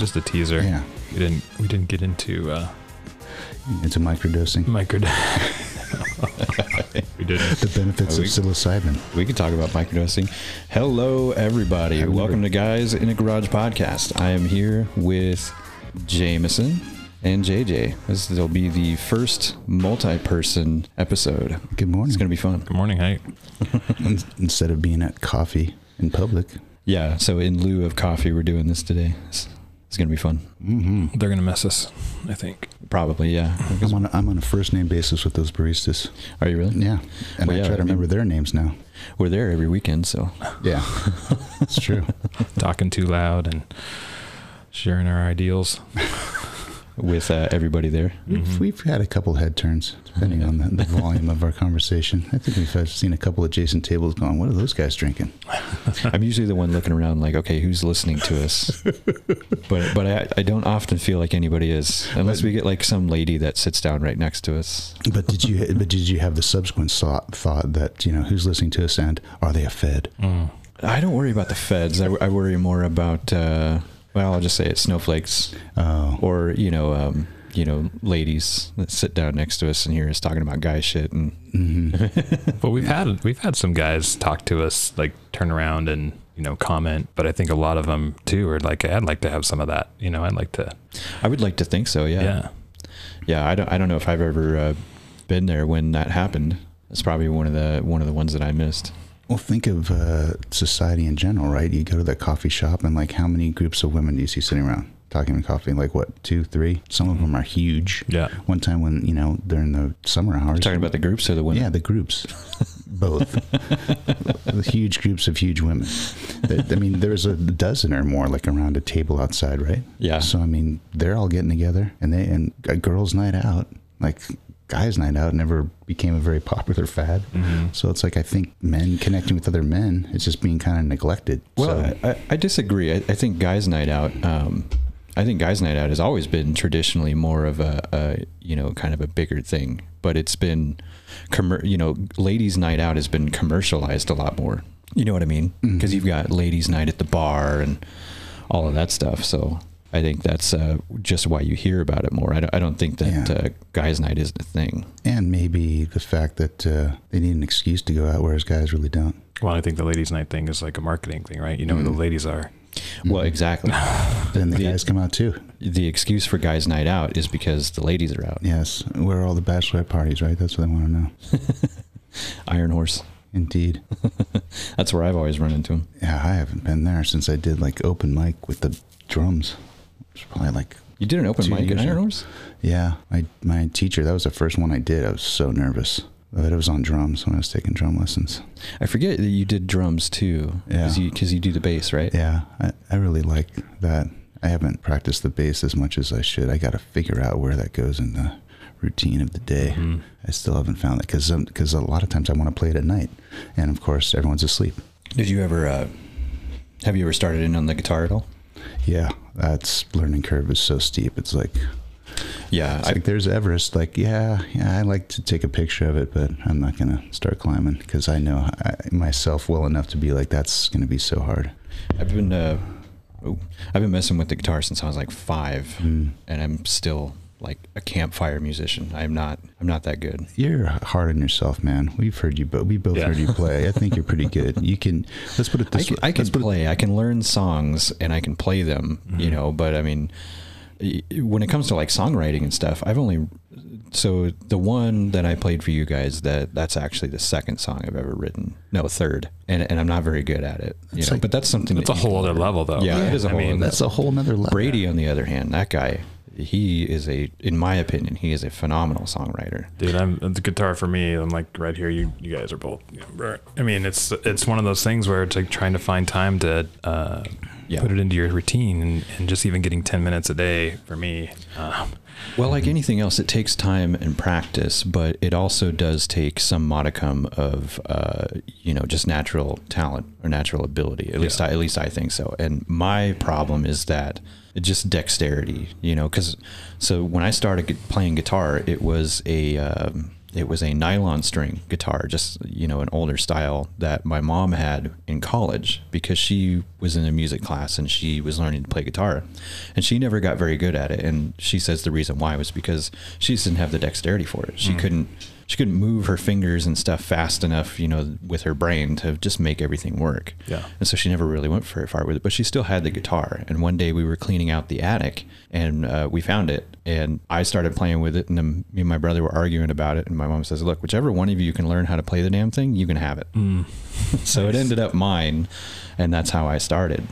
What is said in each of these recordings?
just a teaser. Yeah. We didn't we didn't get into uh, Into microdosing. micro. we didn't. The benefits Oh, of psilocybin. We can talk about microdosing. Hello, everybody. Hello. Welcome to Guys in a Garage podcast. I am here with Jamison and JJ. This will be the first multi-person episode. Good morning. It's going to be fun. Good morning, hey. Instead of being at coffee in public. Yeah. So in lieu of coffee, we're doing this today. It's, it's going to be fun. Mm-hmm. They're gonna miss us. I think. Probably. Yeah. I'm on, a, I'm on a first name basis with those baristas. Are you really? Yeah. And Well, I yeah, try I to remember their names now. We're there every weekend, so Yeah. It's true. Talking too loud and sharing our ideals. with uh, everybody there. We've, Mhm. we've had a couple head turns, depending on the, the volume of our conversation. I think we've seen a couple adjacent tables going, what are those guys drinking? I'm usually the one looking around like, okay, who's listening to us? but but I, I don't often feel like anybody is, unless we get like some lady that sits down right next to us. But did you but did you have the subsequent thought, thought that, you know, who's listening to us and are they a Fed? Mm. I don't worry about the feds. I, I worry more about, uh, well, I'll just say it, snowflakes Oh. or you know, um, you know, ladies that sit down next to us and hear us talking about guy shit and hmm But we've had we've had some guys talk to us, like turn around and you know comment. But I think a lot of them too are like, I'd like to have some of that. You know, I'd like to. I would like to think so. Yeah. Yeah. Yeah. I don't. I don't know if I've ever uh, been there when that happened. It's probably one of the one of the ones that I missed. Well, think of uh, society in general, right? You go to the coffee shop, and like, how many groups of women do you see sitting around talking about coffee? Like, what, two, three? Some of them are huge. Yeah. One time when you know during the summer hours, Talking about the groups or the women? yeah, the groups, both, the huge groups of huge women. That- I mean, there's a dozen or more like around a table outside, right? Yeah. So I mean, they're all getting together, and they and a girls' night out, like guys' night out, never became a very popular fad. hmm So it's like I think men connecting with other men is just being kind of neglected. Well, so, I, I- disagree. I, I think guys' night out. Um, I think guys' night out has always been traditionally more of a, a you know kind of a bigger thing, but it's been, commer- you know, ladies' night out has been commercialized a lot more. You know what I mean? Because Mhm. you've got ladies' night at the bar and all of that stuff. So I think that's uh, just why you hear about it more. I don't, I don't think that Yeah. uh, guys' night isn't a thing. and maybe the fact that uh, they need an excuse to go out, whereas guys really don't. Well, I think the ladies' night thing is like a marketing thing, right? You know who the ladies are. Well, exactly. Then the The- guys come out too. the excuse for guys' night out is because the ladies are out. Yes, where are all the bachelorette parties, right? That's what I want to know. Iron Horse. Indeed. That's where I've always run into them. Yeah, I haven't been there since I did like open mic with the drums. It's probably like You did an open Two mic at Iron. Horse? yeah. My my teacher that was the first one I did. I was so nervous, but it was on drums when I was taking drum lessons. I forget that you did drums too. Because Yeah. you, 'cause you do the bass, right? Yeah, I, I really like that. I haven't practiced the bass as much as I should. I got to figure out where that goes in the routine of the day. Mhm. I still haven't found it because because a lot of times I want to play it at night, and of course everyone's asleep. Did you ever, uh, have you ever started in on the guitar at all? Yeah, that's learning curve is so steep. It's like Yeah. it's I, like there's Everest. Like yeah, yeah, I like to take a picture of it, but I'm not gonna start climbing because I know I, myself well enough to be like that's gonna be so hard. I've been, uh, oh, I've been messing with the guitar since I was like five Mm. and I'm still like a campfire musician. I'm not, I'm not that good. You're hard on yourself, man. We've heard you, but we both Yeah. heard you play. I think you're pretty good. You can. Let's put it I this can, way. I can Let's it- play, I can learn songs and I can play them, you Mhm. know, but I mean, when it comes to like songwriting and stuff, I've only, so the one that I played for you guys, that that's actually the second song I've ever written. No, third. And, and I'm not very good at it, you know, like- but that's something It's that a whole other level, though. Yeah, Yeah, it is a I whole mean, other- That's a whole nother level. Brady, on the other hand, that guy, he is a, in my opinion, he is a phenomenal songwriter. Dude, I'm the guitar for me. I'm like right here. You you guys are both. I mean, it's it's one of those things where it's like trying to find time to uh, Yeah. put it into your routine, and, and just even getting ten minutes a day for me. Um, Well, like anything else, it takes time and practice, but it also does take some modicum of, uh, you know, just natural talent or natural ability. At least, I, at least I think so. And my problem is that it just dexterity, you know, because so when I started playing guitar, it was a um, it was a nylon string guitar, just you know, an older style that my mom had in college because she was in a music class and she was learning to play guitar, and she never got very good at it. And she says the reason why was because she just didn't have the dexterity for it. She mm. couldn't she couldn't move her fingers and stuff fast enough, you know, with her brain to just make everything work. Yeah. And so she never really went very far with it, but she still had the guitar. And one day we were cleaning out the attic and uh, we found it and I started playing with it. And then me and my brother were arguing about it. And my mom says, look, whichever one of you can learn how to play the damn thing, you can have it. so it ended up mine. And that's how I started.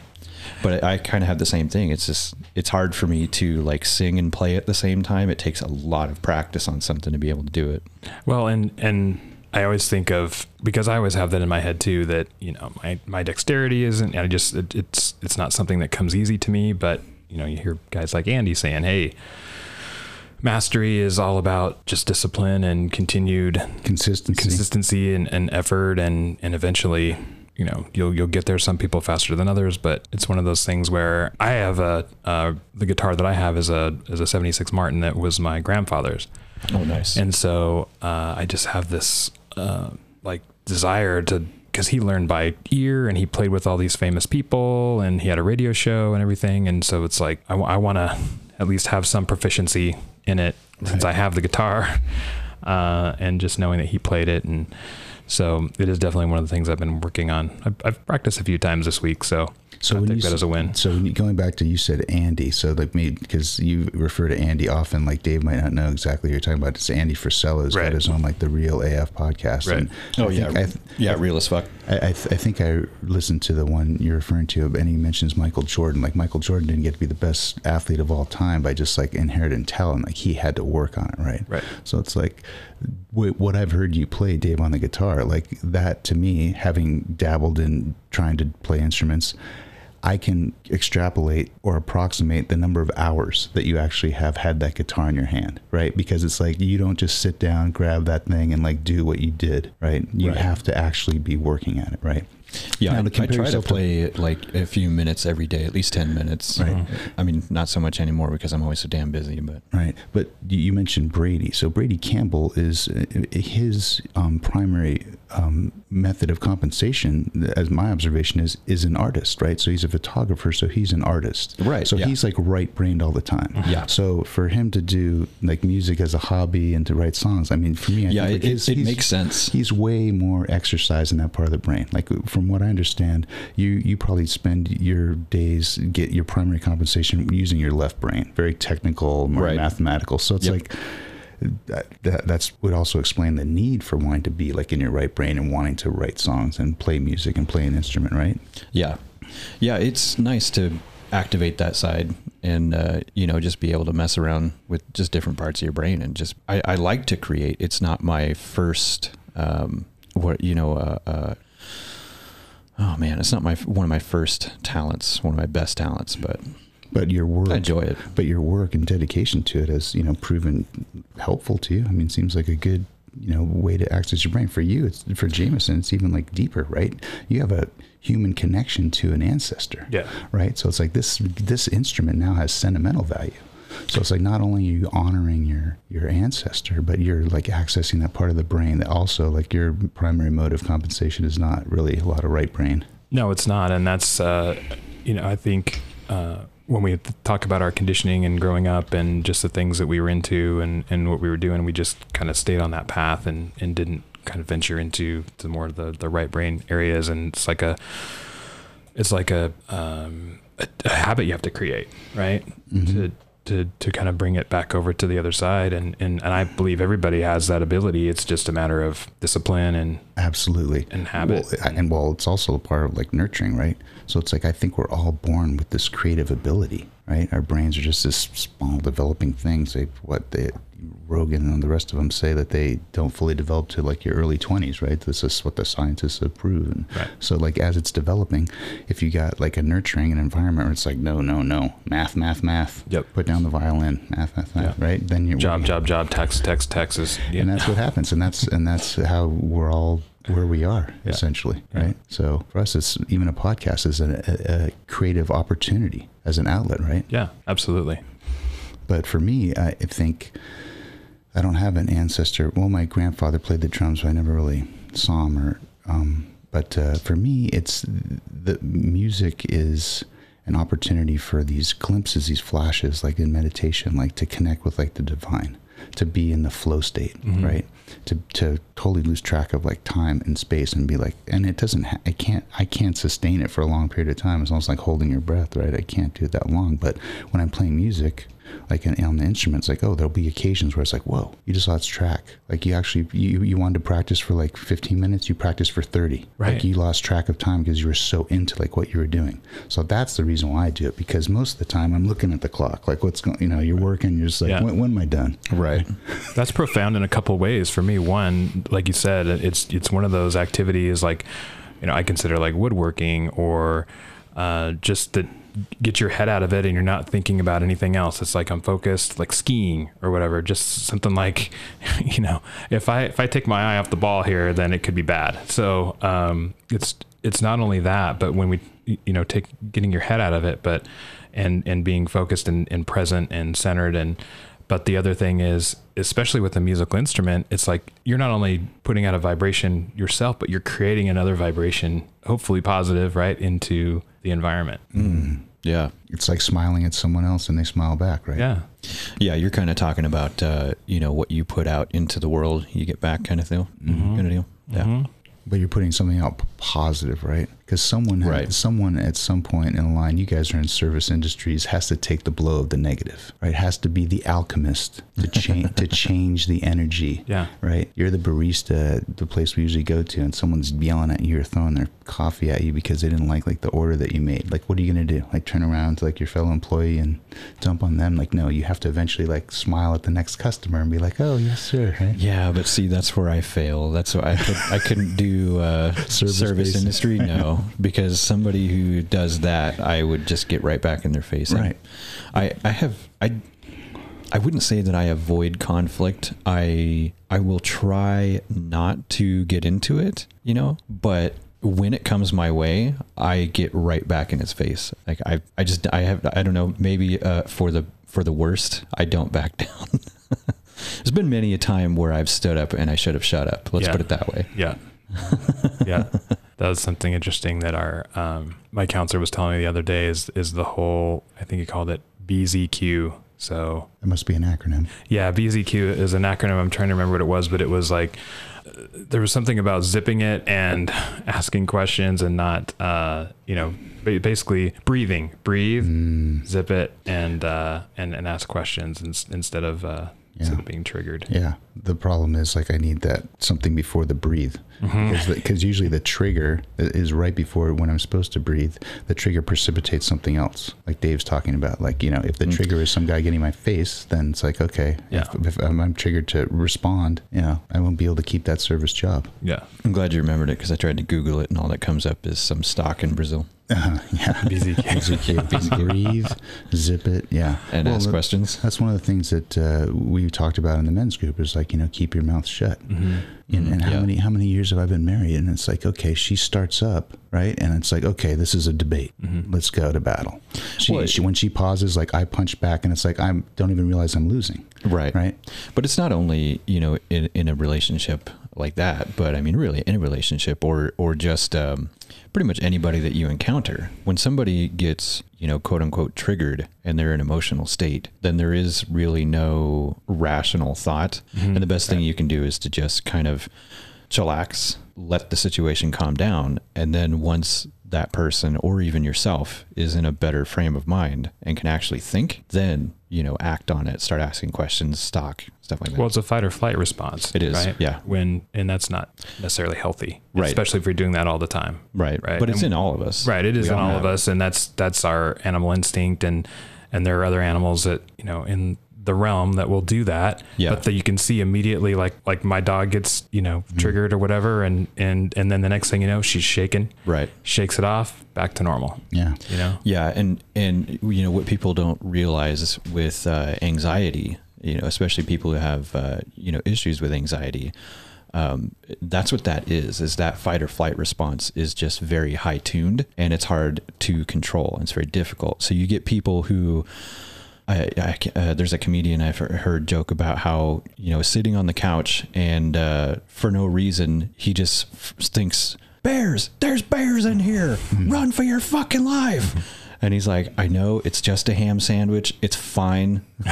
But I kind of have the same thing. It's just, it's hard for me to like sing and play at the same time. It takes a lot of practice on something to be able to do it. Well, and and I always think of because I always have that in my head too that you know my my dexterity isn't. I just it, it's it's not something that comes easy to me. But you know you hear guys like Andy saying, "Hey, mastery is all about just discipline and continued Consistency. consistency and, and effort, and and eventually." You know, you'll you'll get there. Some people faster than others, but it's one of those things where I have a uh, the guitar that I have is a is a '76 Martin that was my grandfather's, Oh, nice. and so uh, I just have this uh, like desire to because he learned by ear and he played with all these famous people and he had a radio show and everything, and so it's like I, want to at least have some proficiency in it since I have the guitar, uh, and just knowing that he played it and. So it is definitely one of the things I've been working on. I've, I've practiced a few times this week, so So I when take you that as a win. So going back to you said Andy, so like me because you refer to Andy often, like Dave might not know exactly what you're talking about. It's Andy Frisella's Right. got his own like the Real AF podcast. Right. And oh, I yeah. I, th- yeah, real as fuck. I, I, th- I think I listened to the one you're referring to, and he mentions Michael Jordan. Like Michael Jordan didn't get to be the best athlete of all time by just like inherited talent. Like he had to work on it, right? Right. So it's like what I've heard you play, Dave, on the guitar. Like that to me, having dabbled in trying to play instruments, I can extrapolate or approximate the number of hours that you actually have had that guitar in your hand, right? Because it's like you don't just sit down, grab that thing, and like do what you did, right? You Right. have to actually be working at it, right? Yeah, Now, I, I try to yourself to- play like a few minutes every day, at least ten minutes. Right. I mean, not so much anymore because I'm always so damn busy. But Right, but you you mentioned Brady. So Brady Campbell is uh, his um, primary um, method of compensation, as my observation is, is an artist. Right, so he's a photographer, so he's an artist. Right, so yeah. he's like right brained all the time. Yeah. So for him to do like music as a hobby and to write songs, I mean, for me, I yeah, think it, his- it, it makes sense. He's way more exercise in that part of the brain. Like from what I understand, you you probably spend your days get your primary compensation using your left brain, very technical, more Right. mathematical. So it's Yep. like that, that that's would also explain the need for wanting to be like in your right brain and wanting to write songs and play music and play an instrument, right? Yeah, yeah, it's nice to activate that side and uh, you know just be able to mess around with just different parts of your brain and just I, I like to create. It's not my first um, what you know. Uh, uh, oh man, it's not my one of my first talents, one of my best talents, but But your work, I enjoy it. but your work and dedication to it has you know proven helpful to you. I mean, it seems like a good you know way to access your brain. For you, it's for Jamison, it's even like deeper, right? You have a human connection to an ancestor, Yeah. right? So it's like this this instrument now has sentimental value. So it's like not only are you honoring your your ancestor, but you're like accessing that part of the brain that also like your primary mode of compensation is not really a lot of right brain. No, it's not, and that's uh, you know I think uh, when we talk about our conditioning and growing up and just the things that we were into and and what we were doing, we just kind of stayed on that path and and didn't kind of venture into the more of the the right brain areas, and it's like a it's like a um, a, a habit you have to create, right? To to to kind of bring it back over to the other side, and and and I believe everybody has that ability. It's just a matter of discipline and Absolutely. And habit. Well, and well, it's also a part of like nurturing, right? So it's like I think we're all born with this creative ability, right? Our brains are just this small developing things. They what they Rogan and the rest of them say that they don't fully develop to like your early 20s, right? This is what the scientists have proven. Right. So like as it's developing, if you got like a nurturing an environment where it's like no, no, no, math, math, math. Yep. Put down the violin, math, math, math. Yeah. Right. Then you're job, job, job, text, text, text is yeah. and that's what happens and that's and that's how we're all where we are Yeah. essentially Yeah. right so for us it's even a podcast is a, a, a creative opportunity as an outlet right yeah, absolutely. but for me i think I don't have an ancestor. Well, my grandfather played the drums, but I never really saw him. Or, um, but uh, for me, it's the music is an opportunity for these glimpses, these flashes, like in meditation, like to connect with like the divine, to be in the flow state, Mhm. right? To to totally lose track of like time and space and be like, and it doesn't, ha- I can't, I can't sustain it for a long period of time. It's almost like holding your breath, right? I can't do it that long. But when I'm playing music, like in, on the instruments, like oh, there'll be occasions where it's like, whoa, you just lost track. Like you actually, you you wanted to practice for like 15 minutes, you practiced for 30. Right. Like you lost track of time because you were so into like what you were doing. So that's the reason why I do it because most of the time I'm looking at the clock, like what's going, you know, you're working, you're just like, Yeah. when, when am I done? Right. That's profound in a couple of ways for me. One, like you said, it's it's one of those activities like you know I consider like woodworking or uh, just that get your head out of it and you're not thinking about anything else. It's like I'm focused, like skiing or whatever. Just something like you know if I if I take my eye off the ball here, then it could be bad. So um, it's it's not only that, but when we you know take getting your head out of it, but and and being focused and, and present and centered and but the other thing is especially with a musical instrument it's like you're not only putting out a vibration yourself but you're creating another vibration hopefully positive right into the environment Yeah. It's like smiling at someone else and they smile back, right? yeah Yeah, you're kind of talking about uh, you know what you put out into the world, you get back kind of deal. Kind of deal. Yeah. Mhm. But you're putting something out positive, right? Because someone, Right. someone at some point in the line, you guys are in service industries, has to take the blow of the negative, right? Has to be the alchemist to change to change the energy, yeah right? You're the barista the place we usually go to, and someone's yelling at you or throwing their coffee at you because they didn't like like the order that you made. Like, what are you gonna do? Like, turn around to like your fellow employee and dump on them? Like, no, you have to eventually like smile at the next customer and be like, oh yes, sir. Right? Yeah, but see, that's where I fail. That's why I could, I couldn't do uh, Service service, industry. No, because somebody who does that, I would just get right back in their face. Right. I, I have, I, I wouldn't say that I avoid conflict. I, I will try not to get into it, you know, but when it comes my way, I get right back in his face. Like I, I just, I have, I don't know, maybe uh, for the, for the worst, I don't back down. There's been many a time where I've stood up and I should have shut up. Let's Yeah. put it that way. yeah yeah that was something interesting that our um, my counselor was telling me the other day is is the whole i think he called it bzq so it must be an acronym. Yeah, BZQ is an acronym. I'm trying to remember what it was, but it was like there was something about zipping it and asking questions and not, uh, you know, basically breathing, breathe, Mm, zip it, and uh, and and ask questions ins- instead of uh, instead Yeah. of being triggered. yeah. The problem is like I need that something before the breathe. Mhm. Because usually the trigger is right before when I'm supposed to breathe. The trigger precipitates something else, like Dave's talking about. Like you know, if the Mm. trigger is some guy getting my face, then it's like okay. Yeah. If, if I'm, I'm triggered to respond, you know, I won't be able to keep that service job. Yeah, I'm glad you remembered it because I tried to Google it and all that comes up is some stock in Brazil Uh, yeah. BZQ. breathe, zip it. Yeah. and Well, ask that- questions. That's one of the things that uh, we talked about in the men's group is like you know keep your mouth shut. Mhm. And, and how Yeah. many how many years have I been married? And it's like okay, she starts up right, and it's like okay, this is a debate. Mhm. Let's go to battle. She, Well, she when she pauses, like I punch back, and it's like I don't even realize I'm losing. Right. Right. But it's not only, you know, in, in a relationship like that, but I mean, really in a relationship or, or just um, pretty much anybody that you encounter. When somebody gets, you know, quote unquote triggered and they're in an emotional state, then there is really no rational thought. Mhm. And the best thing you can do is to just kind of chillax, let the situation calm down. And then once that person or even yourself is in a better frame of mind and can actually think, then, you know, act on it, start asking questions, stock, stuff like that. Well, it's a fight or flight response. It is, right? yeah. When and that's not necessarily healthy, Right. Especially if you're doing that all the time. right. right. But it's And- in all of us. Right. It is We in all have of it. us, and that's that's our animal instinct, and and there are other animals that you know in the realm that will do that. Yeah. But that you can see immediately, like like my dog gets you know Mm-hmm. triggered or whatever, and and and then the next thing you know, she's shaking, Right. shakes it off, back to normal. Yeah. You know. Yeah, and and you know what people don't realize with uh, anxiety, you know, especially people who have uh, you know issues with anxiety, um, that's what that is. Is that fight or flight response is just very high tuned, and it's hard to control. and It's very difficult. So you get people who I, I uh, there's a comedian I've heard joke about how you know sitting on the couch and uh, for no reason he just f- thinks bears, there's bears in here, run for your fucking life. And he's like, I know it's just a ham sandwich. It's fine.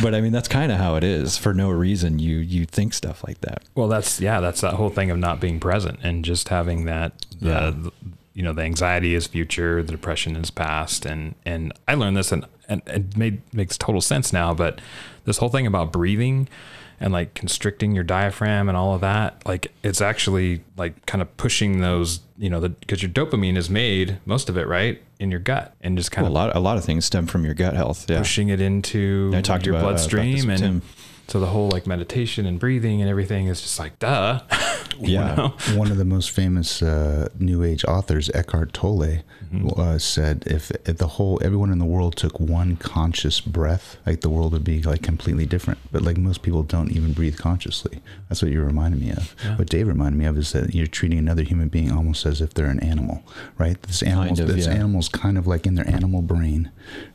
But I mean, that's kind of how it is. For no reason, you you think stuff like that. Well, that's yeah, that's that whole thing of not being present and just having that the, Yeah. the- you know the anxiety is future, the depression is past, and and I learned this and and it made makes total sense now. But this whole thing about breathing and like constricting your diaphragm and all of that, like it's actually like kind of pushing those you know because your dopamine is made most of it right in your gut and just kind Well, a of lot a lot of things stem from your gut health. Yeah. pushing it into I talked your about- uh, bloodstream with and Tim. So the whole like meditation and breathing and everything is just like duh Yeah. know? One of the most famous uh, New Age authors, Eckhart Tolle, uh, said if, if the whole everyone in the world took one conscious breath, like the world would be like completely different. But like most people don't even breathe consciously. That's what you reminded me of. Yeah. What Dave reminded me of is that you're treating another human being almost as if they're an animal, right? This animal, Kind of, this yeah. animal's kind of like in their animal brain,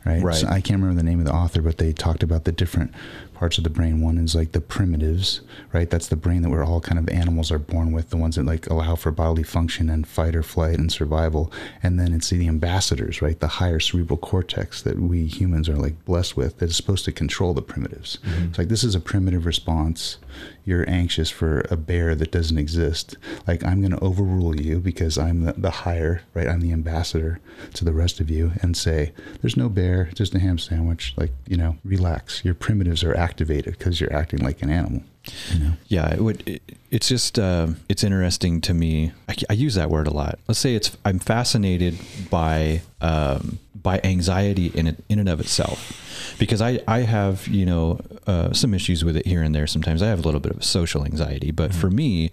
right? Right. So I can't remember the name of the author, but they talked about the different parts of the brain. One is like the primitives, right? That's the brain that we're all kind of animals are born with, the ones that like allow for bodily function and fight or flight and survival. And then it's the ambassadors, right? The higher cerebral cortex that we humans are like blessed with that is supposed to control the primitives. Mm-hmm. It's like this is a primitive response. You're anxious for a bear that doesn't exist. Like I'm going to overrule you because I'm the, the higher, right? I'm the ambassador to the rest of you and say, there's no bear, just a ham sandwich. Like, you know, relax. Your primitives are activated because you're acting like an animal. You know? Yeah, it would. It, it's just uh, it's interesting to me. I, I use that word a lot. Let's say it's I'm fascinated by um, by anxiety in it, in and of itself, because I I have you know uh, some issues with it here and there. Sometimes I have a little bit of social anxiety, but for me,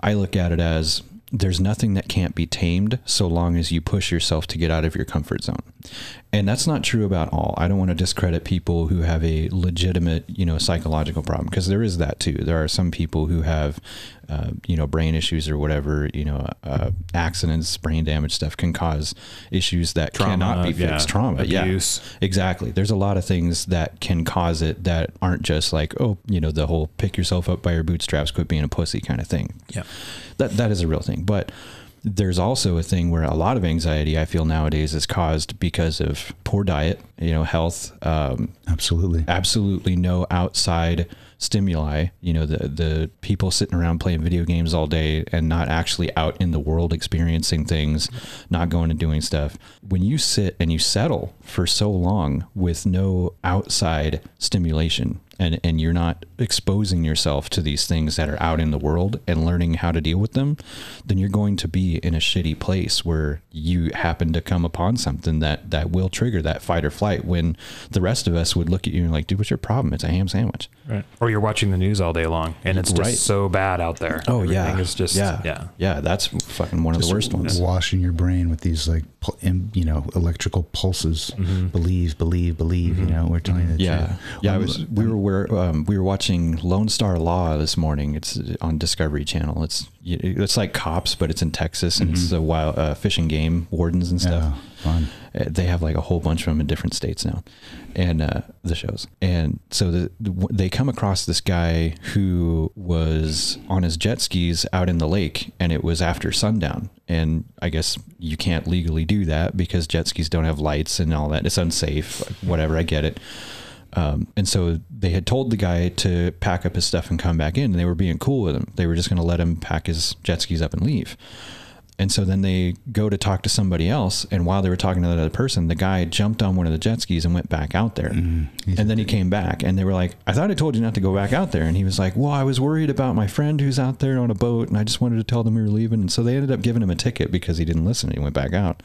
I look at it as there's nothing that can't be tamed so long as you push yourself to get out of your comfort zone. And that's not true about all. I don't want to discredit people who have a legitimate, you know, psychological problem because there is that too. There are some people who have, uh, you know, brain issues or whatever, you know, uh, accidents, brain damage stuff can cause issues that Trauma, cannot be yeah, fixed. Trauma, abuse. yeah, exactly. There's a lot of things that can cause it that aren't just like, oh, you know, the whole pick yourself up by your bootstraps, quit being a pussy kind of thing yeah that that is a real thing but there's also a thing where a lot of anxiety I feel nowadays is caused because of poor diet, you know, health, um, Absolutely. absolutely no outside stimuli. You know, the the people sitting around playing video games all day and not actually out in the world experiencing things, not going and doing stuff. When you sit and you settle for so long with no outside stimulation and and you're not exposing yourself to these things that are out in the world and learning how to deal with them, then you're going to be in a shitty place where you happen to come upon something that that will trigger that fight or flight when the rest of us would look at you and like, dude, what's your problem? It's a ham sandwich. right or you're watching the news all day long and it's just Right. so bad out there Oh yeah, It's just yeah, yeah yeah. That's fucking one of the worst ones. Washing your brain with these like, pu- im- you know, electrical pulses. Believe, believe, believe. You know, we're telling the Yeah, truth. yeah. I Um, was. We were. We're, um, we were watching Lone Star Law this morning. It's on Discovery Channel. It's it's like cops, but it's in Texas, and it's a wild uh, fishing game wardens and stuff. Yeah, fun. Uh, They have like a whole bunch of them in different states now, and uh, the shows. And so the, the, they come across this guy who was on his jet skis out in the lake, and it was after sundown. And I guess you can't legally do that because jet skis don't have lights and all that. It's unsafe. Whatever, I get it. Um, and so they had told the guy to pack up his stuff and come back in, and they were being cool with him. They were just going to let him pack his jet skis up and leave. And so then they go to talk to somebody else, and while they were talking to that other person, the guy jumped on one of the jet skis and went back out there. and then he came back, and they were like, "I thought I told you not to go back out there." And he was like, "Well, I was worried about my friend who's out there on a boat, and I just wanted to tell them we were leaving." And so they ended up giving him a ticket because he didn't listen and he went back out.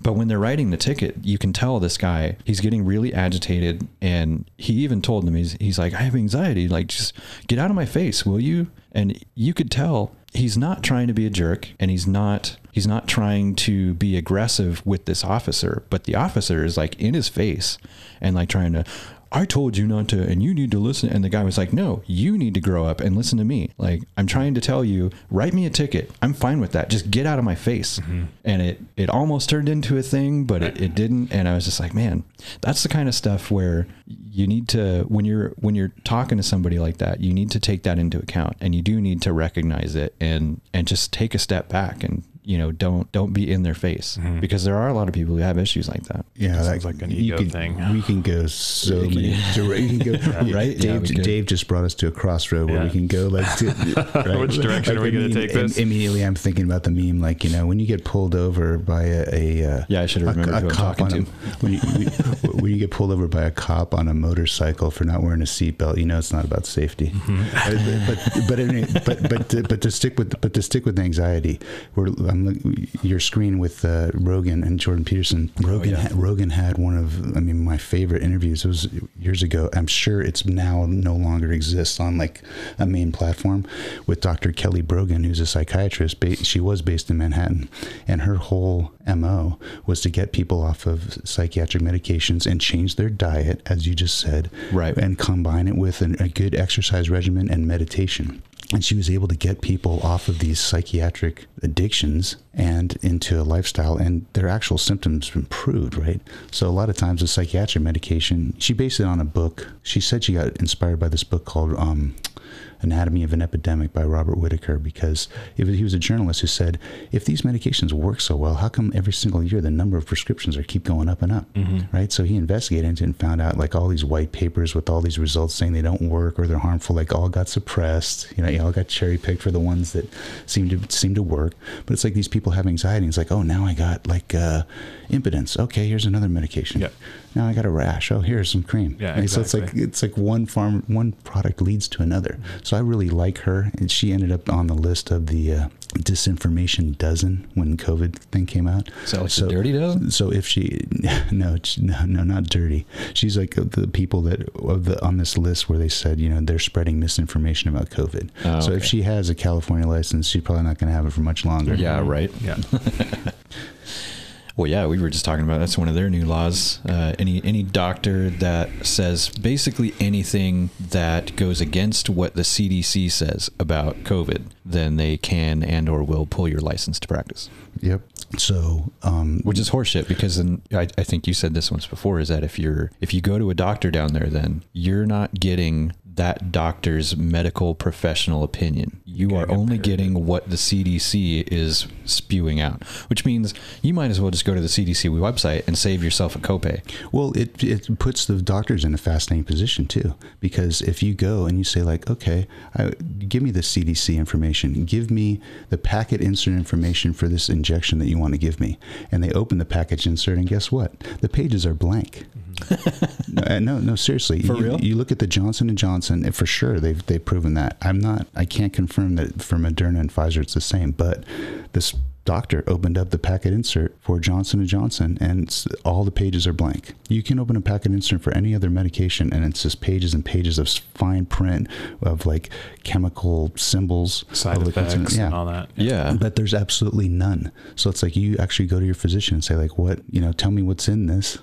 But when they're writing the ticket, you can tell this guy, he's getting really agitated. And he even told them, he's, he's like, I have anxiety. Like, just get out of my face, will you? And you could tell he's not trying to be a jerk and he's not, he's not trying to be aggressive with this officer. But the officer is like in his face and like trying to, I told you not to, and you need to listen. And the guy was like, no, you need to grow up and listen to me. Like, I'm trying to tell you, write me a ticket. I'm fine with that. Just get out of my face. Mm-hmm. And it, it almost turned into a thing, but it, it didn't. And I was just like, man, that's the kind of stuff where you need to, when you're, when you're talking to somebody like that, you need to take that into account and you do need to recognize it and, and just take a step back and, you know, don't, don't be in their face because there are a lot of people who have issues like that. Yeah, Sounds like an ego can- thing. We can go so many. direct- you can go, Right? Dave, we could. Dave just brought us to a crossroad where Yeah. we can go like. To, right? Which direction are we gonna take this? Immediately, I'm thinking about the meme, like you know, when you get pulled over by a, a uh, Yeah, I should have a- remembered a who I'm cop talking on to. a- when you when you get pulled over by a cop on a motorcycle for not wearing a seatbelt, you know it's not about safety. Mm-hmm. but but anyway, but but to, but to stick with but to stick with anxiety, we're I'm look- your screen with uh, Rogan and Jordan Peterson. Rogan yeah. ha- Rogan had one of I mean my favorite interviews. It was years ago. I'm sure it's now no longer exists on like a main platform with Dr. Kelly Brogan, who's a psychiatrist. Ba- she was based in Manhattan, and her whole mo was to get people off of psychiatric medications and change their diet, as you just said, Right. and combine it with an, a good exercise regimen and meditation. And she was able to get people off of these psychiatric addictions and into a lifestyle, and their actual symptoms improved, right? So, a lot of times, the psychiatric medication, she based it on a book. She said she got inspired by this book called um, Anatomy of an Epidemic by Robert Whitaker because was, he was a journalist who said, if these medications work so well, how come every single year the number of prescriptions are keep going up and up, right? So he investigated and found out like all these white papers with all these results saying they don't work or they're harmful, like all got suppressed. You know, you all got cherry picked for the ones that seem to seem to work. But it's like these people have anxiety. And it's like, oh, now I got like uh, impotence. Okay, here's another medication. Yep. Now I got a rash. Oh, here's some cream. Yeah, Right? So it's like it's like one farm, one product leads to another. So I really like her, and she ended up on the list of the uh, disinformation dozen when COVID thing came out. So like the dirty dozen? So if she, no, no, no, not dirty. She's like the people that of the on this list where they said you know they're spreading misinformation about COVID. Oh, So if she has a California license, she's probably not going to have it for much longer. Yeah, right. Yeah. Well, yeah, we were just talking about that's one of their new laws. Uh, any any doctor that says basically anything that goes against what the CDC says about COVID, then they can and or will pull your license to practice. Yep. So um, Which is horseshit because then I, I think you said this once before is that if you're if you go to a doctor down there, then you're not getting that doctor's medical professional opinion. You are getting only getting what the CDC is spewing out, which means you might as well just go to the CDC website and save yourself a copay. Well, it it puts the doctors in a fascinating position too, because if you go and you say like, okay, I, give me the CDC information, give me the packet insert information for this injection that you want to give me, and they open the package insert, and guess what? The pages are blank. no, uh, no, no, seriously. For you, real? you look at the Johnson and Johnson, and for sure they've they've proven that. I'm not. I can't confirm that for Moderna and Pfizer it's the same, but this doctor opened up the packet insert for Johnson and Johnson, and all the pages are blank. You can open a packet insert for any other medication, and it's just pages and pages of fine print of like chemical symbols, Side of the effects consumant- and all that. Yeah. but there's absolutely none. So it's like you actually go to your physician and say like, what, you know, tell me what's in this,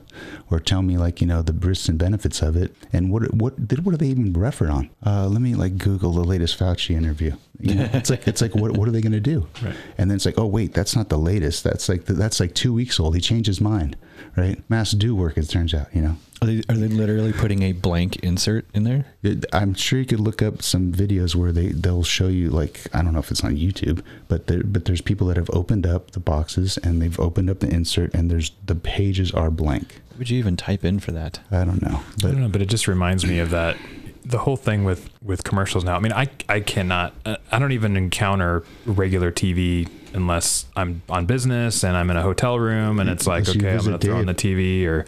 or tell me like, you know, the risks and benefits of it, and what what did what do they even refer on? Uh, let me like Google the latest Fauci interview. You know, it's like it's like what what are they going to do? Right. And then it's like, oh wait, that's not the latest. That's like that's like two weeks old. He changed his mind, right? Masks do work, it turns out. You know. Are they, are they literally putting a blank insert in there? It- I'm sure you could look up some videos where they they'll show you like I don't know if it's on YouTube, but there but there's people that have opened up the boxes and they've opened up the insert and there's the pages are blank. Would you even type in for that? I don't know, I don't know, but it just reminds me of that the whole thing with with commercials now. I mean, I I cannot I don't even encounter regular TV unless I'm on business and I'm in a hotel room and it's like Unless okay, I'm going to throw on the TV or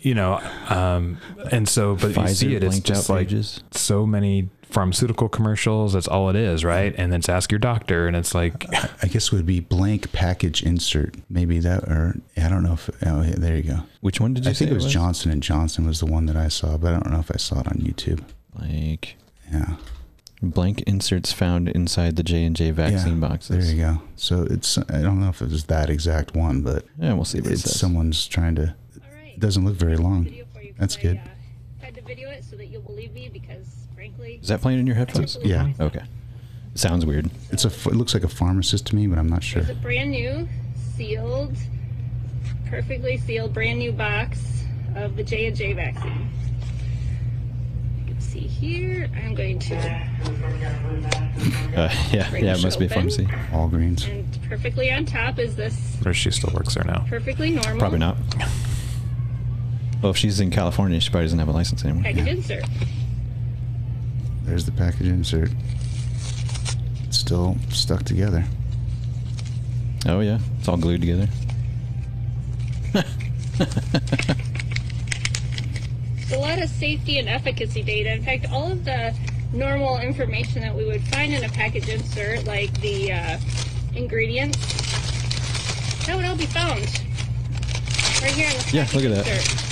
you know, um and so but you see it it's just like pages. so many pharmaceutical commercials, that's all it is, right? And then it's ask your doctor and it's like I guess it would be blank package insert. Maybe that or I don't know if oh yeah, there you go. Which one did you I say think it was Johnson and Johnson was the one that I saw, but I don't know if I saw it on YouTube. Like Yeah. blank inserts found inside the J and J vaccine yeah, boxes. There you go. So it's I don't know if it was that exact one, but Yeah, we'll see what it it's says. someone's trying to. All right. It doesn't look very long. Video for you That's I, good. Uh, had to video it so that you'll believe me because, frankly, Is that playing in your headphones? Yeah. Okay. Sounds weird. It's a. f- It looks like a pharmacist to me, but I'm not sure. It's a brand new, sealed, perfectly sealed, brand new box of the J and J vaccine. You can see here. I'm going to, Uh, yeah, yeah, it must be a open. pharmacy. Walgreens. and perfectly on top is this Or she still works there now. perfectly normal Probably not. Well, if she's in California, she probably doesn't have a license anymore. package insert. There's the package insert. It's still stuck together. Oh yeah, it's all glued together. It's a lot of safety and efficacy data. In fact, all of the normal information that we would find in a package insert, like the uh, ingredients, that would all be found right here in the Yeah, look at that.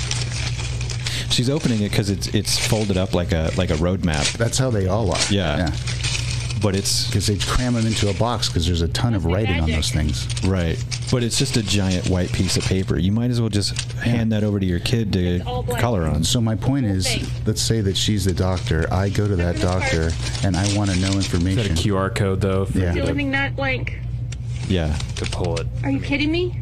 Insert. She's opening it because it's it's folded up like a like a road map, That's how they all are. Yeah. Yeah. but it's Because they cram them into a box because there's a ton of Must be writing on those things. right. But it's just a giant white piece of paper. You might as well just hand that over to your kid to It's all black. color on. So my point is, let's say that she's the doctor. I go to that doctor and I want to know information. Is that a information. QR code though for Yeah. The you only to, thing not blank. Yeah. to pull it? Are you kidding me?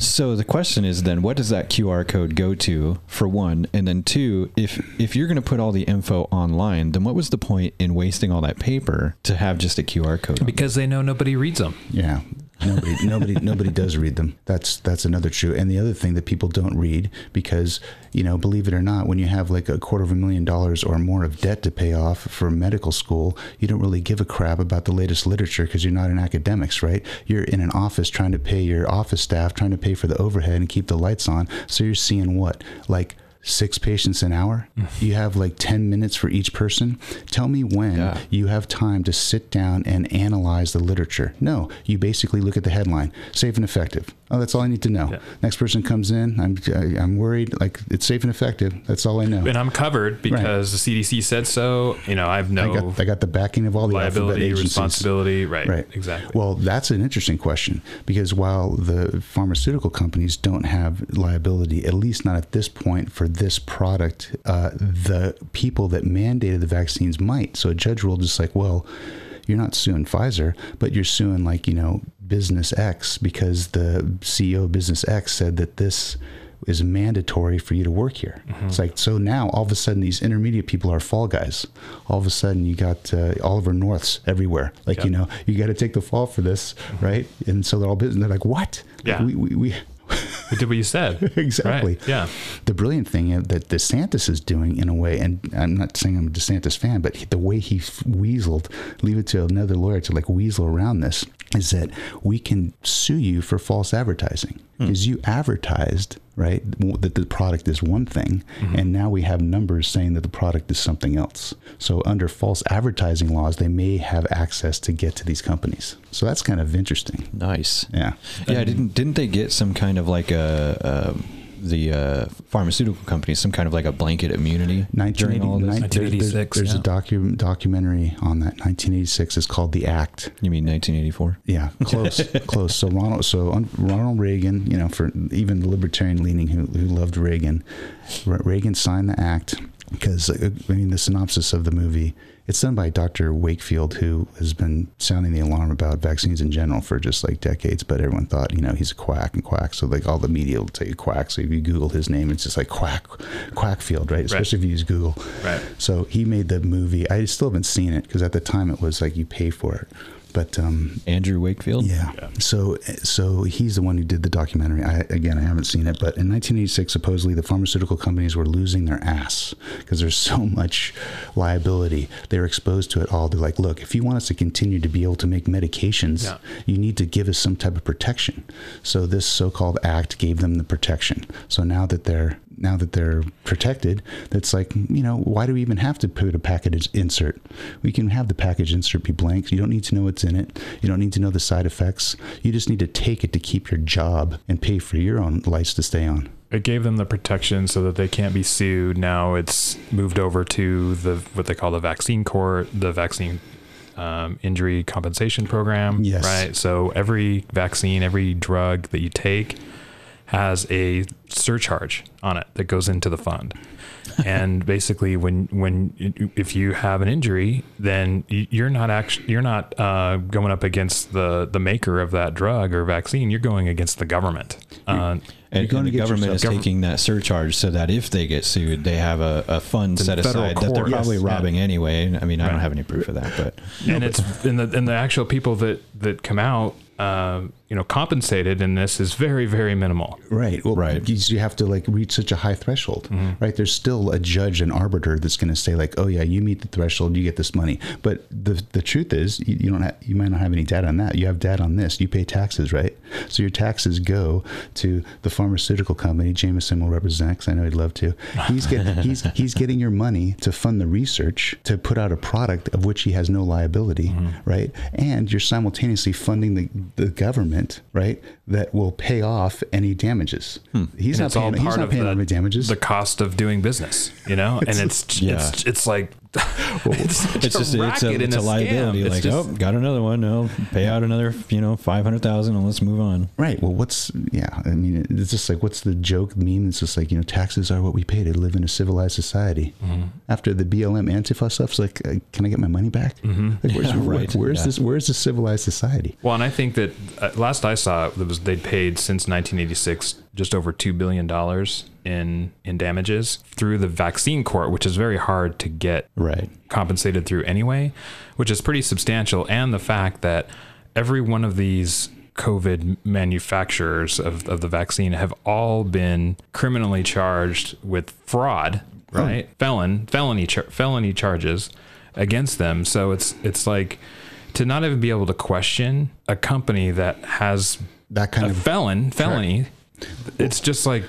So the question is then, what does that QR code go to for one, and then two, if if you're going to put all the info online, then what was the point in wasting all that paper to have just a QR code? Because they know nobody reads them. Yeah. Nobody, nobody, nobody does read them. That's that's another true. And the other thing that people don't read because you know, believe it or not, when you have like a quarter of a million dollars or more of debt to pay off for medical school, you don't really give a crap about the latest literature because you're not in academics, right? You're in an office trying to pay your office staff, trying to pay for the overhead and keep the lights on. So you're seeing what like six patients an hour mm. you have like 10 minutes for each person tell me when Yeah. you have time to sit down and analyze the literature. No, you basically look at the headline, safe and effective. Oh, that's all I need to know. Yeah. Next person comes in, I'm I, I'm worried. Like it's safe and effective. That's all I know. And I'm covered because the CDC said so. You know, I've I no got I got the backing of all the liability, responsibility. Right. Right. Exactly. Well, that's an interesting question because while the pharmaceutical companies don't have liability, at least not at this point for this product, uh, the people that mandated the vaccines might. So a judge ruled just like, well, you're not suing Pfizer, but you're suing like you know Business X because the CEO of Business X said that this is mandatory for you to work here. It's like so now all of a sudden these intermediate people are fall guys. All of a sudden you got uh, Oliver Norths everywhere. Like Yeah. you know you got to take the fall for this, right? And so they're all business. They're like, what? Like, Yeah. we, we, we we did what you said. exactly. Right. Yeah. The brilliant thing that DeSantis is doing in a way, and I'm not saying I'm a DeSantis fan, but the way he weaseled, leave it to another lawyer to like weasel around this, is that we can sue you for false advertising because you advertised right that the product is one thing, and now we have numbers saying that the product is something else. So under false advertising laws, they may have access to get to these companies. So that's kind of interesting. Nice. Yeah. Yeah, didn't didn't they get some kind of like a, um the uh, pharmaceutical companies some kind of like a blanket immunity during all of this? 1980 there's, 1986, there's yeah. a docu- documentary on that 1986 it's called the act You mean 1984? yeah close close so ronald so ronald reagan you know for even the libertarian leaning who, who loved reagan reagan signed the act because uh, i mean the synopsis of the movie it's done by Dr. Wakefield, who has been sounding the alarm about vaccines in general for just like decades. But everyone thought, you know, he's a quack and quack. So like all the media will tell you quack. So if you Google his name, it's just like quack, Quackfield, right? Especially if you use Google. Right. So he made the movie. I still haven't seen it because at the time it was like you pay for it. But um, Andrew Wakefield? yeah. Yeah. So so he's the one who did the documentary. I again I haven't seen it, but in 1986 supposedly the pharmaceutical companies were losing their ass because there's so much liability. They're exposed to it all. They're like, look, if you want us to continue to be able to make medications, Yeah. you need to give us some type of protection. So this so-called act gave them the protection. So now that they're now that they're protected, that's like, you know, why do we even have to put a package insert? We can have the package insert be blank. You don't need to know what's in it. You don't need to know the side effects. You just need to take it to keep your job and pay for your own lights to stay on. It gave them the protection so that they can't be sued. Now it's moved over to the what they call the vaccine court, the vaccine um, injury compensation program. Yes. Right. So every vaccine, every drug that you take has a surcharge on it that goes into the fund. and basically, when when if you have an injury, then you're not actually you're not uh, going up against the the maker of that drug or vaccine. You're going against the government. Uh, and, and the government is taking that surcharge so that if they get sued, they have a, a fund set aside that they're probably yes, robbing yeah. anyway. I mean, I right. don't have any proof of that, but and it's and the and the actual people that that come out uh, you know compensated in this is very very minimal. Right. Well right. you have to like reach such a high threshold mm-hmm. right? There's still a judge and arbiter that's going to say like oh yeah you meet the threshold you get this money. But the the truth is you, you don't have you might not have any data on that. You have data on this. You pay taxes right? So your taxes go to the pharmaceutical company. Jamison will represent because I know he'd love to. He's get, he's he's getting your money to fund the research to put out a product of which he has no liability mm-hmm. right? And you're simultaneously funding the the government, right, that will pay off any damages. Hmm. He's, not paying, he's not paying the, any damages. The cost of doing business, you know, and it's, yeah. it's it's like it's, it's just it's a, it's a liability. It's like, just, oh, got another one. No, pay out another, you know, five hundred thousand, and let's move on. Right. Well, what's yeah? I mean, it's just like what's the joke meme? It's just like you know, taxes are what we pay to live in a civilized society. Mm-hmm. After the BLM Antifa stuff's like, uh, can I get my money back? Mm-hmm. Like, where's, yeah, right. where's yeah. this? Where's the civilized society? Well, and I think that uh, last I saw, it was they'd paid since 1986 just over two billion dollars in in damages through the vaccine court, which is very hard to get right compensated through anyway, which is pretty substantial. And the fact that every one of these COVID manufacturers of, of the vaccine have all been criminally charged with fraud, hmm. right? Oh. Felon felony char- felony charges against them. So it's it's like to not even be able to question a company that has that kind of felon felony. It's just like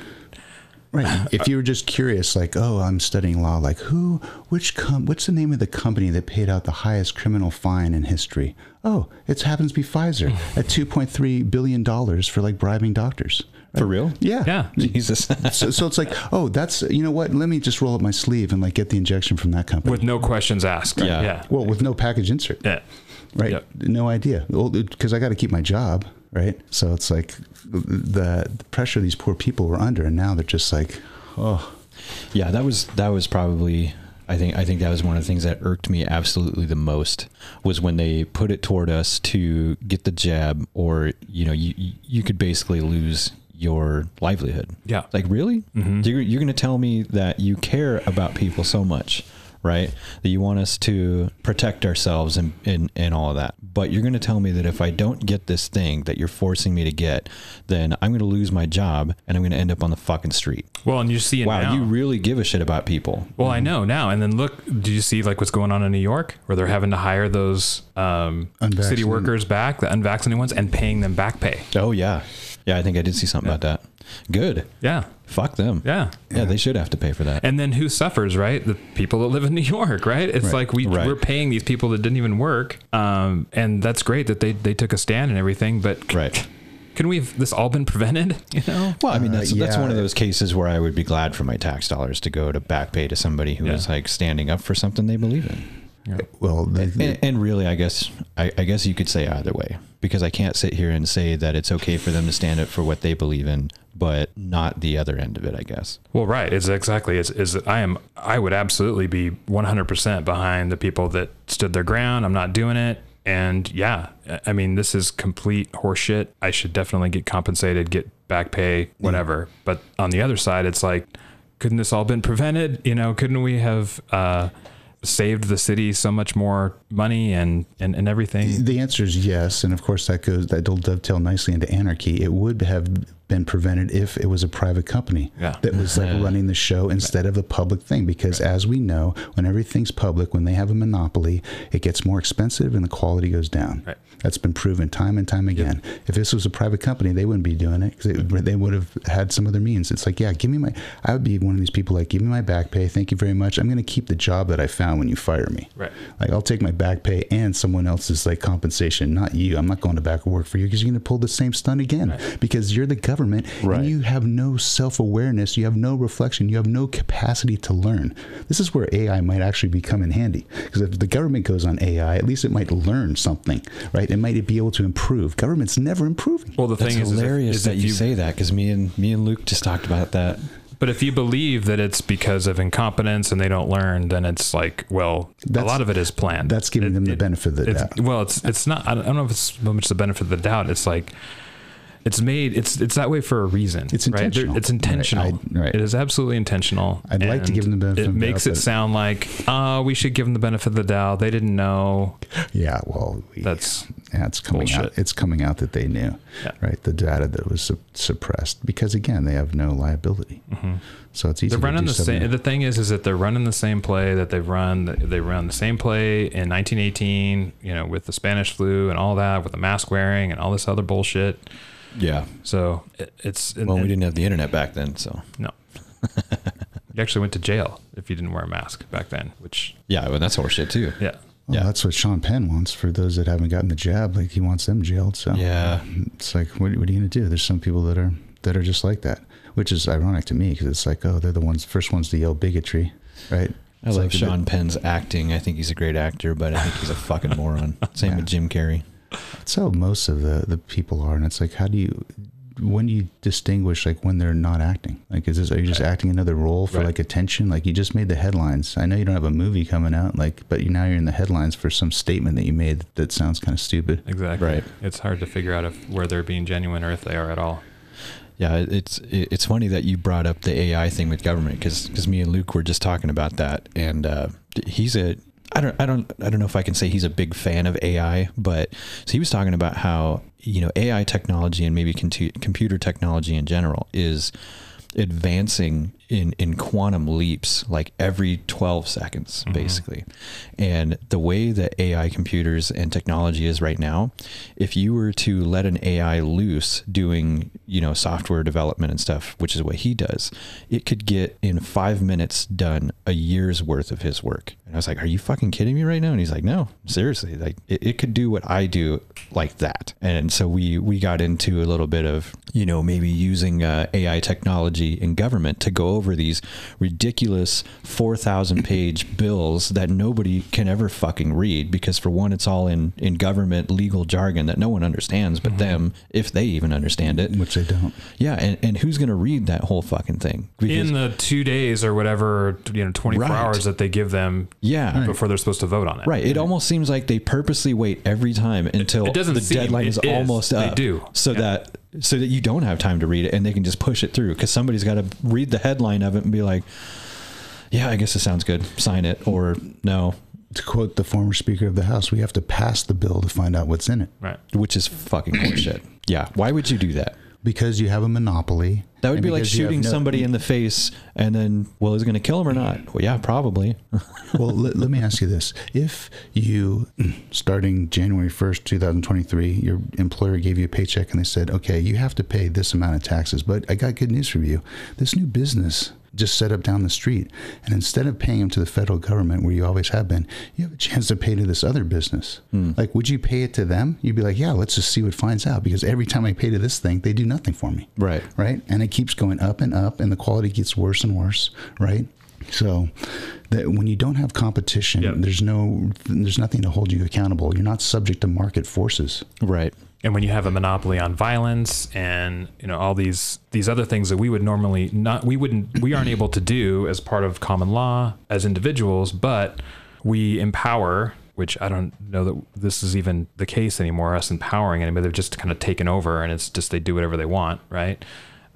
Right. If you were just curious, like, oh, I'm studying law, like, who, which, com- what's the name of the company that paid out the highest criminal fine in history? Oh, it happens to be Pfizer at 2.3 billion dollars for like bribing doctors. For real? Yeah. Yeah. Jesus. so, so it's like, oh, that's you know what? Let me just roll up my sleeve and like get the injection from that company with no questions asked. Right? Yeah. yeah. Well, with no package insert. Yeah. Right. Yep. No idea. Well, because I got to keep my job right? So it's like the, the pressure these poor people were under, and now they're just like, oh. Yeah, that was that was probably I think I think that was one of the things that irked me absolutely the most was when they put it toward us to get the jab, or you know, you you could basically lose your livelihood. Yeah, like really, mm-hmm. you're, you're going to tell me that you care about people so much right? That you want us to protect ourselves and, and, and all of that. But you're going to tell me that if I don't get this thing that you're forcing me to get, then I'm going to lose my job and I'm going to end up on the fucking street. Well, and you see it wow, now. you really give a shit about people. Well, mm-hmm. I know now. And then look, do you see like what's going on in New York where they're having to hire those um, city workers back, the unvaccinated ones, and paying them back pay? Oh, yeah. Yeah, I think I did see something yeah. about that. Good. Yeah. Fuck them. Yeah. Yeah, they should have to pay for that. And then who suffers, right? The people that live in New York, right? It's right. like we right. we're paying these people that didn't even work. Um, and that's great that they they took a stand and everything, but right. Can we have this all been prevented? You know? Well, I mean, that's uh, yeah. that's one of those cases where I would be glad for my tax dollars to go to back pay to somebody who yeah. is like standing up for something they believe in. Yeah. Well, they, and, and, really, I guess I, I, guess you could say either way because I can't sit here and say that it's okay for them to stand up for what they believe in, but not the other end of it. I guess. Well, right. It's exactly. It's is I am. I would absolutely be 100 percent behind the people that stood their ground. I'm not doing it. And yeah, I mean, this is complete horseshit. I should definitely get compensated, get back pay, whatever. Yeah. But on the other side, it's like, couldn't this all been prevented? You know, couldn't we have? Uh, saved the city so much more money and, and, and everything? The answer is yes. And of course, that goes, that'll dovetail nicely into anarchy. It would have been prevented if it was a private company yeah. that was like running the show instead of a public thing. Because right. as we know, when everything's public, when they have a monopoly, it gets more expensive and the quality goes down. Right. That's been proven time and time again. Yep. If this was a private company, they wouldn't be doing it because they, mm-hmm. they, would have had some other means. It's like, yeah, give me my. I would be one of these people like, give me my back pay. Thank you very much. I'm going to keep the job that I found when you fire me. Right. Like I'll take my back pay and someone else's like compensation, not you. I'm not going to back work for you because you're going to pull the same stunt again right. because you're the government government Right. and you have no self-awareness you have no reflection you have no capacity to learn this is where ai might actually become in handy because if the government goes on ai at least it might learn something right it might be able to improve government's never improving Well, the That's thing is, is if- hilarious is that if you, say that because me and me and Luke just talked about that. But if you believe that it's because of incompetence and they don't learn, then it's like, well, That's- a lot of it is planned. that's giving It- them the it- benefit of the it's, doubt Well, it's it's not. I don't I don't know if it's so much the benefit of the doubt. It's like it's made. It's it's that way for a reason. It's right? Intentional. It's intentional. Right, I- right. It is absolutely intentional. I'd like to give them the benefit It of the makes doubt, it sound like, uh, we should give them the benefit of the doubt. They didn't know. yeah well we, That's yeah, it's coming out it's coming out that they knew Yeah. right the data that was su- suppressed because again they have no liability so it's easy Mm-hmm. they're to running do the same. The thing is, is that they're running the same play that they've run. They run the same play in 1918. You know, with the Spanish flu and all that, with the mask wearing and all this other bullshit. Yeah. So it, it's Well, we didn't have the internet back then, so No. you actually went to jail if you didn't wear a mask back then, which yeah, well, that's horseshit too. yeah. Well, Yeah. that's what Sean Penn wants for those that haven't gotten the jab. Like he wants them jailed. So Yeah. it's like, what, what are you going to do? There's some people that are that are just like that, which is ironic to me because it's like, oh, they're the ones first ones to yell bigotry, right? I It's like Sean bit- Penn's acting. I think he's a great actor, but I think he's a fucking moron. Same Yeah. with Jim Carrey. That's how most of the the people are, and it's like, how do you? When do you distinguish like when they're not acting? Like, is this are you just acting another role for Right. like attention? Like you just made the headlines. I know you don't have a movie coming out, like, but you now you're in the headlines for some statement that you made that sounds kind of stupid. Exactly. Right. It's hard to figure out if where they're being genuine or if they are at all. Yeah, it's it's funny that you brought up the AI thing with government because me and Luke were just talking about that, and uh, he's a I don't I don't I don't know if I can say he's a big fan of AI, but so he was talking about how you know AI technology and maybe computer technology in general is advancing in in quantum leaps like every 12 seconds basically. And the way that ai computers and technology is right now if you were to let an ai loose doing you know software development and stuff which is what he does it could get in five minutes done a year's worth of his work. And i was like are you fucking kidding me right now? And he's like no seriously like it, it could do what i do like that. And so we we got into a little bit of you know maybe using uh, ai technology in government to go over these ridiculous 4000 page bills that nobody can ever fucking read because for one it's all in in government legal jargon that no one understands but mm-hmm. them if they even understand it Which they don't. yeah and, and who's going to read that whole fucking thing Because- In the two days or whatever, you know, 24 Right. hours that they give them yeah before they're supposed to vote on it. Right. It almost seems like they purposely wait every time until it doesn't the seem, deadline it is, is. almost up. They do. So Yeah. that so that you don't have time to read it and they can just push it through because somebody's got to read the headline of it and be like, "Yeah, I guess it sounds good. Sign it." Or no, To quote the former Speaker of the House, we have to pass the bill to find out what's in it Right. which is fucking bullshit. Yeah. Why would you do that? Because you have a monopoly. That would be like because you have shooting no- somebody in the face and then, well, is it going to kill him or not? Well, yeah, probably. well, let, let me ask you this. If you, starting January 1st, 2023, your employer gave you a paycheck and they said, okay, you have to pay this amount of taxes, but I got good news for you. This new business just set up down the street. And instead of paying them to the federal government where you always have been, you have a chance to pay to this other business. Hmm. Like, would you pay it to them? You'd be like, yeah, let's just see what finds out because every time I pay to this thing, they do nothing for me Right. right? And it keeps going up and up, and the quality gets worse and worse, right? So, that when you don't have competition, Yep. there's no, there's nothing to hold you accountable. You're not subject to market forces. Right. And when you have a monopoly on violence and you know all these these other things that we would normally not we wouldn't we aren't able to do as part of common law as individuals but we empower which i don't know that this is even the case anymore us empowering anybody. They've just kind of taken over and it's just they do whatever they want right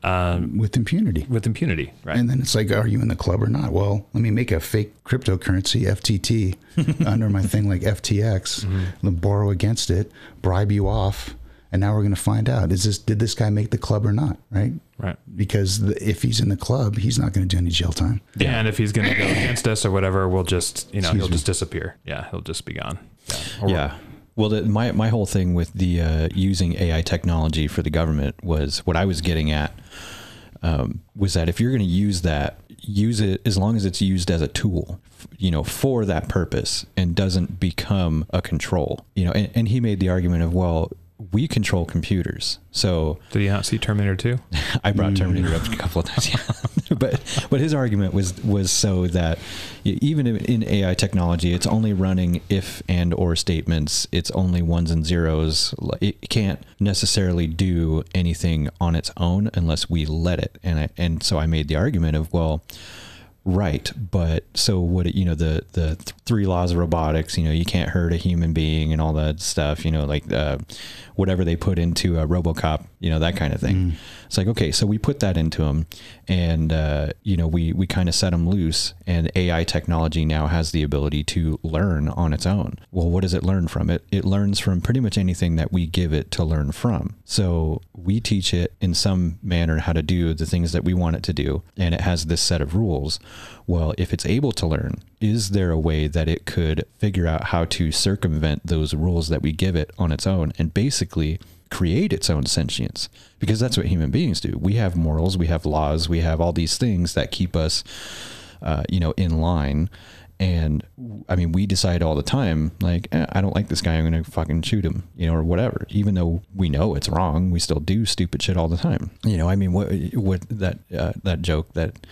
um, with impunity. with impunity right And then it's like, are you in the club or not? Well, let me make a fake cryptocurrency FTT under my thing like FTX, then borrow against it, bribe you off, and now we're going to find out is this did this guy make the club or not? Right? right Because the, if he's in the club, he's not going to do any jail time. yeah. and if he's going to go against us or whatever we'll just you know Excuse he'll me. just disappear yeah he'll just be gone yeah, Or- Yeah. Well, the, my my whole thing with the uh, using AI technology for the government was what I was getting at um, was that if you're going to use that, use it as long as it's used as a tool, you know, for that purpose and doesn't become a control. You know, and, and he made the argument of well. We control computers. So Did you not see Terminator 2? I brought Terminator up a couple of times, yeah. but but his argument was was so that even in- in AI technology, it's only running if and or statements. It's only ones and zeros. It can't necessarily do anything on its own unless we let it. And I, and so I made the argument of well. Right, but so what? You know the the th- three laws of robotics. You know you can't hurt a human being and all that stuff. You know like uh, whatever they put into a RoboCop. You know that kind of thing. It's like okay, so we put that into them, and uh, you know we we kind of set them loose, and AI technology now has the ability to learn on its own. Well, what does it learn from? It it learns from pretty much anything that we give it to learn from. So we teach it in some manner how to do the things that we want it to do, and it has this set of rules. Well, if it's able to learn, is there a way that it could figure out how to circumvent those rules that we give it on its own and basically create its own sentience? Because that's what human beings do. We have morals, we have laws, we have all these things that keep us, uh, you know, in line. And I mean, we decide all the time, like, eh, I don't like this guy. I'm going to fucking shoot him, you know, or whatever. Even though we know it's wrong, we still do stupid shit all the time. You know, I mean, what, what that, uh, that joke that,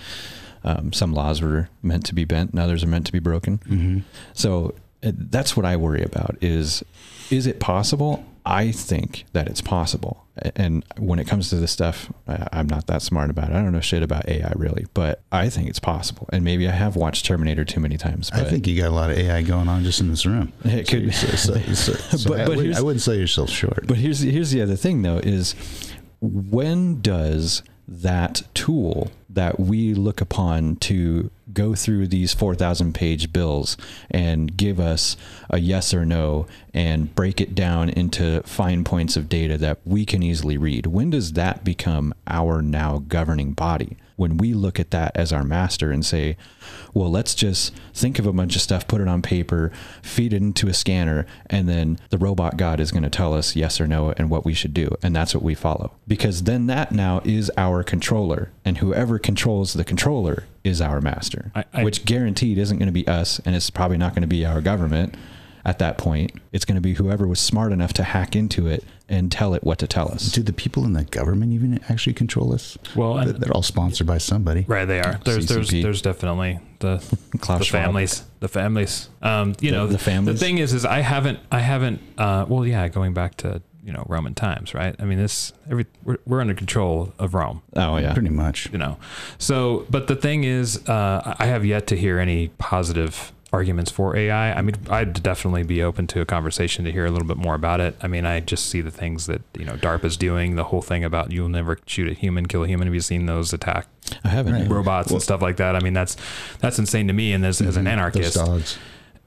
um, some laws were meant to be bent and others are meant to be broken. Mm-hmm. So uh, that's what I worry about is, is it possible? I think that it's possible. And when it comes to this stuff, I- I'm not that smart about it. I don't know shit about AI really, but I think it's possible. And maybe I have watched Terminator too many times. I think you got a lot of AI going on just in this room. It could- So, so, so, so But- I, but wouldn't, here's- I wouldn't sell yourself short. But here's here's the other thing though is when does that tool that we look upon to go through these 4000 page bills and give us a yes or no and break it down into fine points of data that we can easily read. When does that become our now governing body when we look at that as our master and say well let's just think of a bunch of stuff put it on paper feed it into a scanner and then the robot god is going to tell us yes or no and what we should do. And that's what we follow. Because then that now is our controller and whoever controls the controller is our master I- I- which guaranteed isn't going to be us and it's probably not going to be our government at that point it's going to be whoever was smart enough to hack into it and tell it what to tell us Do the people in the government even actually control us? Well, They're- they're all sponsored by somebody. Right, they are. There's there's CCP. there's definitely the Klaus the families, the families. Um, you The- know, the families? The thing is, is I haven't, I haven't. Uh, well, yeah, going back to you know Roman times, right? I mean, this every we're, we're under control of Rome. oh yeah Pretty much. You know, so but the thing is, uh, I have yet to hear any positive arguments for AI. I mean, I'd definitely be open to a conversation to hear a little bit more about it. I mean, I just see the things that you know DARPA's doing, the whole thing about you'll never shoot a human, kill a human. Have you seen those attack i haven't Right. robots Well- and stuff like that. I mean, that's that's insane to me. And as, as an Mhm. anarchist, dogs.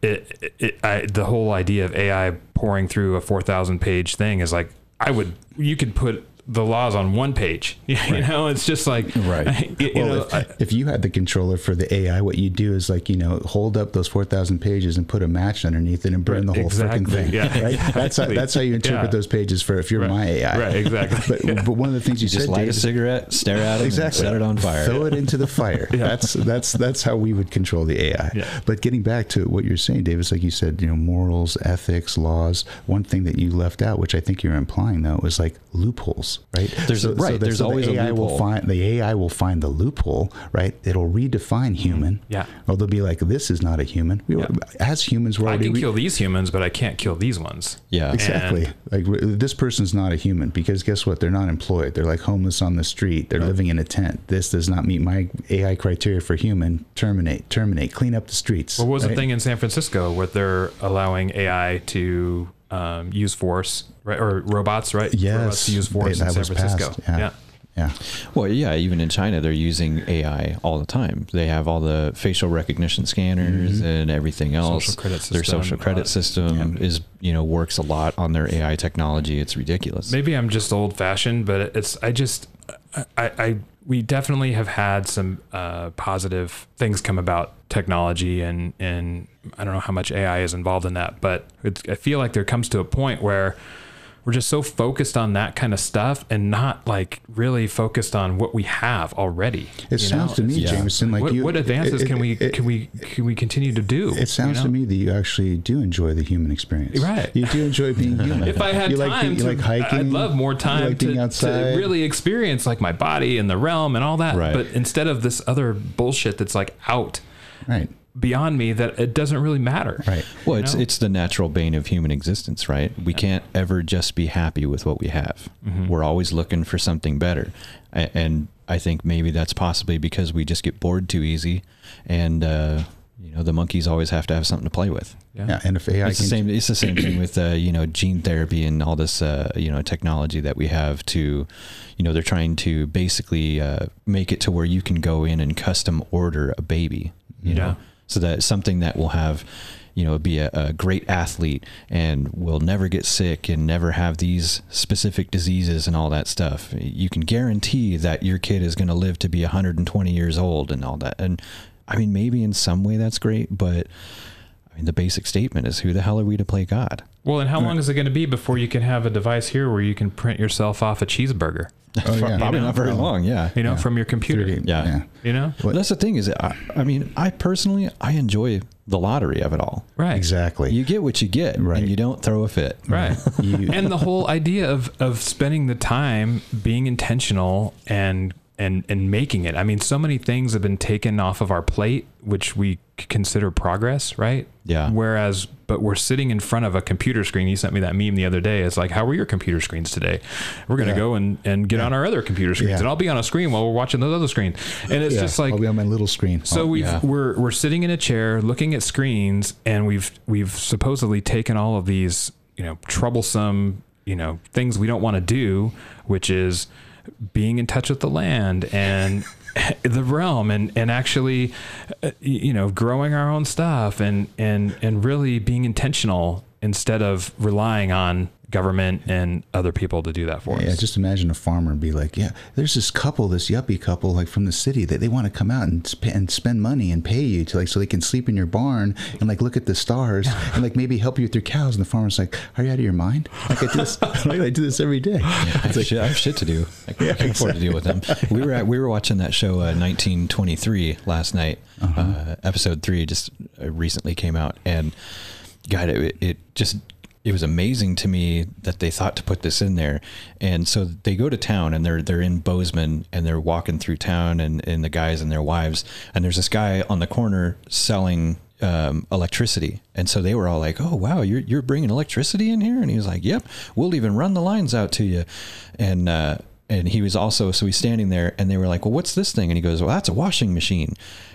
it, it, it I, the whole idea of AI pouring through a four thousand page thing is like I would you could put the laws on one page. You know, it's just like Right. You, you Well, know, if, I- if you had the controller for the AI, what you do is like you know hold up those four thousand pages and put a match underneath it and burn the whole Exactly, freaking thing. yeah, right? That's how, that's how you interpret Yeah. those pages for if you're Right, my AI. right, exactly. But but one of the things you, just said, light Dave, a cigarette stare at it exactly and set it on fire Throw it into the fire. That's that's that's how we would control the AI. Yeah. But getting back to what you're saying, Davis, like you said, you know, morals, ethics, laws. One thing that you left out, which I think you're implying though, was like loopholes, right? There's- right, the- there's always a the AI will loophole. find the AI will find the loophole, right? It'll redefine human. Mm-hmm. Yeah. Or they'll be like, this is not a human. We Yeah. as humans, we're I already can re- kill these humans, but I can't kill these ones. yeah Exactly. And- like this person's not a human because guess what? They're not employed. They're like homeless on the street. They're living in a tent. This does not meet my AI criteria for human. Terminate. Terminate. Clean up the streets. What was the thing in San Francisco where they're allowing AI to um, use force, right? Or robots, right? Yes, robots use force That in San was Francisco. passed. Yeah. Yeah. Well, yeah, even in China, they're using AI all the time. They have all the facial recognition scanners and everything else. Social credit Their social credit uh, system is, you know, works a lot on their AI technology. It's ridiculous. Maybe I'm just old fashioned, but it's I just I, I we definitely have had some uh, positive things come about technology and and I don't know how much AI is involved in that, but I feel like there comes to a point where we're just so focused on that kind of stuff and not like really focused on what we have already. It sounds know? to me, Yeah. Jamison, like what, you. what advances it- can we it- can we can we continue to do? It sounds you to me that you actually do enjoy the human experience. Right. You do enjoy being human. If I had you time like, being- you to, like hiking. I'd love more time like to, to really experience like my body and the realm and all that. Right. But instead of this other bullshit that's like out Right. Beyond me, that it doesn't really matter. Right. Well, it's know? it's the natural bane of human existence, right? We can't ever just be happy with what we have. Mm-hmm. We're always looking for something better, and I think maybe that's possibly because we just get bored too easy, and uh, you know the monkeys always have to have something to play with. Yeah. And if AI it's the same. It's the same thing with uh, you know gene therapy and all this uh, you know technology that we have to, you know, they're trying to basically uh, make it to where you can go in and custom order a baby. You Yeah. know, so that something that will have, you know, be a, a great athlete and will never get sick and never have these specific diseases and all that stuff. You can guarantee that your kid is going to live to be 120 years old and all that. And I mean, maybe in some way that's great, but I mean, the basic statement is who the hell are we to play God? Well, and how long is it going to be before you can have a device here where you can print yourself off a cheeseburger? Oh, yeah. Probably know, not very long. Yeah. You know, Yeah. from your computer. 3D, Yeah. You know, What- That's the thing is, I, I mean, I personally, I enjoy the lottery of it all. right? Exactly. You get what you get, Right. and you don't throw a fit. Right. You- and the whole idea of of spending the time being intentional and and and making it. I mean, so many things have been taken off of our plate, which we c- consider progress, right? Yeah. Whereas, but we're sitting in front of a computer screen. You sent me that meme the other day. It's like, how were your computer screens today? We're gonna Yeah. go and and get on our other computer screens, Yeah. and I'll be on a screen while we're watching those other screens. And it's Yeah, just like I'll be on my little screen. so Oh, we've yeah. we're we're sitting in a chair looking at screens and we've we've supposedly taken all of these, you know, troublesome, you know, things we don't want to do, which is being in touch with the land and the realm and and actually uh, you know, growing our own stuff and and and really being intentional instead of relying on government and other people to do that for Yeah, us. Yeah, just imagine a farmer and be like, yeah, there's this couple, this yuppie couple, like from the city that they want to come out and, sp- and spend money and pay you to like, so they can sleep in your barn and like look at the stars and like maybe help you with your cows. And the farmer's like, are you out of your mind? Like I do this, like, I do this every day. I have, shit, I have shit to do. I can, I can afford to deal with them. We were at, we were watching that show uh, 1923 last night. Uh-huh. uh episode three just uh, recently came out, and God, it, it just it was amazing to me that they thought to put this in there. And so they go to town, and they're they're in Bozeman, and they're walking through town, and and the guys and their wives, and there's this guy on the corner selling um, electricity. And so they were all like, "Oh wow, you're you're bringing electricity in here?" And he was like, "Yep, we'll even run the lines out to you." And uh, and he was also so he's standing there, and they were like, "Well, what's this thing?" And he goes, "Well, that's a washing machine."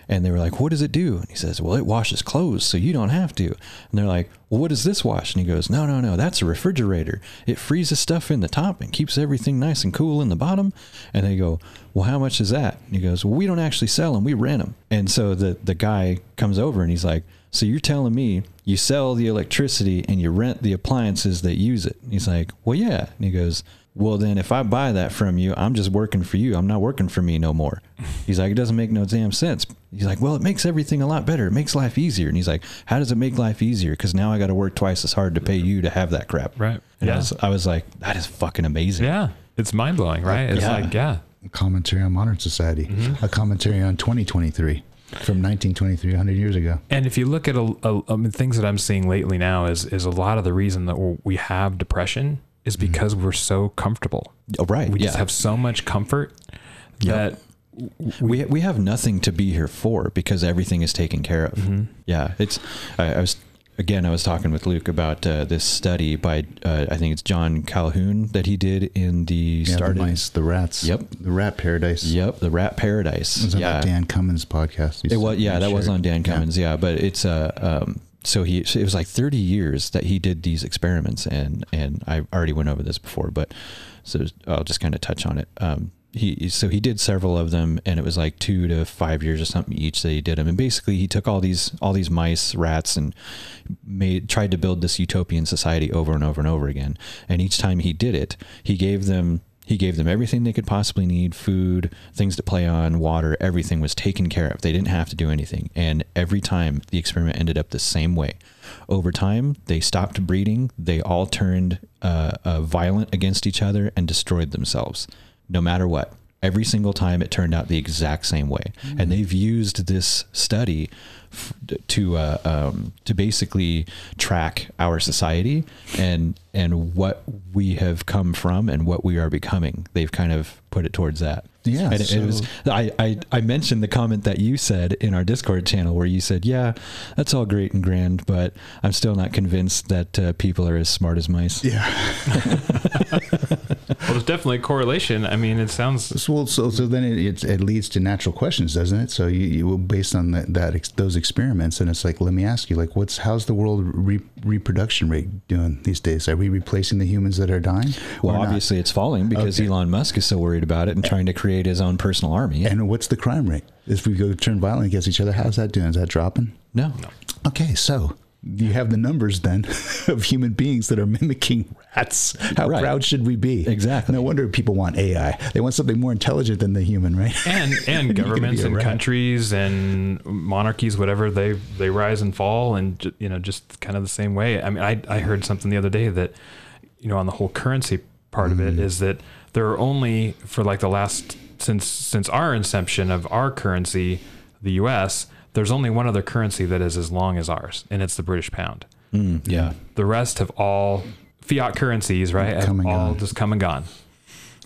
And they were like, "What does it do?" And he says, "Well, it washes clothes, so you don't have to." And they're like, "Well, what does this wash?" And he goes, "No, no, no, that's a refrigerator. It freezes stuff in the top and keeps everything nice and cool in the bottom." And they go, "Well, how much is that?" And he goes, "Well, we don't actually sell them; we rent them." And so the the guy comes over and he's like, "So you're telling me you sell the electricity and you rent the appliances that use it?" And he's like, "Well, yeah." And he goes, well then if i buy that from you i'm just working for you i'm not working for me no more he's like it doesn't make no damn sense he's like well it makes everything a lot better it makes life easier and he's like how does it make life easier because now i got to work twice as hard to pay you to have that crap Right. and I, was, I was like that is fucking amazing Yeah. It's mind blowing, right? It's Yeah. like, yeah. A commentary on modern society, Mm-hmm. a commentary on 2023 from 1923, 100 years ago. And if you look at a, a, I mean, things that I'm seeing lately now is is a lot of the reason that we have depression is because we're so comfortable. oh, right We yeah just have so much comfort that we we have nothing to be here for because everything is taken care of. Mm-hmm. Yeah, it's. I, I was again. I was talking with Luke about uh, this study by uh, I think it's John Calhoun that he did in the Yeah, started. the mice, the rats. Yep. The rat paradise. Yep, the Rat Paradise. It was on yeah, that Dan Cummins podcast. You it was. Yeah, you that was on Dan Cummins. Yeah, but it's uh, um, so he so it was like 30 years that he did these experiments, and and I already went over this before, but so I'll just kind of touch on it. Um, he so he did several of them, and it was like two to five years or something each that he did them, and basically he took all these all these mice, rats, and made tried to build this utopian society over and over and over again. And each time he did it, he gave them he gave them everything they could possibly need food, things to play on, water, everything was taken care of. They didn't have to do anything. And every time the experiment ended up the same way. Over time, they stopped breeding. They all turned uh, uh, violent against each other and destroyed themselves, no matter what. Every single time it turned out the exact same way, and they've used this study f- to uh, um, to basically track our society and and what we have come from and what we are becoming. They've kind of put it towards that. Yeah, and it, it was. I, I I mentioned the comment that you said in our Discord channel where you said, "Yeah, that's all great and grand, but I'm still not convinced that uh, people are as smart as mice." Yeah. Well, there's definitely a correlation. I mean, it sounds So, well, so, so then it, it, it leads to natural questions, doesn't it? So you, you based on that, that ex, those experiments, and it's like, let me ask you, like, what's how's the world re, reproduction rate doing these days? Are we replacing the humans that are dying? Well, or not? obviously it's falling because Okay. Elon Musk is so worried about it and trying to create his own personal army. And what's the crime rate? If we go turn violent against each other, how's that doing? Is that dropping? no, Okay, so you have the numbers then of human beings that are mimicking rats. How Right. proud should we be? Exactly. No wonder people want AI. They want something more intelligent than the human, right? and and governments and rat. countries and monarchies whatever they they rise and fall and you know just kind of the same way i mean i i heard something the other day that you know on the whole currency part of it mm. is that there are only for like the last since since our inception of our currency the us there's only one other currency that is as long as ours and it's the british pound Mm, yeah, the rest have all fiat currencies right have Come and all gone. just come and gone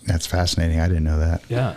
That's fascinating. I didn't know that. yeah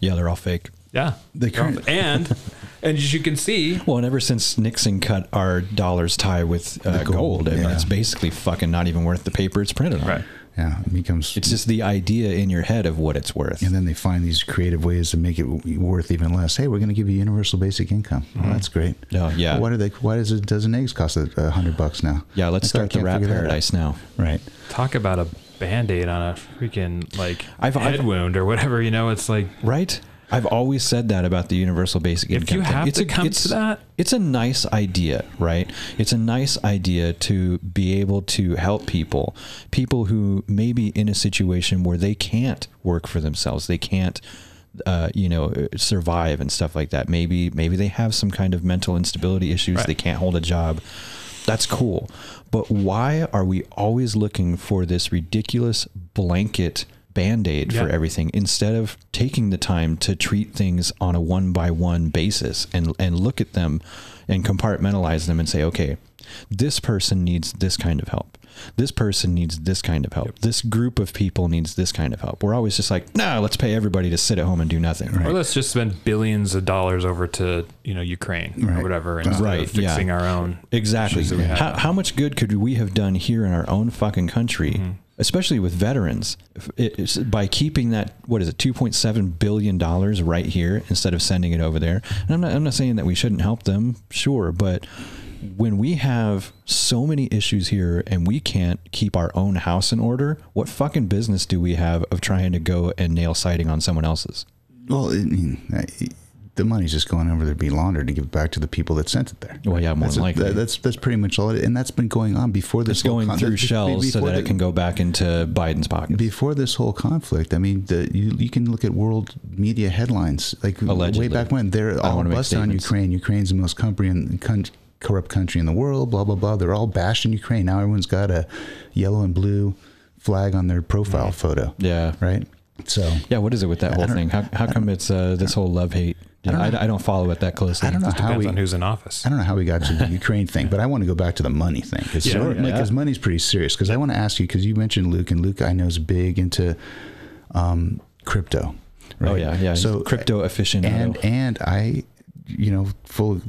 yeah, they're all fake. yeah The current- and and as you can see Well, and ever since Nixon cut our dollars tie with uh, gold, gold, I mean, yeah. it's basically fucking not even worth the paper it's printed on. right Yeah, it becomes. It's just the idea in your head of what it's worth. and then they find these creative ways to make it worth even less. Hey, we're going to give you universal basic income. Well, mm-hmm. that's great. Oh, yeah. Why do they? Why does a dozen eggs cost a a hundred bucks now? Yeah, let's I thought I start the can't rat figure that out. paradise now. Right. talk about a band-aid on a freaking like I've- head I've- wound or whatever you know it's like Right? I've always said that about the universal basic If income. you thing. have it's to a, come it's, to that- it's a nice idea, right? It's a nice idea to be able to help people, people who may be in a situation where they can't work for themselves, they can't, uh, you know, survive and stuff like that. Maybe maybe they have some kind of mental instability issues. Right. They can't hold a job. That's cool, but why are we always looking for this ridiculous blanket? Band-aid for everything instead of taking the time to treat things on a one by one basis and and look at them and compartmentalize them and say okay this person needs this kind of help. This person needs this kind of help. This group of people needs this kind of help. We're always just like no let's pay everybody to sit at home and do nothing. Or let's just spend billions of dollars over to you know Ukraine or whatever instead Right, of fixing yeah. our own Exactly. that we have. How, how much good could we have done here in our own fucking country, mm-hmm. Especially with veterans, it's by keeping that what is it, two point seven billion dollars right here instead of sending it over there? And I'm not I'm not saying that we shouldn't help them, sure, but when we have so many issues here and we can't keep our own house in order, what fucking business do we have of trying to go and nail siding on someone else's? Well, I mean, the money's just going over there to be laundered to give it back to the people that sent it there. Well, yeah, more that's a- likely. that- that's that's pretty much all it. And that's been going on before this. It's whole going con- through shells so that the- it can go back into Biden's pocket. before this whole conflict, I mean, the, you, you can look at world media headlines like Allegedly. way back when they're all busting on. Ukraine. Ukraine's the most compre- con- corrupt country in the world. Blah blah blah. They're all bashing Ukraine. Now everyone's got a yellow and blue flag on their profile photo. Yeah. Right. So Yeah, what is it with that I whole thing? How, how come it's uh, this whole love hate? I don't I. I don't follow it that closely. I don't know how depends we. on who's in office I don't know how we got to the Ukraine thing, but I want to go back to the money thing because Sure, yeah. money's pretty serious. Because I want to ask you because you mentioned Luke, and Luke I know is big into um, crypto. Oh yeah, yeah. So crypto efficient and and I, you know, full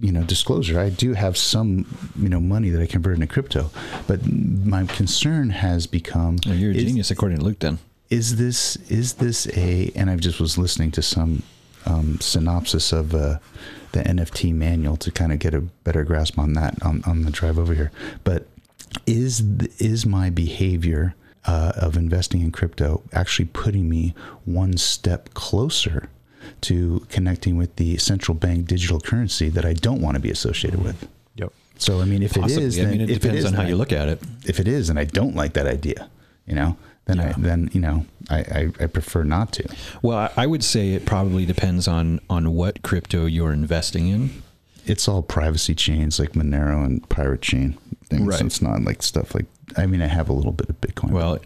you know disclosure, I do have some you know money that I convert into crypto, but my concern has become Well, you're a is- genius according to Luke. Then is this is this a and I just was listening to some um, synopsis of uh, the NFT manual to kind of get a better grasp on that on, on the drive over here. But is is my behavior uh, of investing in crypto actually putting me one step closer to connecting with the central bank digital currency that I don't want to be associated with? yep So I mean, if Possibly. it is, I mean, it depends is, on how you look at it. if it is and I don't like that idea, you know, then Yeah. I then you know I, I, I prefer not to. Well, I, would say it probably depends on on what crypto you're investing in. It's all privacy chains like Monero and Pirate Chain. Things. Right. So it's not like stuff like. I mean, I have a little bit of Bitcoin. Well,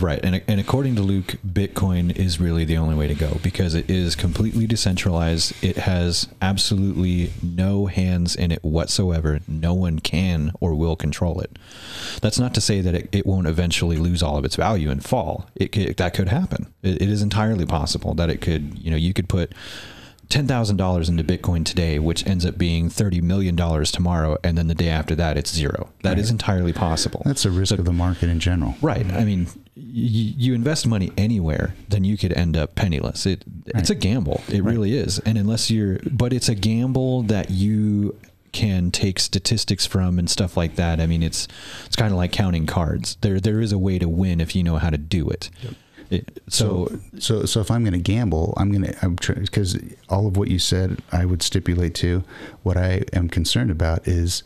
right, and and according to Luke, Bitcoin is really the only way to go because it is completely decentralized. It has absolutely no hands in it whatsoever. No one can or will control it. That's not to say that it, it won't eventually lose all of its value and fall. It could, that could happen. It, it is entirely possible that it could. You know, you could put. Ten thousand dollars into Bitcoin today, which ends up being thirty million dollars tomorrow, and then the day after that, it's zero. That is entirely possible. that's a risk of the market in general. Right. I mean, y- you invest money anywhere, then you could end up penniless. It it's a gamble. It really is. And unless you're, but it's a gamble that you can take statistics from and stuff like that. I mean, it's it's kind of like counting cards. There there is a way to win if you know how to do it. It- so, So, so, so if I'm going to gamble, I'm going to, I'm because all of what you said, I would stipulate to. What I am concerned about is,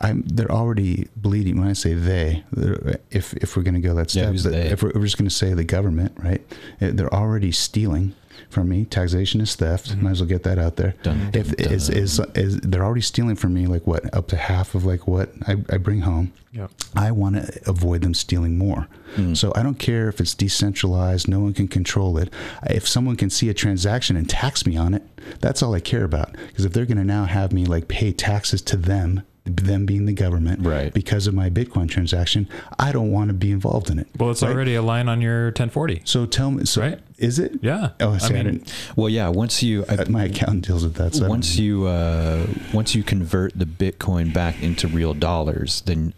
I'm they're already bleeding. When I say they, if if we're going to go that step, that- if we're, we're just going to say the government, right? They're already stealing from me. Taxation is theft. Mm-hmm. Might as well get that out there. Dun, if dun, is, is is they're already stealing from me, like what up to half of like what I, I bring home. Yep. I want to avoid them stealing more. Hmm. So I don't care if it's decentralized, no one can control it. If someone can see a transaction and tax me on it, that's all I care about. Because if they're going to now have me like pay taxes to them, them being the government, Right. because of my Bitcoin transaction, I don't want to be involved in it. Well, it's Right? already a line on your 1040. So tell me, so Right. is it? Yeah. Oh, I see, I, mean, didn't. well, yeah. Once you I, uh, My accountant deals with that. So once you uh, once you convert the Bitcoin back into real dollars, then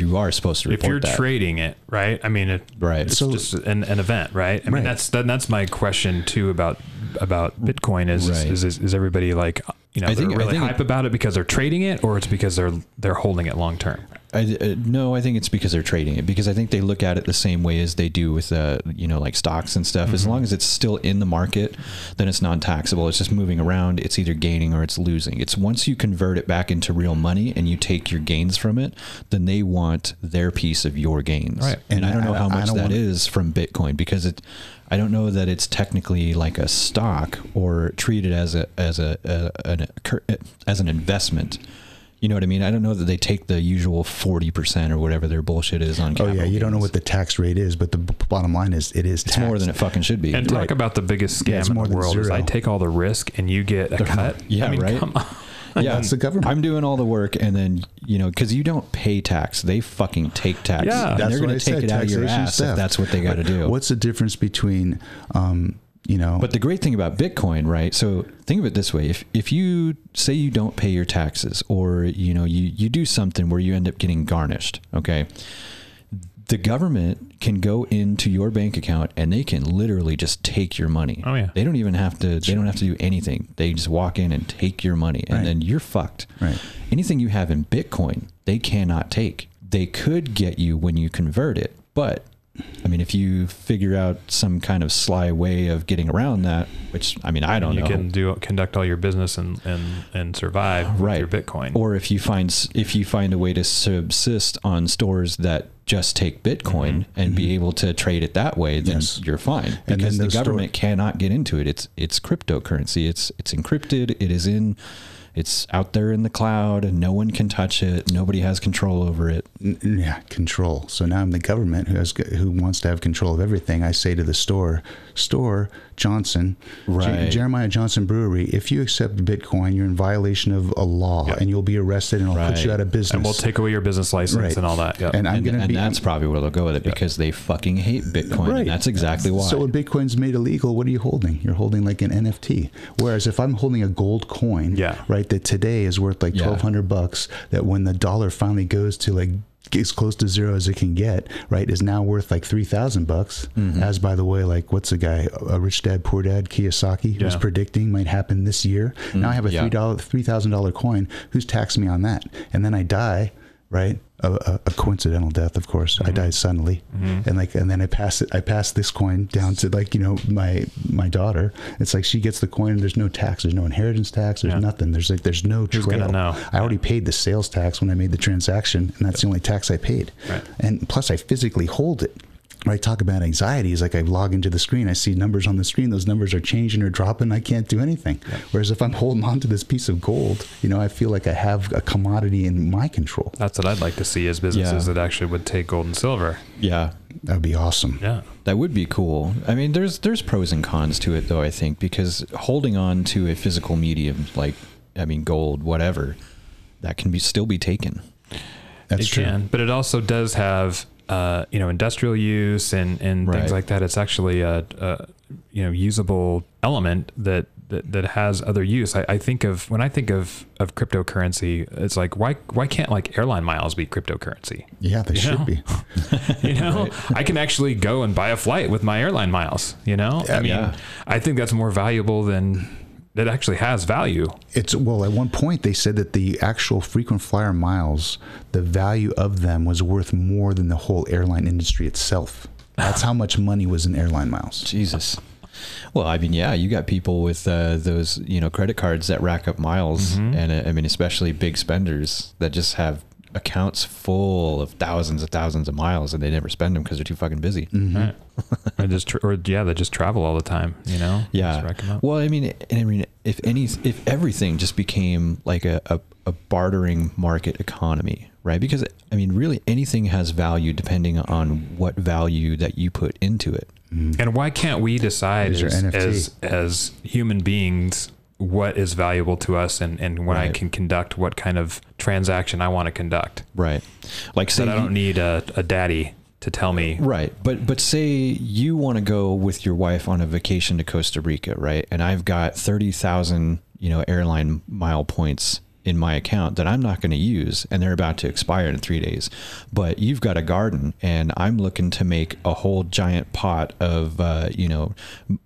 you are supposed to report if you're that. trading it, right? I mean, it, Right. It's So- just an, an event, right? I mean, that's that, that's my question too about about Bitcoin is Right. is, is is everybody like you know I they're think- really think it- hype about it because they're trading it, or it's because they're they're holding it long term? I, uh, no, I think it's because they're trading it because I think they look at it the same way as they do with uh, you know like stocks and stuff. As long as it's still in the market, then it's non-taxable. It's just moving around. It's either gaining or it's losing. It's once you convert it back into real money and you take your gains from it, then they want their piece of your gains. Right. And, I don't know I- how much that is from Bitcoin because it. I don't know that it's technically like a stock or treated as a as a, a an as an investment. You know what I mean? I don't know that they take the usual forty percent or whatever their bullshit is on. Oh yeah, capital you don't know what the tax rate is, but the b- bottom line is it is It's more than it fucking should be. And talk about the biggest scam Yeah, in the than world is. I take all the risk and you get a cut. Yeah, I mean, right. Come on. yeah, That's the government. I'm doing all the work, and then you know, because you don't pay tax, they fucking take tax. Yeah. and That's they're what going to take said, it out of your taxation ass stuff. if that's what they got to do. What's the difference between, um, you know, But the great thing about Bitcoin, right? So think of it this way: if if you say you don't pay your taxes, or you know you you do something where you end up getting garnished, okay, the government can go into your bank account and they can literally just take your money. Oh, yeah. they don't even have to. They don't have to do anything. They just walk in and take your money, and Right. then you're fucked. Right. Anything you have in Bitcoin, they cannot take. They could get you when you convert it, but I mean, if you figure out some kind of sly way of getting around that, which I mean, I don't you know, You can do conduct all your business and and and survive right? with your Bitcoin. Or if you find if you find a way to subsist on stores that just take Bitcoin mm-hmm. and be mm-hmm. able to trade it that way, then Yes. you're fine then because the those store- government cannot get into it. It's it's cryptocurrency. It's it's encrypted. It is in. It's out there in the cloud, and no one can touch it. Nobody has control over it. Yeah, control. So now I'm the government who has who wants to have control of everything. I say to the store, store Johnson, Right. Jeremiah Johnson Brewery. If you accept Bitcoin, you're in violation of a law, Yeah. and you'll be arrested, and I'll put you out of business. and we'll take away your business license Right. and all that. Yeah. And I'm gonna and be. that's probably where they'll go with it because they fucking hate Bitcoin, and that's exactly why. So when Bitcoin's made illegal, what are you holding? You're holding like an NFT. Whereas if I'm holding a gold coin, Yeah. right, that today is worth like Yeah. twelve hundred bucks, that when the dollar finally goes to like as close to zero as it can get, right, is now worth like three thousand bucks. Mm-hmm. As by the way, like what's the guy, a rich dad, poor dad, Kiyosaki was Yeah. predicting might happen this year. now I have a Mm, three dollar, three thousand dollar coin. Who's taxed me on that? And then I die. Right, a, a, a coincidental death, of course. I mm-hmm. died suddenly, mm-hmm. and like, and then I pass it. I pass this coin down to like you know my my daughter. It's like she gets the coin. and There's no tax. There's no inheritance tax. There's Yeah. nothing. There's like there's no Who's trail. I already paid the sales tax when I made the transaction, and that's the only tax I paid. Right. And plus, I physically hold it. When I talk about anxiety, is like I log into the screen, I see numbers on the screen, those numbers are changing or dropping, I can't do anything. Whereas if I'm holding on to this piece of gold, you know, I feel like I have a commodity in my control. That's what I'd like to see as businesses Yeah. that actually would take gold and silver. Yeah. That would be awesome. Yeah. That would be cool. I mean, there's there's pros and cons to it, though. I think because holding on to a physical medium, like I mean, gold, whatever, that can be still be taken. That's it true. can, but it also does have uh, you know industrial use and and Right. things like that. It's actually a, a you know usable element that that, that has other use. I, I think of when I think of of cryptocurrency, it's like why why can't like airline miles be cryptocurrency? Yeah, they You should know? be. You know, I can actually go and buy a flight with my airline miles. You know, I mean, Yeah. I think that's more valuable than that actually has value. It's well, at one point they said that the actual frequent flyer miles, the value of them was worth more than the whole airline industry itself. That's how much money was in airline miles. Jesus. Well, I mean, yeah, you got people with uh, those, you know, credit cards that rack up miles, and uh, I mean, especially big spenders that just have accounts full of thousands and thousands of miles, and they never spend them because they're too fucking busy. Right. or just tr- or yeah, they just travel all the time. You know. Yeah. rack 'em up. Well, I mean, and I mean, if any, if everything just became like a, a, a bartering market economy, right? Because I mean, really, anything has value depending on what value that you put into it. And why can't we decide as, as as human beings what is valuable to us and, and when I can conduct what kind of transaction I want to conduct? Right. Like say That I don't need a, a daddy to tell me. Right, but but say you want to go with your wife on a vacation to Costa Rica, right? And I've got thirty thousand, you know, airline mile points in my account that I'm not going to use, and they're about to expire in three days. But you've got a garden, and I'm looking to make a whole giant pot of, uh, you know,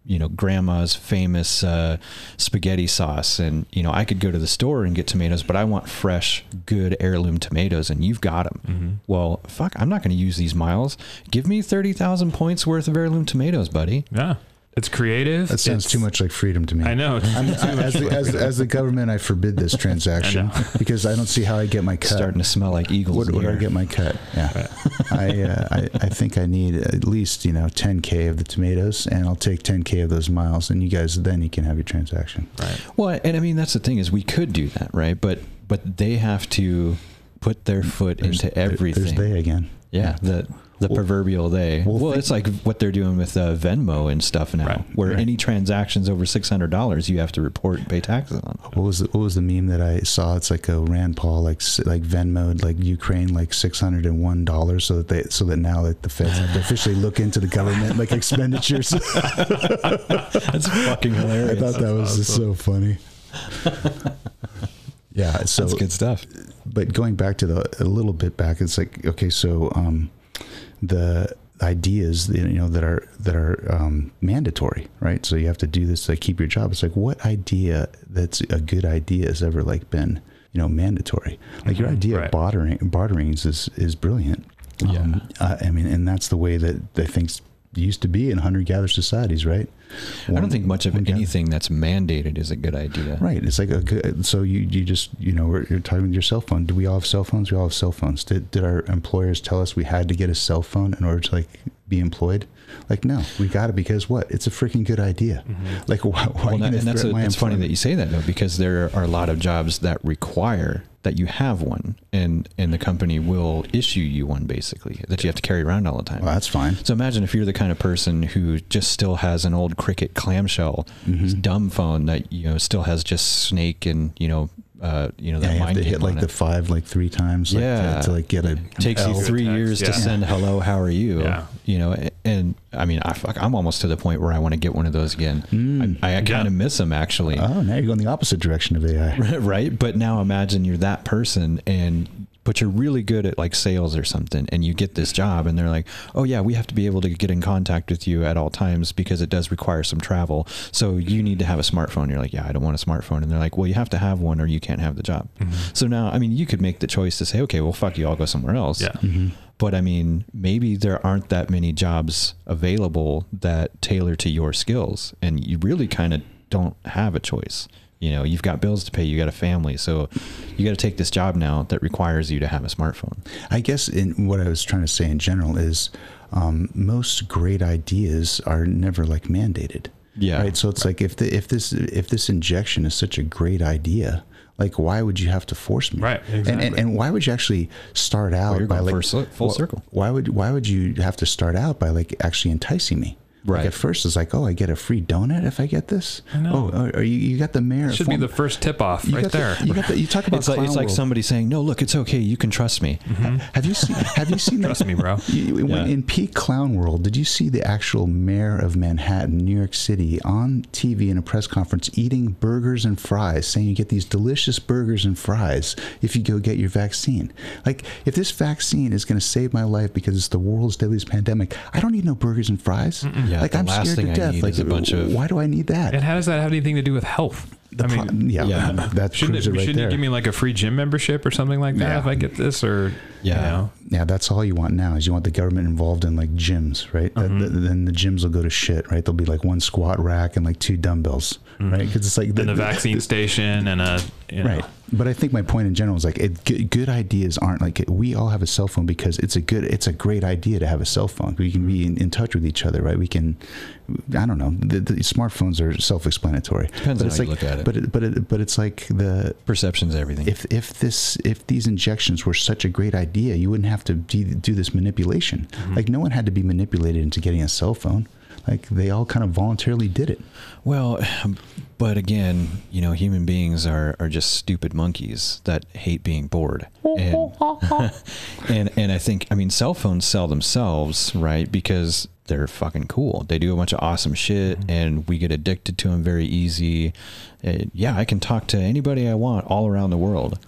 you know, grandma's famous uh, spaghetti sauce, and you know, I could go to the store and get tomatoes, but I want fresh, good heirloom tomatoes, and you've got them. Mm-hmm. Well, fuck, I'm not going to use these miles. Give me thirty thousand points worth of heirloom tomatoes, buddy. Yeah. It's creative. That sounds It's- too much like freedom to me. I know. I'm, I, as, the, as, as the government, I forbid this transaction because I don't see how I get my cut. Starting to smell like eagles. Where, in where do I get my cut? Yeah, I, uh, I I think I need at least you know 10k of the tomatoes, and I'll take 10k of those miles, and you guys then you can have your transaction. Right. Well, and I mean that's the thing is we could do that, right? But but they have to put their foot There's- into there- everything. There's they again. Yeah, the the Well- proverbial they. well, Well, it's like what they're doing with uh, Venmo and stuff now, Right, where right. any transactions over six hundred dollars you have to report and pay taxes on. What was the, what was the meme that I saw? It's like a Rand Paul like like Venmo like Ukraine like six hundred and one dollars, so that they so that now like the feds have to officially look into the government like expenditures. That's fucking hilarious. I thought that was just so funny. Yeah, so That's good stuff. but going back to the a little bit back, it's like okay, so um, the ideas you know that are that are um, mandatory, right? So you have to do this to keep your job. It's like what idea that's a good idea has ever like been you know mandatory? Like your Mhm, idea right. of bartering barterings is is brilliant. Um, uh, I mean, and that's the way that that things used to be in hunter gatherer societies, right? I don't think much of anything that's mandated is a good idea. Right. It's like a good, so you you just you know we're, you're talking with your cell phone. Do we all have cell phones? We all have cell phones. Did did our employers tell us we had to get a cell phone in order to like be employed? Like no, we got it because what? It's a freaking good idea. Like why? why Mm-hmm. Well, that- and that's, a, it's funny that you say that though, because there are a lot of jobs that require that you have one, and and the company will issue you one basically that you have to carry around all the time. Well, that's fine. So imagine if you're the kind of person who just still has an old Cricket clamshell Mm-hmm. dumb phone that you know still has just Snake and you know uh, you know Yeah, that you have to hit like on the five like three times. Like, yeah To, to like get a takes you three Text, years to send hello how are you Yeah. you know and, and I mean I fuck, I'm almost to the point where I want to get one of those again Mm. I, I kind Yeah. of miss them actually Oh, now you're going the opposite direction of AI. right but now imagine you're that person and but you're really good at like sales or something and you get this job and they're like oh yeah we have to be able to get in contact with you at all times because it does require some travel so you need to have a smartphone you're like yeah i don't want a smartphone and they're like well you have to have one or you can't have the job so now i mean you could make the choice to say okay well fuck you i'll go somewhere else Yeah. Mm-hmm. but I mean, maybe there aren't that many jobs available that tailor to your skills, and you really kind of don't have a choice. You know, you've got bills to pay, you got a family, so you got to take this job now that requires you to have a smartphone. I guess in what I was trying to say in general is um, most great ideas are never like mandated. Yeah. Right. So it's like if the if this if this injection is such a great idea, like why would you have to force me? Right, And and, exactly. and why would you actually start out you're by going like full cir- full circle. Why would why would you have to start out by like actually enticing me? Like Right. at first, it's like, oh, I get a free donut if I get this. I know. Oh, are you, you got the mayor? It Should be the first tip off you right got the- there. you got the, you talk about It's like it's Clown like somebody saying, "No, look, it's okay. You can trust me." Mm-hmm. Have you seen? Have you seen? Trust that- me, bro. You, when- Yeah. In peak clown world, did you see the actual mayor of Manhattan, New York City, on TV in a press conference eating burgers and fries, saying you get these delicious burgers and fries if you go get your vaccine? Like, if this vaccine is going to save my life because it's the world's deadliest pandemic, I don't need no burgers and fries. Yeah, like the I'm last scared thing to I death. need like, is a bunch of- why do I need that? And how does that have anything to do with health? The I pro- mean, yeah, yeah. that shouldn't, it, it right shouldn't there. you give me like a free gym membership or something like that Yeah. if I get this? Or Yeah. you know? Yeah, that's all you want now is you want the government involved in like gyms, right? Mm-hmm. that- then the gyms will go to shit, right? There'll be like one squat rack and like two dumbbells, right? Because it's like and the vaccine station and a you know, Right. But I think my point in general is like it, good, good ideas aren't like we all have a cell phone because it's a good, it's a great idea to have a cell phone. We can be in, in touch with each other, right? We can, I don't know. The, the smartphones are self-explanatory. Depends but on it's how you like, look at it. But it, but it, but it's like the Perception's everything. if if this if these injections were such a great idea, you wouldn't have to do, do this manipulation. Mm-hmm. Like no one had to be manipulated into getting a cell phone. Like they all kind of voluntarily did it. Well, but again, you know, human beings are, are just stupid monkeys that hate being bored. And, and and I think I mean cell phones sell themselves, right? Because they're fucking cool. They do a bunch of awesome shit and we get addicted to them very easy. Uh, yeah, I can talk to anybody I want all around the world.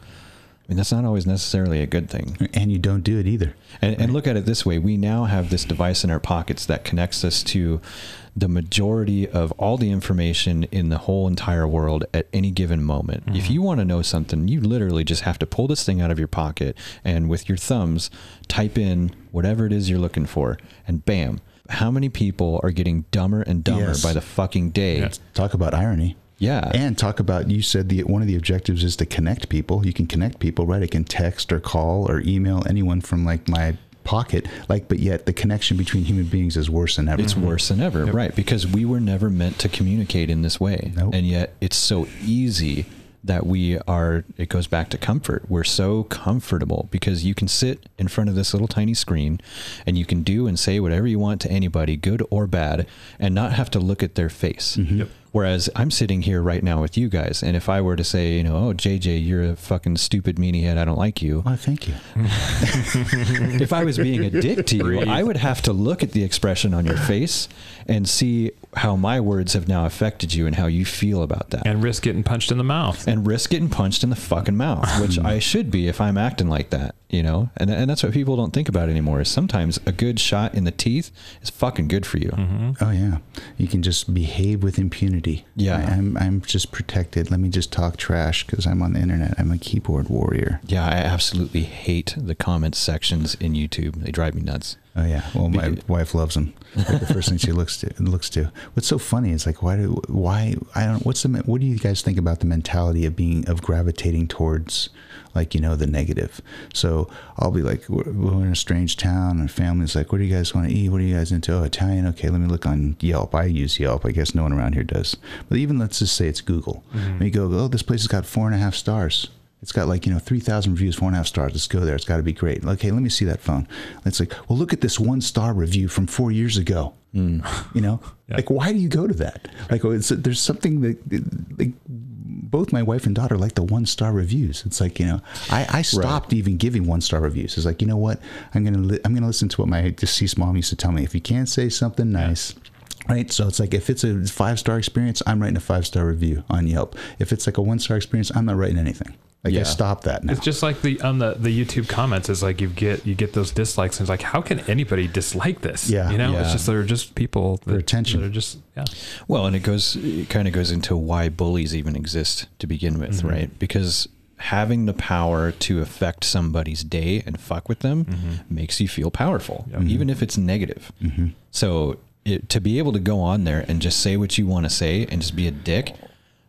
I mean, that's not always necessarily a good thing. And you don't do it either. And, and look at it this way we now have this device in our pockets that connects us to the majority of all the information in the whole entire world at any given moment. If mm-hmm. you want to know something, you literally just have to pull this thing out of your pocket and with your thumbs type in whatever it is you're looking for, and bam. How many people are getting dumber and dumber Yes. by the fucking day? Yeah. Talk about irony. Yeah. And talk about you said the one of the objectives is to connect people. You can connect people, right? I can text or call or email anyone from like my pocket. Like, but yet the connection between human beings is worse than ever. It's mm-hmm. worse than ever, right? Because we were never meant to communicate in this way. Nope. And yet it's so easy that we are, it goes back to comfort. We're so comfortable because you can sit in front of this little tiny screen and you can do and say whatever you want to anybody, good or bad, and not have to look at their face. Mm-hmm. Yep. Whereas I'm sitting here right now with you guys, and if I were to say, you know, oh, JJ, you're a fucking stupid meanie head, I don't like you. Why, thank you. if I was being a dick to you, Breathe. I would have to look at the expression on your face and see how my words have now affected you and how you feel about that. and risk getting punched in the mouth. And risk getting punched in the fucking mouth, which I should be if I'm acting like that, you know? And, and that's what people don't think about anymore is sometimes a good shot in the teeth is fucking good for you. Mm-hmm. Oh yeah, you can just behave with impunity. Yeah. I, am I'm just protected. Let me just talk trash because I'm on the internet. I'm a keyboard warrior. Yeah, I absolutely hate the comment sections in YouTube. They drive me nuts. Oh yeah. Well, my Beca- wife loves them. Like the first thing she looks to looks to. What's so funny is like why do why I don't what's the what do you guys think about the mentality of being of gravitating towards like you know the negative? So I'll be like we're, we're in a strange town and family's like what do you guys want to eat? What are you guys into? Oh Italian. Okay, let me look on Yelp. I use Yelp. I guess no one around here does. But even let's just say it's Google. Mm-hmm. When you go oh this place has got four and a half stars. It's got like, you know, 3,000 reviews, four and a half stars. Let's go there. It's got to be great. Okay, let me see that phone. It's like, well, look at this one star review from four years ago. Mm. You know, Yeah. like, why do you go to that? Like, oh, there's something that, like, both my wife and daughter like the one star reviews. It's like, you know, I, I stopped even giving one star reviews. It's like, you know what? I'm going to, li- I'm going to listen to what my deceased mom used to tell me. If you can't say something nice, Right. So it's like if it's a five star experience, I'm writing a five star review on Yelp. If it's like a one star experience, I'm not writing anything. Like I Yeah. stopped that now. It's just like the on the, the YouTube comments is like you get you get those dislikes and it's like how can anybody dislike this? Yeah. you know, Yeah. it's just they're just people that, attention. They're just yeah. Well, and it goes, it kind of goes into why bullies even exist to begin with, mm-hmm. right? Because having the power to affect somebody's day and fuck with them mm-hmm. makes you feel powerful, mm-hmm. even if it's negative. So it, to be able to go on there and just say what you want to say and just be a dick,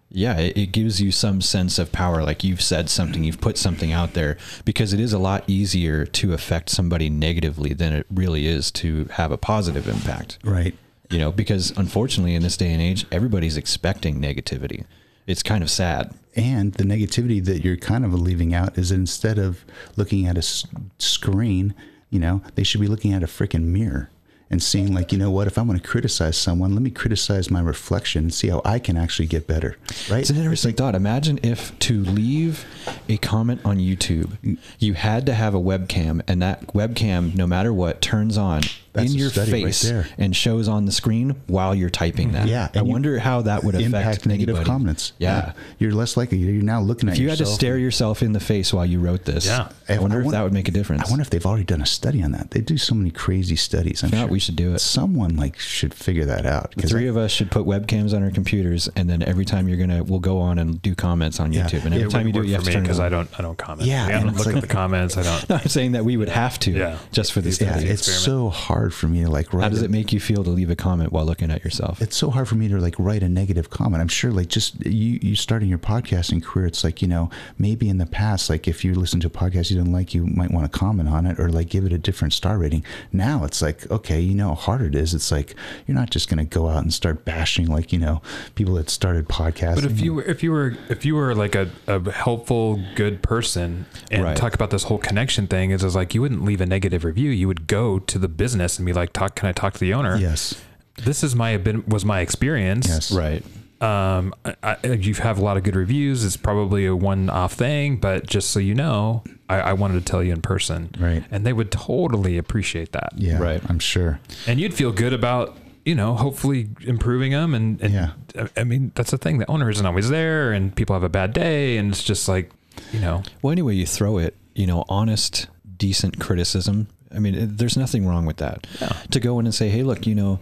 yeah, it, it gives you some sense of power. Like you've said something, you've put something out there because it is a lot easier to affect somebody negatively than it really is to have a positive impact. Right. You know, because unfortunately in this day and age, everybody's expecting negativity. It's kind of sad. And the negativity that you're kind of leaving out is instead of looking at a s- screen, you know, they should be looking at a freaking mirror and seeing like, you know what, if I'm going to criticize someone, let me criticize my reflection and see how I can actually get better. Right. It's an interesting thought. Imagine if to leave a comment on YouTube, mm. you had to have a webcam, and that webcam, no matter what, turns on That's in your study right face there. and shows on the screen while you're typing that. Yeah, I wonder how that would affect impact negative anybody. comments. Yeah. You're less likely. You're now looking at If you had to stare yourself in the face while you wrote this, Yeah. I wonder I if that would make a difference. I wonder if they've already done a study on that. They do so many crazy studies. I'm If not, sure we should do it. Someone like should figure that out. The three of us should put webcams on our computers, and then every time you're gonna, we'll go on and do comments on Yeah. YouTube. And every It time you do, it, you have to me turn it because on. I don't I don't comment. Yeah, I don't look like- at the comments. I don't. No, I'm saying that we would have to, Yeah. just for these yeah, studies. it's so hard for me to like write. How does a- it make you feel to leave a comment while looking at yourself? It's so hard for me to like write a negative comment. I'm sure like just you you starting your podcasting career, it's like you know maybe in the past like if you listen to a podcast you didn't like, you might want to comment on it or like give it a different star rating. Now it's like okay, you know how hard it is. It's like you're not just gonna go out and start bashing like you know people that started podcasting. But if you were if you were if you were like a, a helpful good person and Right. talk about this whole connection thing, is is like you wouldn't leave a negative review. You would go to the business and be like, "Talk, can I talk to the owner?" yes, This is my been was my experience. yes, right. Um, I, I, you have a lot of good reviews. It's probably a one-off thing, but just so you know, I, I wanted to tell you in person, Right. And they would totally appreciate that, yeah, Right. I'm sure. and you'd feel good about you know hopefully improving them. And, and Yeah. I- I mean that's the thing. The owner isn't always there, and people have a bad day, and it's just like you know, Well, anyway, you throw it, you know, honest, decent criticism. I mean, it, there's nothing wrong with that. Yeah. To go in and say, hey, look, you know,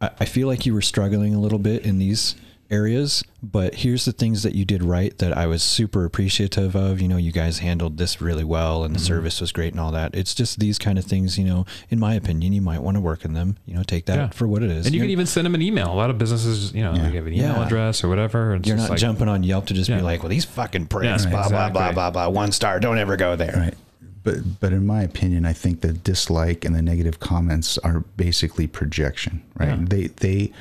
I, I feel like you were struggling a little bit in these areas, but here's the things that you did right that I was super appreciative of. You know, you guys handled this really well and the Mm-hmm. service was great and all that. It's just these kind of things, you know, in my opinion, you might want to work in them, you know, take that Yeah. for what it is. and you You're- can even send them an email. A lot of businesses, you know, Yeah. they have an email Yeah. address or whatever. It's you're not like, jumping on Yelp to just be like, well, these fucking pricks, Yeah, blah, blah, blah, exactly. blah, blah, one star. Don't ever go there. Right. But but in my opinion, I think the dislike and the negative comments are basically projection, right? Yeah. They they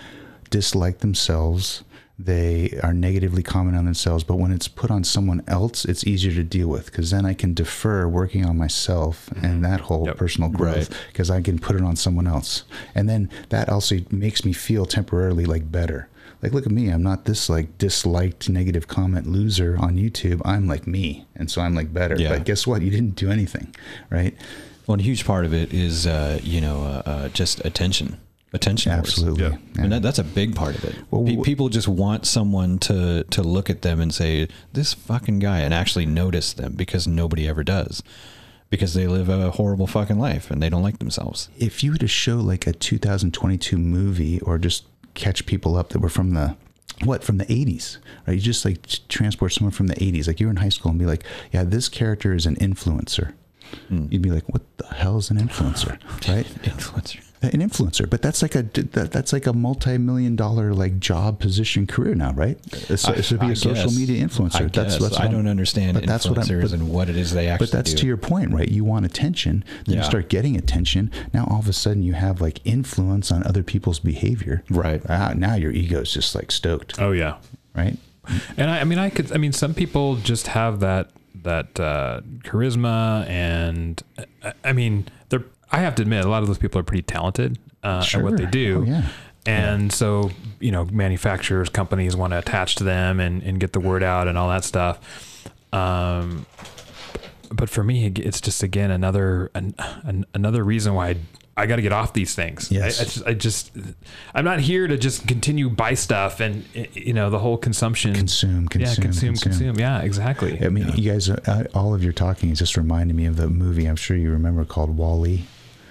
dislike themselves. They are negatively commenting on themselves, but when it's put on someone else, it's easier to deal with because then I can defer working on myself and mm-hmm. that whole Yep. personal growth Right. because I can put it on someone else, and then that also makes me feel temporarily like better. Like, look at me. I'm not this like disliked negative comment loser on YouTube. I'm like me. And so I'm like better. Yeah. But guess what? You didn't do anything. Right. Well, a huge part of it is, uh, you know, uh, uh, just attention. Attention. Absolutely. Yeah. Yeah. And that, that's a big part of it. Well, Pe- people just want someone to to look at them and say, "This fucking guy," and actually notice them because nobody ever does, because they live a horrible fucking life and they don't like themselves. if you were to show like a 2022 movie or just catch people up that were from the what from the 80s right? You just like transport someone from the 80s like you're in high school and be like yeah this character is an influencer. Hmm. You'd be like what the hell is an influencer? Right? Influencer. An influencer but that's like a that, that's like a multi-million dollar like job position career now right so, I- so be I a social guess. media influencer I that's guess. I don't understand but that's what I'm- influencers but- and what it is they actually do. but that's do. to your point, right? You want attention. Then Yeah. you start getting attention. Now all of a sudden you have like influence on other people's behavior. Right. Ah, now your ego is just like stoked, oh yeah, right? And I, I mean, I could. I mean, some people just have that that uh, charisma, and I, I mean, they're. I have to admit, a lot of those people are pretty talented uh, at what they do. Oh, yeah. And so, you know, manufacturers, companies want to attach to them and, and get the word out and all that stuff. Um, but for me, it's just again another an, an, another reason why I, I got to get off these things. Yes. I, I, just, I just I'm not here to just continue buy stuff and you know the whole consumption. Consume, yeah, consume, consume, consume. consume. Yeah, exactly. I mean, you guys, all of your talking is just reminding me of the movie. I'm sure you remember called Wall-E.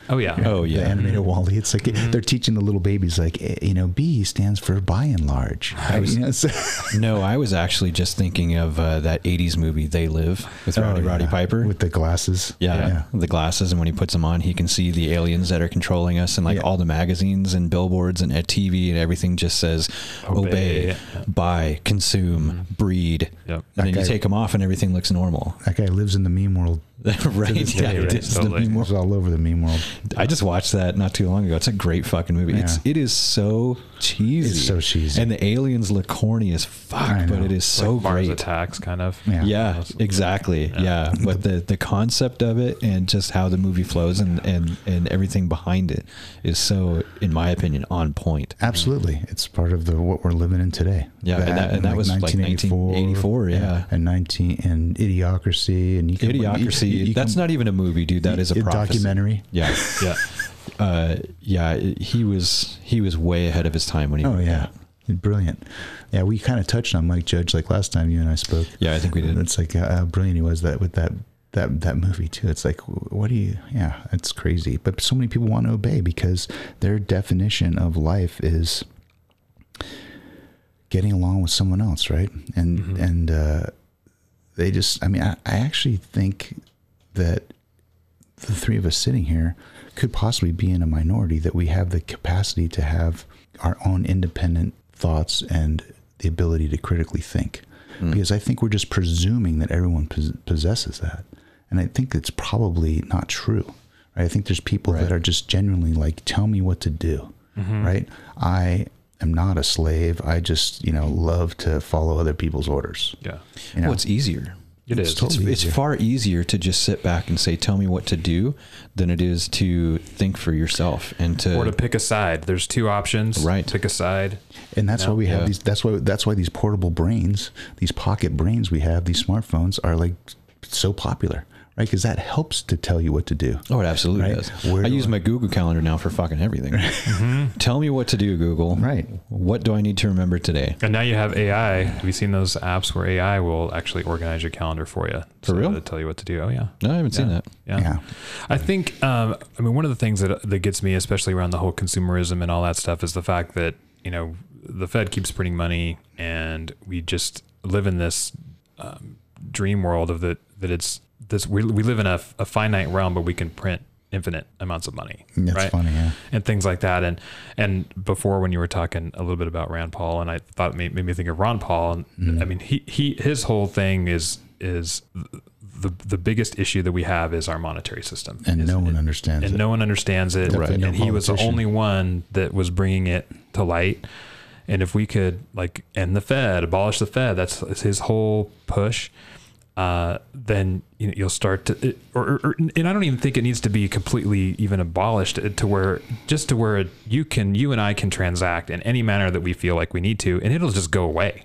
Oh yeah. Oh yeah. the yeah. animated Wall-E. It's like Mm-hmm. they're teaching the little babies like eh, you know B stands for Buy n Large. was- you know, so- No, I was actually just thinking of uh, that '80s movie "They Live" with Roddy, Oh, Roddy. Piper. with the glasses. yeah, the glasses, and when he puts them on, he can see the aliens that are controlling us, and like Yeah. all the magazines and billboards and at TV and everything just says obey, Obey. buy, consume, breed. Yep. And then you take them off, and everything looks normal. That guy lives in the meme world. right? this Yeah, day, it right? is the Totally. meme world. It's all over the meme world. I just watched that not too long ago. It's a great fucking movie. It's Yeah. it is so cheesy. It's so cheesy. And the aliens look corny as fuck, but it is so like Mars great. attacks, kind of. Yeah. Yeah, exactly. Yeah. but the the concept of it and just how the movie flows and and and everything behind it is so, in my opinion, on point. Absolutely, it's part of the what we're living in today. Yeah, and that- and that was like 1984, yeah. and nineteen and Idiocracy, and you can, Idiocracy. You- you that's can- not even a movie, dude. That is a, a documentary. Yeah, Yeah. uh, yeah. He was he was way ahead of his time when he. Oh yeah, that. brilliant. Yeah, we kind of touched on Mike Judge like last time you and I spoke. Yeah, I think we did. It's like uh, how brilliant he was that with that that that movie too. It's like what do you? Yeah, it's crazy. But so many people want to obey because their definition of life is getting along with someone else, right? And Mm-hmm. and uh, they just. I mean, I, I actually think that the three of us sitting here could possibly be in a minority that we have the capacity to have our own independent thoughts and the ability to critically think. Hmm. Because I think we're just presuming that everyone possesses that. And I think it's probably not true. Right? I think there's people Right. that are just genuinely like, tell me what to do. Mm-hmm. Right? I am not a slave. I just, you know, love to follow other people's orders. Yeah. You know? Well, it's easier. It It's is. totally- It's, it's far easier to just sit back and say, "Tell me what to do," than it is to think for yourself and to. or to pick a side. There's two options. Right. Pick a side. and that's No, why we have yeah. these that's why that's why these portable brains these pocket brains we have these smartphones are like so popular right because that helps to tell you what to do Oh, it absolutely Right. does. Where I do use I- my Google Calendar now for fucking everything. Tell me what to do, Google. Right. What do I need to remember today? And now you have AI. Have you seen those apps where AI will actually organize your calendar for you? For real? To tell you what to do. Oh yeah. No, I haven't seen that. Yeah. Yeah. I think, um, I mean, one of the things that, that gets me, especially around the whole consumerism and all that stuff, is the fact that, you know, the Fed keeps printing money and we just live in this um, dream world of that, that it's this, we, we live in a, a finite realm, but we can print infinite amounts of money. that's right? funny yeah and things like that. And and before when you were talking a little bit about Rand Paul, and I thought it made, made me think of Ron Paul. And Mm-hmm. I mean, he he his whole thing is is the the biggest issue that we have is our monetary system, and Is- no one understands it- understands and it no one understands it. No And he was the only one that was bringing it to light. And if we could like end the Fed, abolish the Fed, that's his whole push. Uh, then you know, you'll start to, or, or, and I don't even think it needs to be completely even abolished to where just to where you can, you and I can transact in any manner that we feel like we need to, and it'll just go away.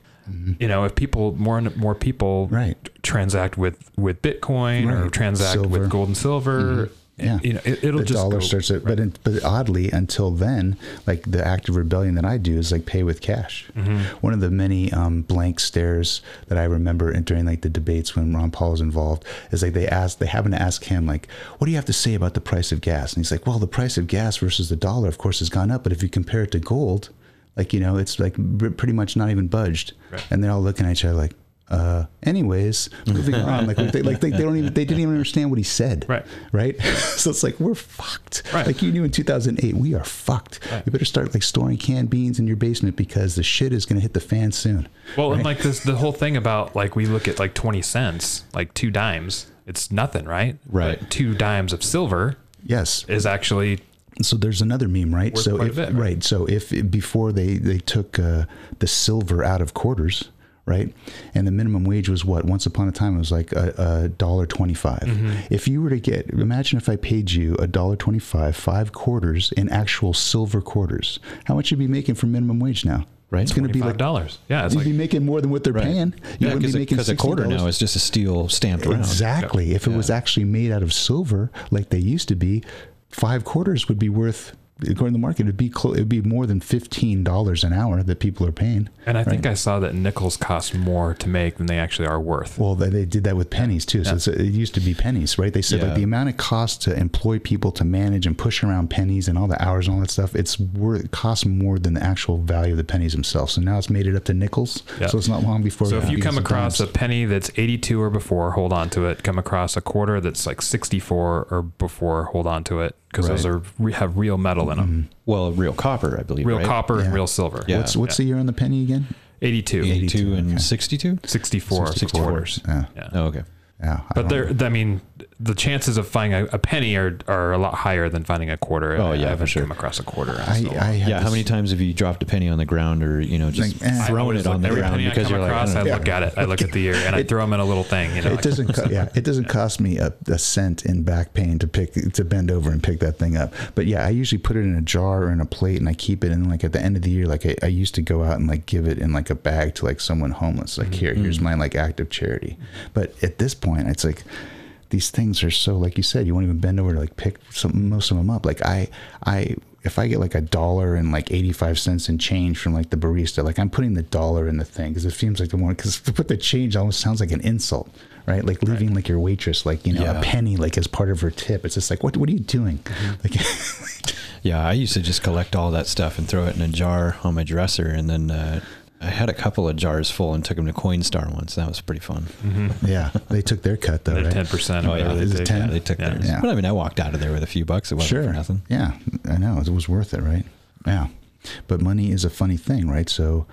You know, if people more and more people Mm-hmm. Right. transact with with Bitcoin or transact Silver. with gold and silver, Yeah. you know, it, it'll the just dollar go, starts it, but in, but oddly, until then, like the act of rebellion that I do is like pay with cash. Mm-hmm. One of the many um, blank stares that I remember during like the debates when Ron Paul was involved is like they ask they happen to ask him like, "What do you have to say about the price of gas?" And he's like, "Well, the price of gas versus the dollar, of course, has gone up, but if you compare it to gold, like you know, it's like pretty much not even budged." Right. And they're all looking at each other like. Uh, anyways, moving on. Like, they, like they, they don't even they didn't even understand what he said Right. right? so it's like we're fucked. Right. Like you knew in 2008, we are fucked. Right. You better start like storing canned beans in your basement because the shit is going to hit the fan soon. Well, and like this, the whole thing about like we look at like twenty cents, like two dimes, it's nothing, right? Right. But two dimes of silver Yes. is actually So there's another meme, right? So if, bit, right? right. So if before they they took uh, the silver out of quarters, right, and the minimum wage was what? Once upon a time, it was like a, a dollar 25 Mm-hmm. If you were to get, imagine if I paid you a dollar twenty five, five quarters in actual silver quarters, how much you'd be making for minimum wage now? Right. It's going to be like dollars. Yeah, it's you'd like be making more than what they're Right. paying. You Yeah, wouldn't be making because a quarter now is just a steel stamped around. Exactly. If it was actually made out of silver, like they used to be, five quarters would be worth according to the market, it'd be clo- it'd be more than fifteen dollars an hour that people are paying. And I think I saw that nickels cost more to make than they actually are worth. Well, they, they did that with pennies too. So Yeah. it's, it used to be pennies, right? They said Yeah. like the amount it costs to employ people to manage and push around pennies and all the hours and all that stuff. It's worth it costs more than the actual value of the pennies themselves. So now it's made it up to nickels. Yeah. So it's not long before. So if you come across a penny that's 82 or before, hold on to it. Come across a quarter that's like 64 or before, hold on to it because those are have real metal in them, mm-hmm. Well, real copper, I believe. real right? copper Yeah. and real silver. Yeah. what's what's the year on the penny again? 82, 82 and okay. 62? 64, 64. quarters. Yeah, Yeah. Oh, okay. yeah. I But don't- there, I mean, the chances of finding a, a penny are, are a lot higher than finding a quarter. Oh, yeah, I for haven't sure. come across a quarter. in I. I had Yeah, how many times have you dropped a penny on the ground or, you know, just Like, eh. Thrown it on look- the every ground penny I because come you're like, I across, I know. look at it. I look at the year and I throw them in a little thing. You know, it like- doesn't. Co- yeah, it doesn't cost me a, a cent in back pain to pick to bend over and pick that thing up. But yeah, I usually put it in a jar or in a plate and I keep it. And like at the end of the year, like I, I used to go out and like give it in like a bag to like someone homeless. Like here, here's my like act of charity. But at this point, it's like these things are so like you said, you won't even bend over to like pick some most of them up. Like I I. If I get like a dollar and like 85 cents in change from like the barista, like I'm putting the dollar in the thing because it seems like the more, because to put the change almost sounds like an insult, right? Like leaving like your waitress, like, you know, Yeah. a penny, like as part of her tip. It's just like, what, what are you doing? Like, Yeah, I used to just collect all that stuff and throw it in a jar on my dresser. And then uh, I had a couple of jars full and took them to Coinstar once. That was pretty fun. yeah, they took their cut though, They're right? ten percent. Oh, yeah. Is it 10? Yeah, they took Yeah. theirs. Yeah. But I mean, I walked out of there with a few bucks. It wasn't Sure. for nothing. Yeah, I know. It was worth it, right? Yeah. But money is a funny thing, right? So,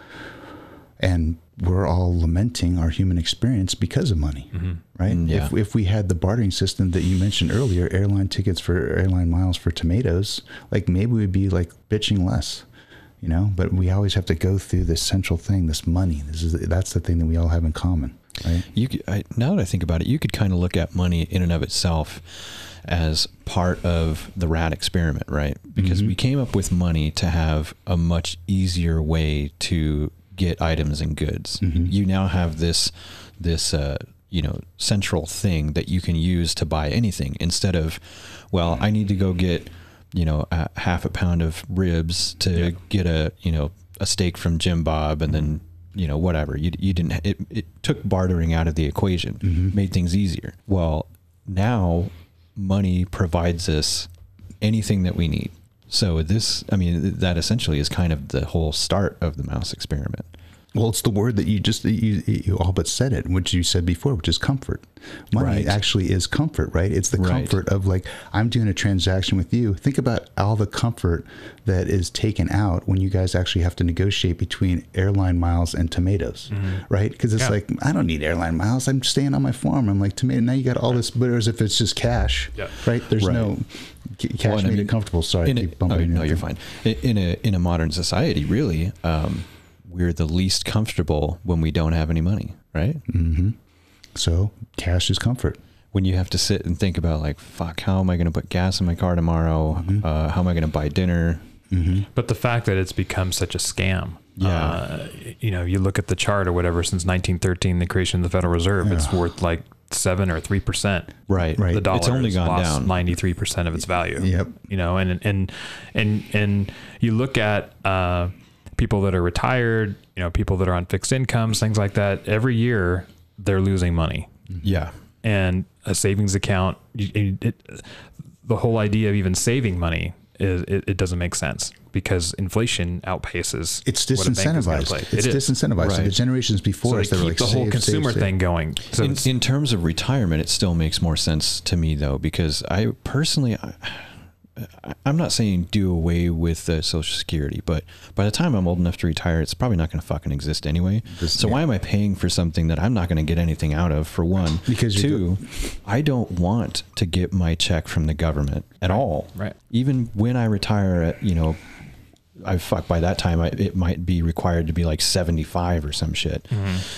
and we're all lamenting our human experience because of money, right? Mm, yeah. If, if we had the bartering system that you mentioned earlier, airline tickets for airline miles for tomatoes, like maybe we'd be like bitching less, you know. But we always have to go through this central thing, this money. This is that's the thing that we all have in common, right? You could, I, now that I think about it, you could kind of look at money in and of itself as part of the rat experiment, right? Because Mhm. we came up with money to have a much easier way to get items and goods. Mhm. You now have this this uh, you know central thing that you can use to buy anything instead of, well, I need to go get you know a half a pound of ribs to Yeah. get a you know a steak from Jim Bob and then you know whatever you you didn't it, it took bartering out of the equation Mhm. made things easier well now money provides us anything that we need so this i mean that essentially is kind of the whole start of the mouse experiment Well, it's the word that you just you, you all but said it, which you said before, which is comfort. Money Right. actually is comfort, right? It's the Right. comfort of like I'm doing a transaction with you. Think about all the comfort that is taken out when you guys actually have to negotiate between airline miles and tomatoes, right? Because it's Yeah. like I don't need airline miles. I'm staying on my farm. I'm like tomato. Now you got all this, but as if it's just cash, Yeah. right? There's no cash Well, and I mean, it comfortable. Sorry, I a, keep bumping oh, no, you're fine. In in a in a modern society, really, um, we're the least comfortable when we don't have any money, right? hmm So cash is comfort. When you have to sit and think about like, fuck, how am I going to put gas in my car tomorrow? Mhm. Uh, how am I going to buy dinner? hmm But the fact that it's become such a scam. Yeah. Uh, you know, you look at the chart or whatever since 1913, the creation of the Federal Reserve, it's worth like seven or three percent. Right. Right. The dollar It's only has gone lost down. 93 percent of its value. Yep. You know, and and and and you look at uh, people that are retired, you know, people that are on fixed incomes, things like that. Every year they're losing money, Yeah. and a savings account. you- It, the whole idea of even saving money is it, it doesn't make sense because inflation outpaces. It's what a bank is disincentivized. play. It's It is. disincentivized. So the generations before So us, to they keep like the whole save, consumer save, save. thing going. So in, in terms of retirement, it still makes more sense to me though, because I personally, I, I- I'm not saying do away with uh, Social Security, but by the time I'm old enough to retire, it's probably not going to fucking exist anyway. This- so why am I paying for something that I'm not going to get anything out of? For one, Because two, I don't want to get my check from the government at all. right. Even when I retire at you know. I fuck by that time I, it might be required to be like 75 or some shit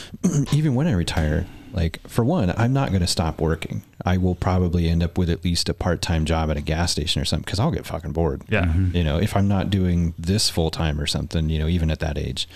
even when I retire, like for one, I'm not going to stop working. I will probably end up with at least a part-time job at a gas station or something because I'll get fucking bored. Yeah. Mm-hmm. You know, if I'm not doing this full time or something, you know, even at that age.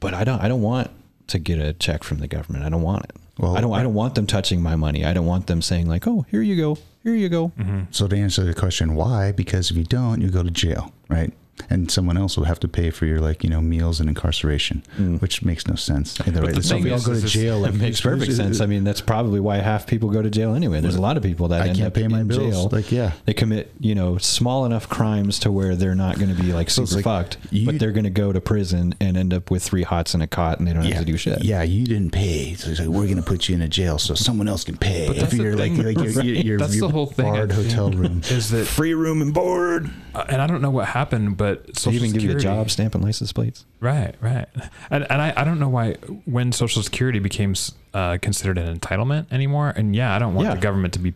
But I don't. I don't want to get a check from the government. I don't want it. Well, I don't. I don't want them touching my money. I don't want them saying like, "Oh, here you go, here you go." Mm-hmm. Mm-hmm. So to answer the question, why? Because if you don't, you go to jail, right? And someone else will have to pay for your like you know meals and incarceration, which makes no sense. Either But way, the so thing we all go to this- jail. It makes perfect sense. I mean, that's probably why half people go to jail anyway. There's a lot of people that I end can't up pay my bills. jail. Like, yeah. they commit you know small enough crimes to where they're not going to be like So super like, fucked, you- but they're going to go to prison and end up with three hots and a cot, and they don't yeah, have to do shit. Yeah, you didn't pay, so it's like, we're gonna put you in a jail so someone else can pay. But if the you're like, thing. like your, your, your, That's your the whole thing, I barred hotel room. Is that free room and board? uh, and I don't know what happened, but They Social even give you a Security- job, stamping license plates. Right, right. And, and I, I don't know why when Social Security became uh, considered an entitlement anymore. And yeah, I don't want Yeah. the government to be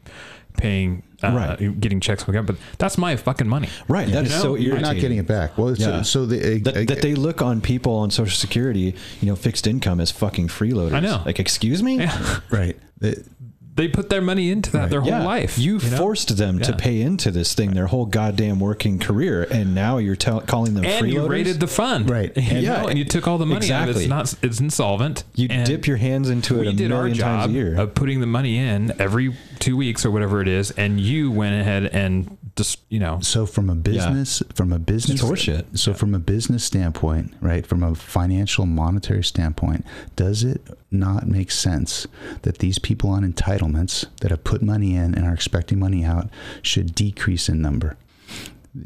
paying, uh, Right. getting checks from the government, but that's my fucking money. Right. That You is know, so you're You're not getting it back. Well, so, Yeah. so the, that, uh, that they look on people on Social Security, you know, fixed income as fucking freeloaders. I know. Like, excuse me? Yeah. right. The- They put their money into that their whole Yeah, life. You, know? forced them to pay into this thing their whole goddamn working career, and now you're tell, calling them and you freeloaders? raided the fund, Right. You And- know, and you took all the money out of it. It's Exactly. not. It's insolvent. You dip your hands into it We did our job of putting the money in every two weeks or whatever it is, and you went ahead and just you know So from a business, from a business, horseshit. So from a business standpoint, right, from a financial monetary standpoint, does it not make sense that these people on entitlements that have put money in and are expecting money out should decrease in number?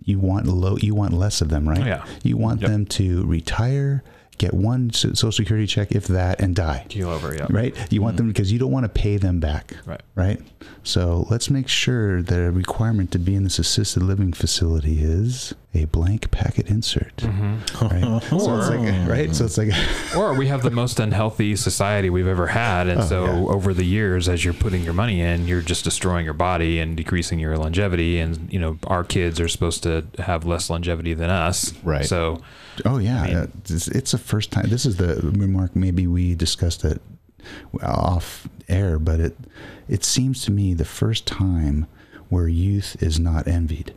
You want low, you want less of them, right? Yeah. You want Yep. them to retire, get one social security check, if that, and die. keel over. Yeah. Right? You want them because you don't want to pay them back Right. right? So let's make sure that a requirement to be in this assisted living facility is a blank packet insert, Mm-hmm. right? so it's like, right? So it's like, or we have the most unhealthy society we've ever had and Oh, so yeah. over the years as you're putting your money in you're just destroying your body and decreasing your longevity and you know our kids are supposed to have less longevity than us Right. so oh yeah, mean- uh, it's, it's the first time. This is the remark. Maybe we discussed it off air, but it it seems to me the first time where youth is not envied.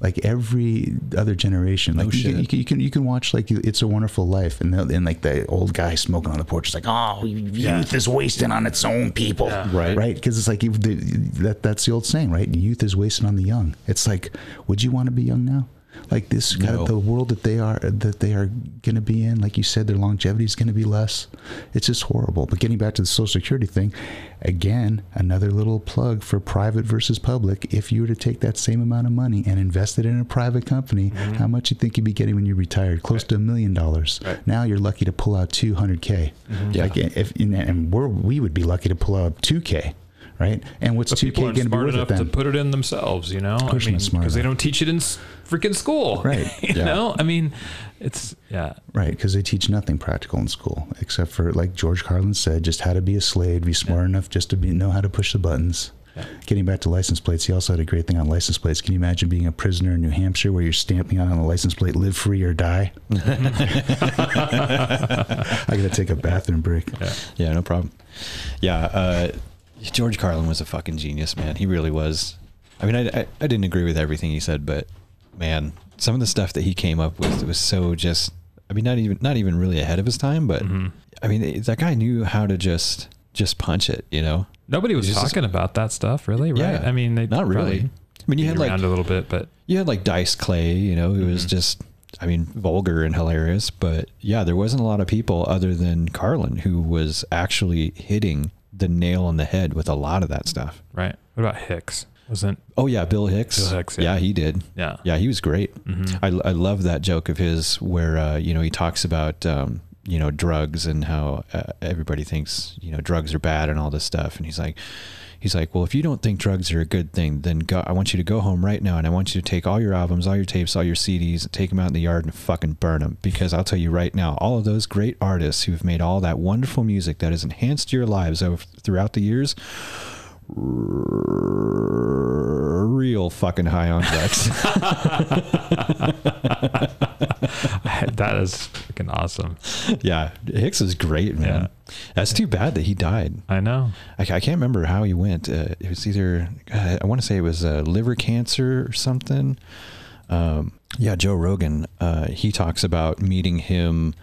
Like every other generation, like No you, can, shit. you can you can you can watch like It's a Wonderful Life, and the- and like the old guy smoking on the porch is like, oh, youth is wasting on its own people, Right. Right? Because it's like if the, that that's the old saying, right? Youth is wasting on the young. It's like, would you want to be young now? Like this, kind No. of the world that they are that they are going to be in. Like you said, their longevity is going to be less. It's just horrible. But getting back to the Social Security thing, again, another little plug for private versus public. If you were to take that same amount of money and invest it in a private company, mm-hmm. how much you think you'd be getting when you retired? Close to a million dollars. Right. Now you're lucky to pull out 200k. Mm-hmm. Yeah. Like if and we're we would be lucky to pull out 2k. Right, and what's but two people k aren't going to be smart worth enough it to put it in themselves you know course i mean smart because they don't teach it in freaking school Right. you Yeah. know i mean it's yeah Right, because they teach nothing practical in school except for, like George Carlin said, just how to be a slave, be smart enough just to be know how to push the buttons. Yeah. Getting back to license plates, he also had a great thing on license plates. Can you imagine being a prisoner in New Hampshire where you're stamping out on the license plate, "Live free or die"? I gotta take a bathroom break. Yeah, no problem. Yeah, uh, George Carlin was a fucking genius, man. He really was. I mean, I, I, I didn't agree with everything he said, but man, some of the stuff that he came up with was so just. I mean, not even not even really ahead of his time, but Mm-hmm. I mean, that guy knew how to just just punch it, you know. nobody was It's just- talking about that stuff really right Yeah. i mean they Not really. I mean, you had like a little bit but you had like Dice Clay, you know, it was Mhm. just, I mean, vulgar and hilarious. But yeah, there wasn't a lot of people other than Carlin who was actually hitting the nail on the head with a lot of that stuff. right what about hicks wasn't Oh yeah, Bill Hicks. Bill Hicks, yeah. yeah. he did. yeah Yeah, he was great. Mhm. I, I love that joke of his where uh, you know he talks about um, you know drugs and how uh, everybody thinks you know drugs are bad and all this stuff, and he's like. He's like, well, if you don't think drugs are a good thing, then go, I want you to go home right now and I want you to take all your albums, all your tapes, all your CDs, and take them out in the yard and fucking burn them. Because I'll tell you right now, all of those great artists who've made all that wonderful music that has enhanced your lives over, throughout the years, real fucking high on drugs. that is fucking awesome yeah, Hicks is great, man. That's too bad that he died. i know I, I can't remember how he went. Uh, it was either uh, I want to say it was uh, liver cancer or something. Um, yeah, Joe Rogan. Uh, he talks about meeting him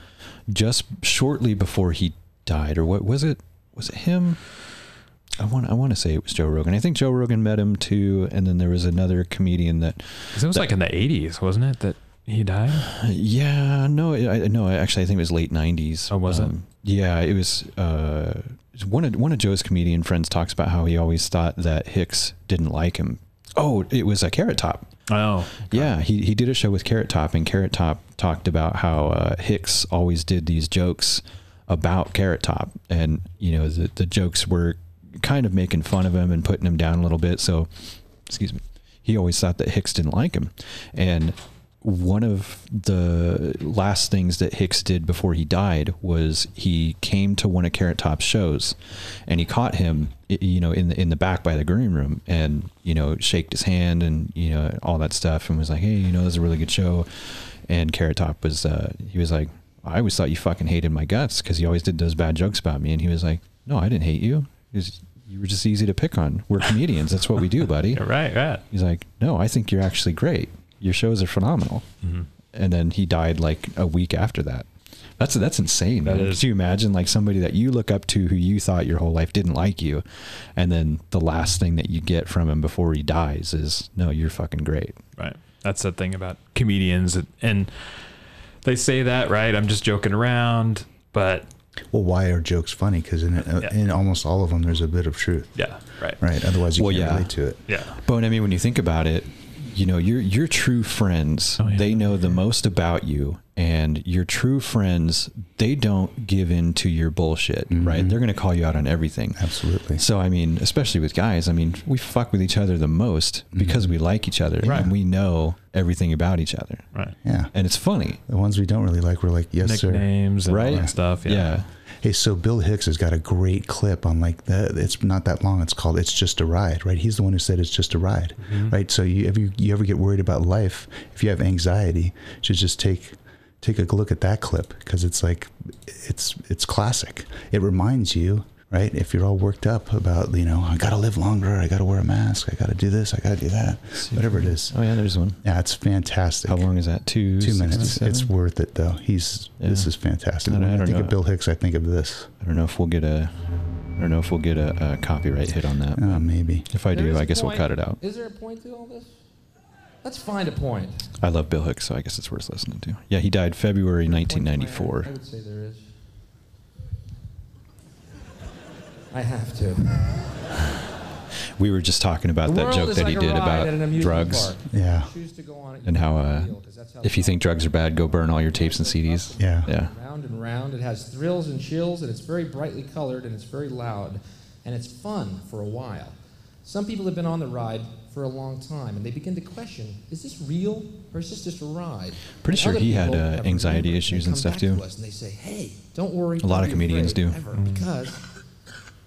just shortly before he died, or what was it? Was it him? I want I want to say it was Joe Rogan. I think Joe Rogan met him too, and then there was another comedian that. it was That- like in the 80s, wasn't it? That he died? Yeah, no, I no, actually, I think it was late '90s. Oh, was it? Yeah, it was. Uh, one of one of Joe's comedian friends talks about how he always thought that Hicks didn't like him. Oh, it was a Carrot Top. Oh. Yeah, he he did a show with Carrot Top, and Carrot Top talked about how uh, Hicks always did these jokes about Carrot Top, and you know the the jokes were kind of making fun of him and putting him down a little bit. So, excuse me, he always thought that Hicks didn't like him, and one of the last things that Hicks did before he died was he came to one of Carrot Top's shows, and he caught him, you know, in the in the back by the green room, and you know, shaked his hand and you know all that stuff, and was like, hey, you know, this is a really good show, and Carrot Top was, uh, he was like, I always thought you fucking hated my guts because you always did those bad jokes about me, and he was like, no, I didn't hate you. He was- you were just easy to pick on. We're comedians. That's what we do, buddy. Right, right. He's like, no, I think you're actually great. Your shows are phenomenal. Mhm. And then he died like a week after that. That's that's insane. That man. is. Could you imagine like somebody that you look up to who you thought your whole life didn't like you, and then the last thing that you get from him before he dies is, no, you're fucking great. Right. That's the thing about comedians. and- And they say that, right? I'm just joking around. But Well, why are jokes funny? Because in Yeah. in almost all of them, there's a bit of truth, yeah, right. right? Otherwise, you Well, can't yeah. relate to it. Yeah. But I mean, when you think about it, you know, your your true friends, Oh, yeah. they know the most about you, and your true friends, they don't give in to your bullshit, right? Mm-hmm. They're going to call you out on everything. Absolutely. So I mean, especially with guys, I mean, we fuck with each other the most because mm-hmm. we like each other Right. and we know everything about each other, Right. Yeah. and it's funny, The ones we don't really like, we're like, yes, sir. Nicknames and right? all that stuff. Yeah. yeah. Hey, so Bill Hicks has got a great clip on like the. It's not that long. It's called "It's Just a Ride." Right? He's the one who said it's just a ride. Mm-hmm. Right? So you ever you ever get worried about life? If you have anxiety, you should just take take a look at that clip because it's like it's it's classic. It reminds you. Right, if you're all worked up about, you know, I gotta live longer, I gotta wear a mask, I gotta do this, I gotta do that, whatever it is. Oh yeah, there's one. Yeah, it's fantastic. How long is that? Two. Two minutes. 67? It's worth it though. He's this is fantastic. I don't- When I I, don't think know. of Bill Hicks, I think of this. I don't know if we'll get a. I don't know if we'll get a, a copyright hit on that. Uh, maybe. If I There do, I I a guess we'll cut it out. Is there a point to all this? Let's find a point. I love Bill Hicks, so I guess it's worth listening to. Yeah, he died February Is there a point to my- 1994. I would say there is. I have to. We were just talking about The that joke that like he did about at an amusement drugs park. Yeah. To go on it, and how uh, how if you think drugs are bad, go burn all your tapes and CDs. Yeah. Yeah. round and round. It has thrills and chills, and it's very brightly colored, and it's very loud, and it's fun for a while. Some people have been on the ride for a long time, and they begin to question: Is this real, or is this just a ride? Pretty And sure he had, uh, anxiety issues and stuff, too. To and they say, "Hey, don't worry." A lot of comedians afraid, do. ever, Mm. because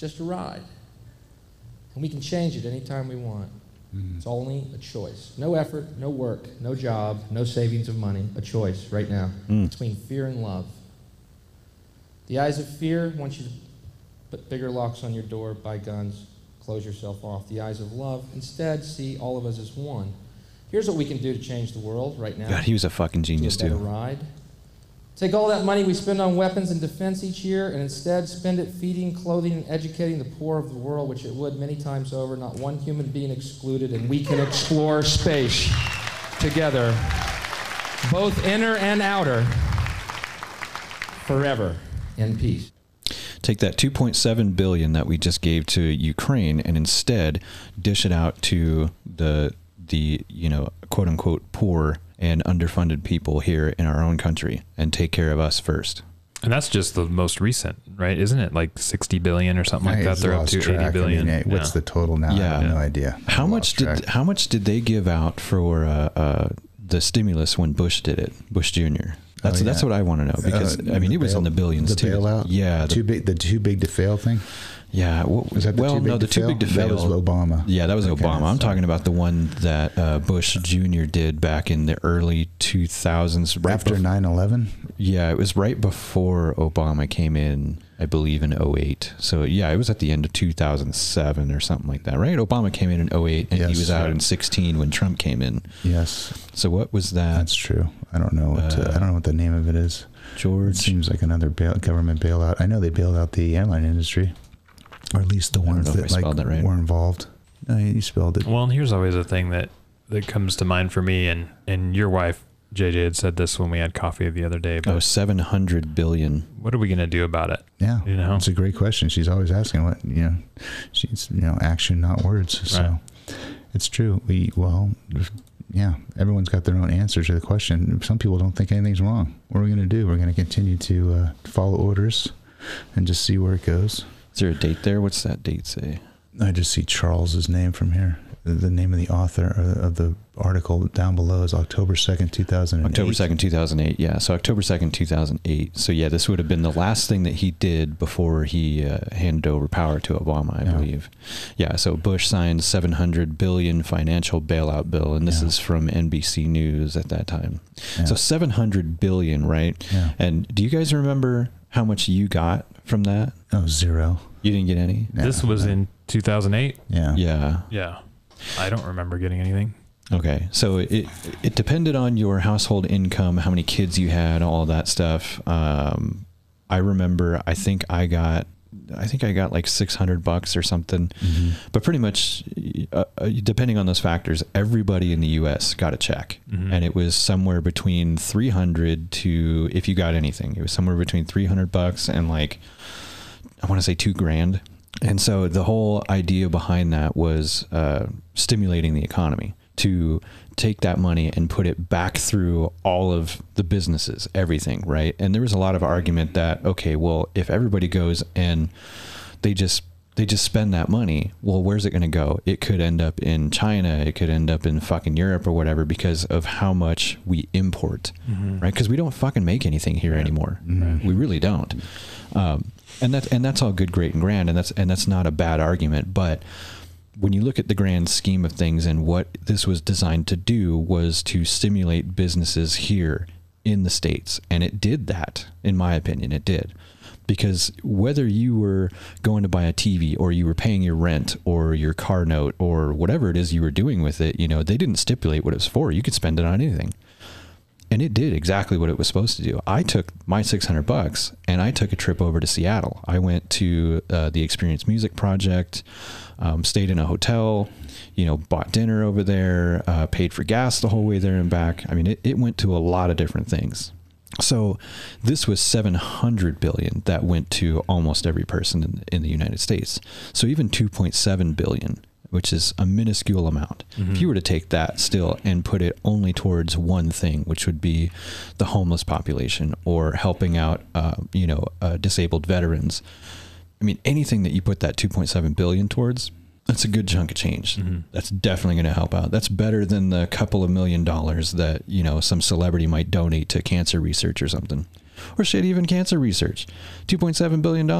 just a ride. And we can change it anytime we want. It's only a choice. No effort, no work, no job, no savings of money. A choice right now Mm. between fear and love. The eyes of fear want you to put bigger locks on your door, buy guns, close yourself off. The eyes of love instead see all of us as one. Here's what we can do to change the world right now. God, he was a fucking genius to a better too. ride. Take all that money we spend on weapons and defense each year and instead spend it feeding, clothing, and educating the poor of the world, which it would many times over, not one human being excluded, and we can explore space together, both inner and outer, forever in peace. Take that 2.7 billion that we just gave to Ukraine and instead dish it out to the the you know quote unquote poor and underfunded people here in our own country and take care of us first. And that's just the most recent, right? Isn't it like 60 billion or something like I that? They're up lost to track. 80 I mean, what's Yeah. the total now? I Yeah. have no idea. How I much did track. how much did they give out for uh, uh, the stimulus when Bush did it? Bush Jr. That's Oh, that's what I want to know because Uh, I mean the it was bail- in the billions the too. bailout. Yeah, the, too big. The too big to fail thing. Yeah. What, Was that the well, no, the too fail? big to That was Obama. Yeah, that was Okay, Obama. I'm so- talking about the one that uh, Bush Jr. did back in the early 2000s. Right After bef- 9/11. yeah, it was right before Obama came in, I believe in 08. So yeah, it was at the end of 2007 or something like that, right? Obama came in in 08 and he Yes. was out Right. in 16 when Trump came in. Yes, So what was that? that's true. I don't know what Uh, I don't know what the name of it is. George. It seems like another bail, government bailout. I know they bailed out the airline industry, or at least the ones know if I that like that right. were involved. No, you spelled it. Well, and here's always a thing that that comes to mind for me, and and your wife JJ had said this when we had coffee the other day. But Oh, 700 billion. what are we gonna do about it? Yeah, You know? it's a great question. She's always asking what you know. She's you know action, not words. So Right. it's true. We well, yeah. Everyone's got their own answer to the question. Some people don't think anything's wrong. What are we going to do? We're going to continue to uh, follow orders and just see where it goes. Is there a date there? What's that date say? I just see Charles's name from here. The- name of the author of the article down below is October second, two thousand. October 2nd, 2008. Yeah. So October 2nd, 2008. So yeah, this would have been the last thing that he did before he uh, handed over power to Obama, I Yeah. believe. Yeah. So Bush signed 700 billion financial bailout bill. And this Yeah. is from NBC News at that time. Yeah. So 700 billion, right? Yeah. And do you guys remember how much you got from that? Oh, zero. You didn't get any? Yeah, this was no. in 2008. Yeah. Yeah. Yeah, I don't remember getting anything. Okay, so it it depended on your household income, how many kids you had, all that stuff. Um, I remember, I think I got, I think I got like six hundred bucks or something. Mhm. But pretty much, uh, uh, depending on those factors, everybody in the U.S. got a check, Mhm. and it was somewhere between three hundred to, if you got anything, it was somewhere between three hundred bucks and like, I want to say two grand. And so the whole idea behind that was uh, stimulating the economy to take that money and put it back through all of the businesses, everything, right? And there was a lot of argument that okay, well, if everybody goes and they just they just spend that money, well, where's it going to go? It could end up in China, it could end up in fucking Europe or whatever because of how much we import, right? Because we don't fucking make anything here anymore. Mhm. We really don't. Um, and that and that's all good, great, and grand, and that's and that's not a bad argument. But when you look at the grand scheme of things and what this was designed to do was to stimulate businesses here in the states, and it did that, in my opinion, it did. Because whether you were going to buy a TV or you were paying your rent or your car note or whatever it is you were doing with it, you know, they didn't stipulate what it was for. You could spend it on anything and it did exactly what it was supposed to do. I took my 600 bucks and I took a trip over to Seattle. I went to uh, the Experience Music Project, um, stayed in a hotel, you know, bought dinner over there, uh, paid for gas the whole way there and back. I mean, it, it went to a lot of different things. So this was 700 billion that went to almost every person in, in the United States. So even 2.7 billion, which is a minuscule amount. If you were to take that still and put it only towards one thing, which would be the homeless population or helping out, uh, you know, uh, disabled veterans. I mean, anything that you put that 2.7 billion towards, that's a good chunk of change. Mhm. That's definitely going to help out. That's better than the couple of million dollars that, you know, some celebrity might donate to cancer research or something. Or shit, even cancer research. $2.7 billion.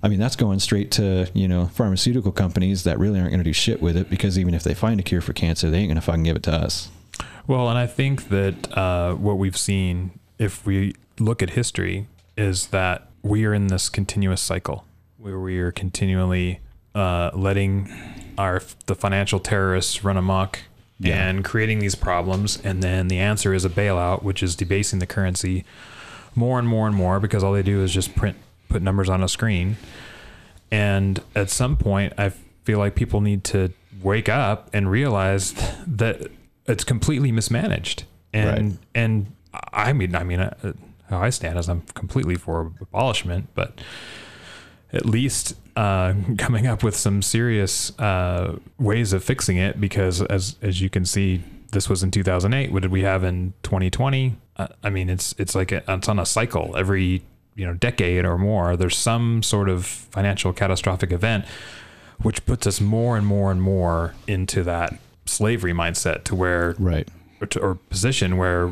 I mean, that's going straight to, you know, pharmaceutical companies that really aren't going to do shit with it because even if they find a cure for cancer, they ain't going to fucking give it to us. Well, and I think that uh, what we've seen, if we look at history, is that we are in this continuous cycle where we are continually uh, letting our the financial terrorists run amok Yeah. and creating these problems, and then the answer is a bailout, which is debasing the currency more and more and more because all they do is just print put numbers on a screen. And at some point, I feel like people need to wake up and realize that it's completely mismanaged. And Right. and I mean, I mean, uh, how I stand is I'm completely for abolishment, but at least uh, coming up with some serious uh, ways of fixing it. Because as as you can see, this was in 2008. What did we have in 2020? Uh, I mean, it's it's like a, it's on a cycle every you know decade or more. There's some sort of financial catastrophic event, which puts us more and more and more into that slavery mindset to where Right. or, to, or position where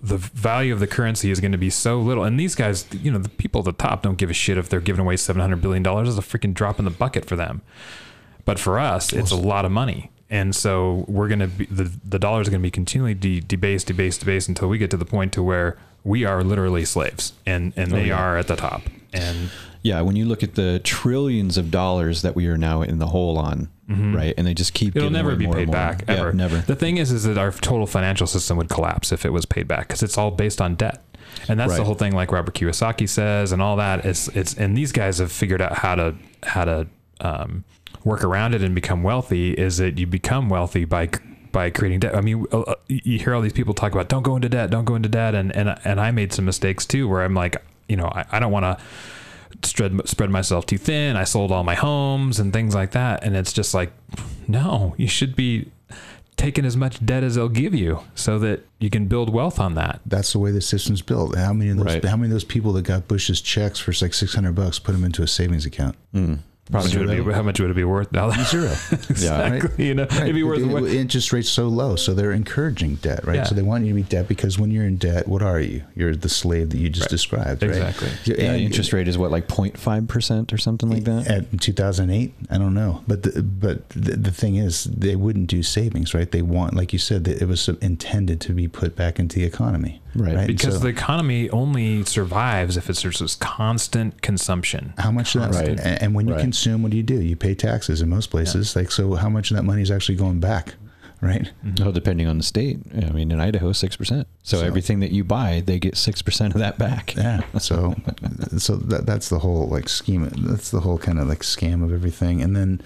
the value of the currency is going to be so little. And these guys, you know, the people at the top don't give a shit if they're giving away seven hundred billion dollars. It's a freaking drop in the bucket for them. But for us, it's a lot of money. And so we're going to be the the dollars are going to be continually de- debased, debased, debased until we get to the point to where we are literally slaves, and and oh, they yeah. are at the top. And Yeah, when you look at the trillions of dollars that we are now in the hole on, right, and they just keep It'll never be paid back Yeah, ever. never. The thing is, is that our total financial system would collapse if it was paid back because it's all based on debt, and that's the whole thing. Like Robert Kiyosaki says, and all that. It's it's and these guys have figured out how to how to um, work around it and become wealthy. Is that you become wealthy by by creating debt. I mean, uh, uh, you hear all these people talk about don't go into debt, don't go into debt, and and and I made some mistakes too, where I'm like, you know, I, I don't want to spread spread myself too thin. I sold all my homes and things like that, and it's just like, no, you should be taking as much debt as they'll give you, so that you can build wealth on that. That's the way the system's built. How many of those? Right. How many of those people that got Bush's checks for like six hundred bucks put them into a savings account? How much, would it be, how much would it be worth now? Zero. exactly. You know, it'd be worth. The- what- the interest rate's so low, so they're encouraging debt, right? Yeah. So they want you to be debt because when you're in debt, what are you? You're the slave that you just Right. described, right? Exactly. Yeah, And- interest rate is what like 0.5 percent or something like that. At 2008, I don't know, but the, but the, the thing is, they wouldn't do savings, right? They want, like you said, that it was intended to be put back into the economy, Right. And because so the economy only survives if it's there's this constant consumption. how much of that, Right. and, and when you Right. consume, what do you do? You pay taxes in most places. Like, so how much of that money is actually going back, right? Oh, depending on the state. I mean, in Idaho, six percent. So, So- everything that you buy, they get six percent of that back. Yeah. So, so that that's the whole like scheme. That's the whole kind of like scam of everything. And then,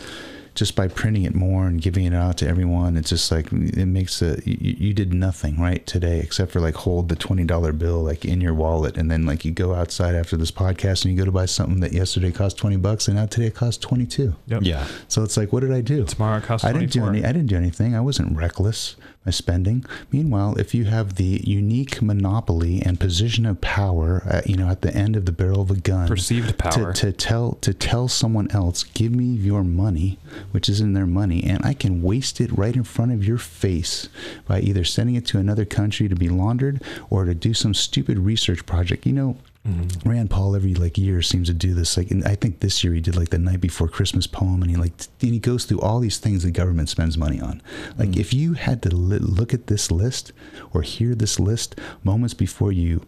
just by printing it more and giving it out to everyone, it's just like it makes a you, you did nothing right today except for like hold the twenty dollar bill like in your wallet, and then like you go outside after this podcast and you go to buy something that yesterday cost twenty bucks and now today it costs twenty two. Yep. Yeah. So it's like, what did I do? Tomorrow it costs I didn't do any. I didn't do anything. I wasn't reckless by spending. Meanwhile, if you have the unique monopoly and position of power, at, you know, at the end of the barrel of a gun, Perceived power. to, to tell to tell someone else, give me your money, which is in their money, and I can waste it right in front of your face by either sending it to another country to be laundered or to do some stupid research project. You know. Mm-hmm. Rand Paul every like year seems to do this. Like, and I think this year he did like the night before Christmas poem, and he like and he goes through all these things the government spends money on. Like, Mm. if you had to li- look at this list or hear this list moments before you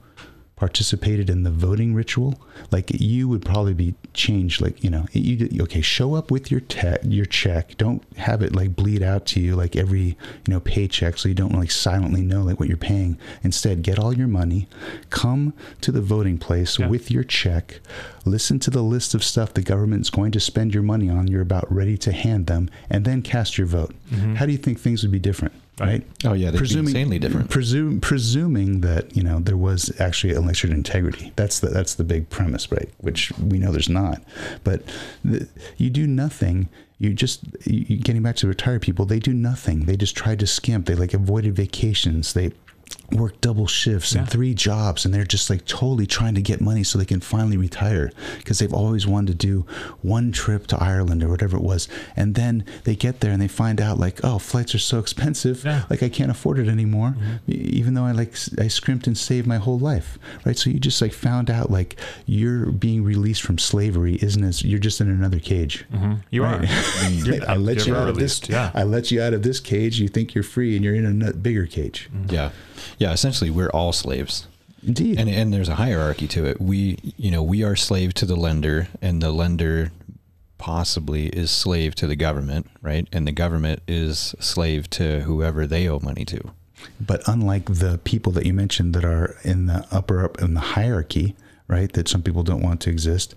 participated in the voting ritual, like you would probably be changed. Like you know, you okay, show up with your te- your check. Don't have it like bleed out to you like every you know paycheck, so you don't like silently know like what you're paying. Instead, get all your money, come to the voting place Yeah. with your check, listen to the list of stuff the government's going to spend your money on. You're about ready to hand them, and then cast your vote. Mm-hmm. How do you think things would be different? Right. Right. Oh yeah, they'd be insanely different. Presume, presuming that you know there was actually election integrity. That's the that's the big premise, right? Which we know there's not. But the, you do nothing. You just you, you- getting back to retired people. They do nothing. They just try to skimp. They like avoided vacations. They work double shifts Yeah. and three jobs and they're just like totally trying to get money so they can finally retire because they've always wanted to do one trip to Ireland or whatever it was and then they get there and they find out like oh flights are so expensive Yeah. like I can't afford it anymore e- even though I like I scrimped and saved my whole life right so you just like found out like you're being released from slavery isn't as you're just in another cage Mm-hmm. You Right. are. You're- I let you're you out of this Yeah. I let you out of this cage you think you're free and you're in a bigger cage Yeah. Yeah. Essentially, we're all slaves. indeed And and there's a hierarchy to it. We you know we are slave to the lender, and the lender possibly is slave to the government, right? And the government is slave to whoever they owe money to. But unlike the people that you mentioned that are in the upper up in the hierarchy, right? That some people don't want to exist,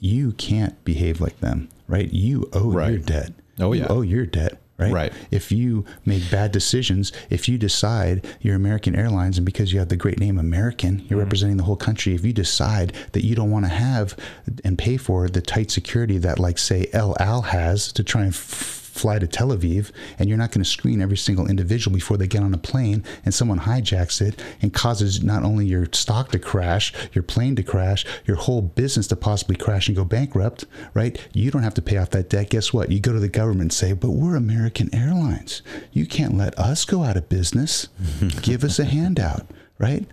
you can't behave like them, right? You owe Right. your debt. Oh, You yeah. owe your debt. Right? Right. If you make bad decisions, if you decide you're American Airlines and because you have the great name American, you're mm-hmm. representing the whole country. If you decide that you don't want to have and pay for the tight security that, like, say, El Al has to try and f- fly to Tel Aviv, and you're not going to screen every single individual before they get on a plane, and someone hijacks it and causes not only your stock to crash, your plane to crash, your whole business to possibly crash and go bankrupt, right? You don't have to pay off that debt. Guess what? You go to the government and say, but we're American Airlines. You can't let us go out of business. Give us a handout. right?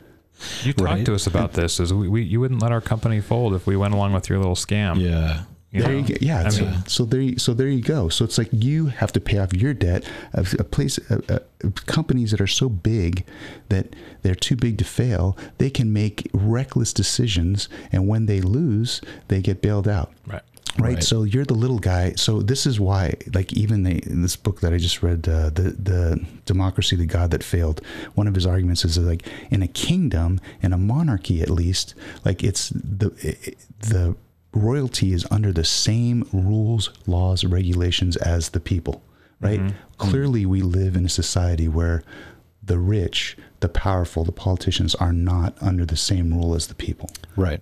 You talked Right. to us about this. Is we, we you wouldn't let our company fold if we went along with your little scam. Yeah. You there know? you go. Yeah. So, mean, so there, you, so there you go. So it's like you have to pay off your debt. A, a place, a, a, companies that are so big that they're too big to fail, they can make reckless decisions, and when they lose, they get bailed out. right. Right. Right. So you're the little guy. So this is why, like, even they, in this book that I just read, uh, the the democracy, the God that failed. One of his arguments is that, like in a kingdom, in a monarchy, at least, like it's the it, the royalty is under the same rules, laws, regulations as the people. Right. Mm-hmm. Clearly, we live in a society where the rich, the powerful, the politicians are not under the same rule as the people. Right.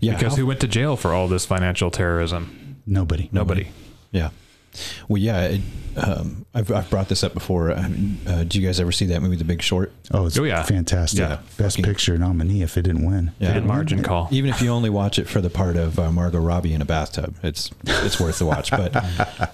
Yeah. Because how- who went to jail for all this financial terrorism? Nobody. Nobody. Yeah. Well, yeah. It, um, I've, I've brought this up before. I mean, uh, do you guys ever see that movie, The Big Short? Oh, it's Oh, yeah. fantastic. Yeah. Best Fucking- picture nominee if it didn't win. Yeah. Good margin call. Even if you only watch it for the part of uh, Margot Robbie in a bathtub, it's it's worth the watch. But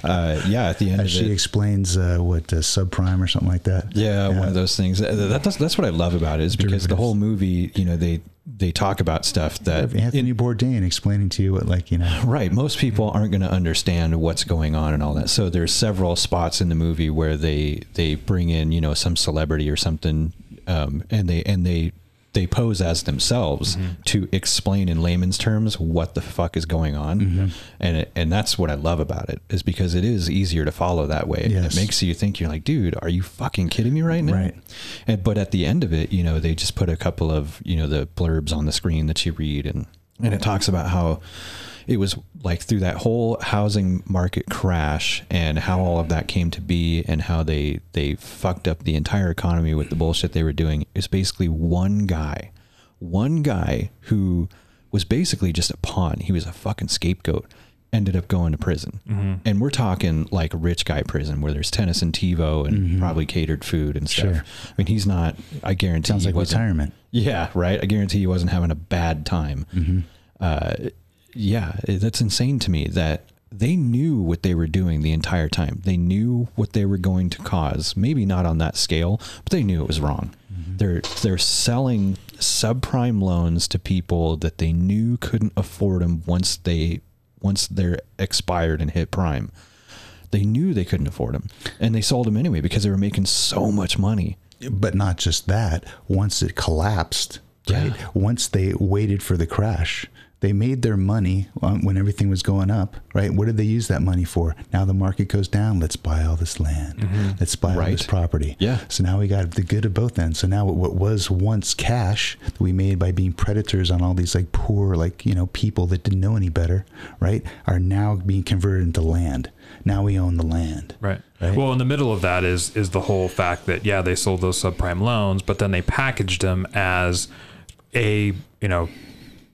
uh, yeah, at the end As of she it, explains uh, what uh, subprime or something like that. Yeah, one of those things. Uh, That, that's that's what I love about it is because the whole movie, you know, they they talk about stuff that Anthony Bourdain explaining to you what, like you know, right. Most people aren't going to understand what's going on and all that. So there's several spots in the movie where they they bring in you know some celebrity or something, um, and they and they they pose as themselves mm-hmm. to explain in layman's terms what the fuck is going on, mm-hmm. and it, and that's what I love about it is because it is easier to follow that way. And it makes you think you're like, dude, are you fucking kidding me right now? Right. And, but at the end of it, you know, they just put a couple of, you know, the blurbs on the screen that you read and, and it talks about how it was like through that whole housing market crash and how all of that came to be and how they, they fucked up the entire economy with the bullshit they were doing is basically one guy, one guy who was basically just a pawn. He was a fucking scapegoat ended up going to prison. Mm-hmm. And we're talking like rich guy prison where there's tennis and TiVo and probably catered food and stuff. Mm-hmm. Sure. I mean, he's not, I guarantee sounds he like wasn't- retirement. Yeah, right. I guarantee he wasn't having a bad time. Mm-hmm. Uh, yeah, that's insane to me that they knew what they were doing the entire time. They knew what they were going to cause. Maybe not on that scale, but they knew it was wrong. Mm-hmm. They're they're selling subprime loans to people that they knew couldn't afford them once they once they're expired and hit prime. They knew they couldn't afford them, and they sold them anyway because they were making so much money. But not just that. Once it collapsed, right? Yeah. Once they waited for the crash, they made their money when everything was going up, right? What did they use that money for? Now the market goes down. Let's buy all this land. Mm-hmm. Let's buy all this property. Yeah. So now we got the good of both ends. So now what was once cash that we made by being predators on all these like poor, like, you know, people that didn't know any better, right? Are now being converted into land. Now we own the land. Right. Right. Well, in the middle of that is is the whole fact that yeah, they sold those subprime loans, but then they packaged them as a you know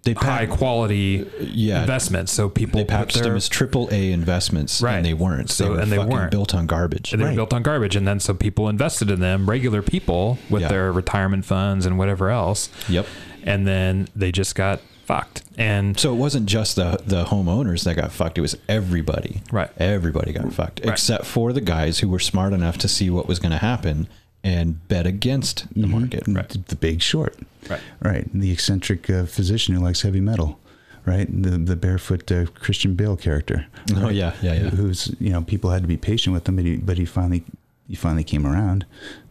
They high pack- quality yeah. investments. So people They packaged their- them as triple A investments, Right. and they weren't. So- they were and they weren't. built on garbage. and they were built on garbage, and then so people invested in them, regular people with Yeah. their retirement funds and whatever else. Yep. And then they just got fucked. And So it wasn't just the the homeowners that got fucked. It was everybody. Right. Everybody got fucked, Right. except for the guys who were smart enough to see what was going to happen and bet against the Mm-hmm. market. Right. The big short. Right. Right. The eccentric uh, physician who likes heavy metal. Right. The the barefoot uh, Christian Bale character. Oh, yeah, yeah, yeah. Who's you know people had to be patient with him, but he but he finally he finally came around.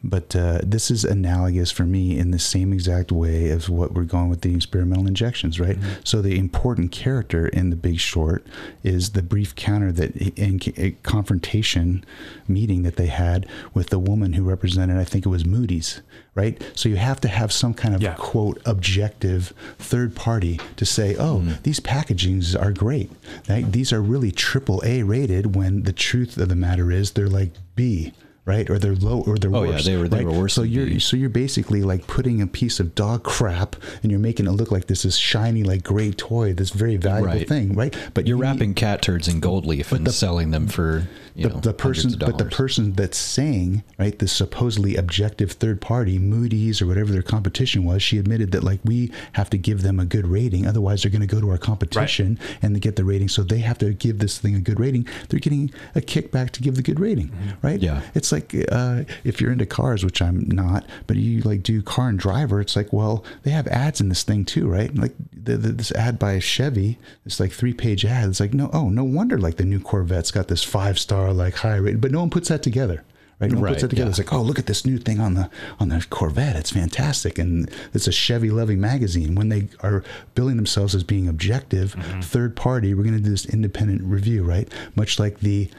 But uh, this is analogous for me in the same exact way as what we're going with the experimental injections, right? So the important character in The Big Short is the brief counter that in a confrontation meeting that they had with the woman who represented, I think it was Moody's, right? So you have to have some kind of Yeah. quote objective third party to say, oh, these packagings are great. Right? These are really triple A rated when the truth of the matter is they're like B. Right, or they're low, or they're Oh, yeah, worse. they were- they right? were worse So you're so you're basically like putting a piece of dog crap, and you're making it look like this is shiny, like great toy, this very valuable Right. thing, right? But You're you- wrapping cat turds in gold leaf and the- selling them for the, know the person, but the person that's saying, right, the supposedly objective third party, Moody's or whatever their competition was, she admitted that like we have to give them a good rating, otherwise they're going to go to our competition and they get the rating. So they have to give this thing a good rating. They're getting a kickback to give the good rating, right? Yeah. It's like like uh, if you're into cars, which I'm not, but you like do car and driver. It's like, well, they have ads in this thing too, right? Like the, the, this ad by Chevy, it's like three page ad. It's like, no, oh, no wonder like the new Corvette's got this five star like high rate, but no one puts that together. Right, no one puts Right, that together. yeah. It's like, oh, look at this new thing on the on the Corvette. It's fantastic, and it's a Chevy loving magazine. When they are billing themselves as being objective, mm-hmm. third party, we're going to do this independent review, right? Much like the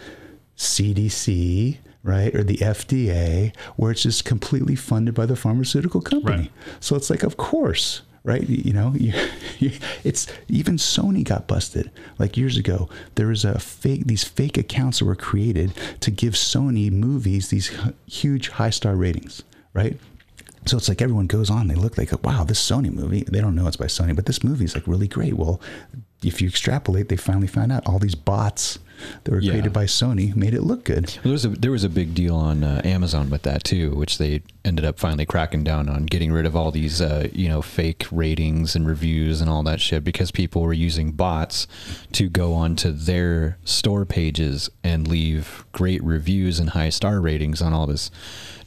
CDC, right, or the FDA, where it's just completely funded by the pharmaceutical company. Right. So it's like, of course, right? You know, you, you, it's even Sony got busted like years ago. There was a fake, these fake accounts that were created to give Sony movies these huge high star ratings, right? So it's like everyone goes on, they look like, wow, this Sony movie, they don't know it's by Sony, but this movie is like really great. Well, if you extrapolate, they finally found out all these bots that were Yeah. created by Sony made it look good. There was a there was a big deal on uh, Amazon with that too, which they ended up finally cracking down on, getting rid of all these uh, you know fake ratings and reviews and all that shit because people were using bots to go onto their store pages and leave great reviews and high star ratings on all this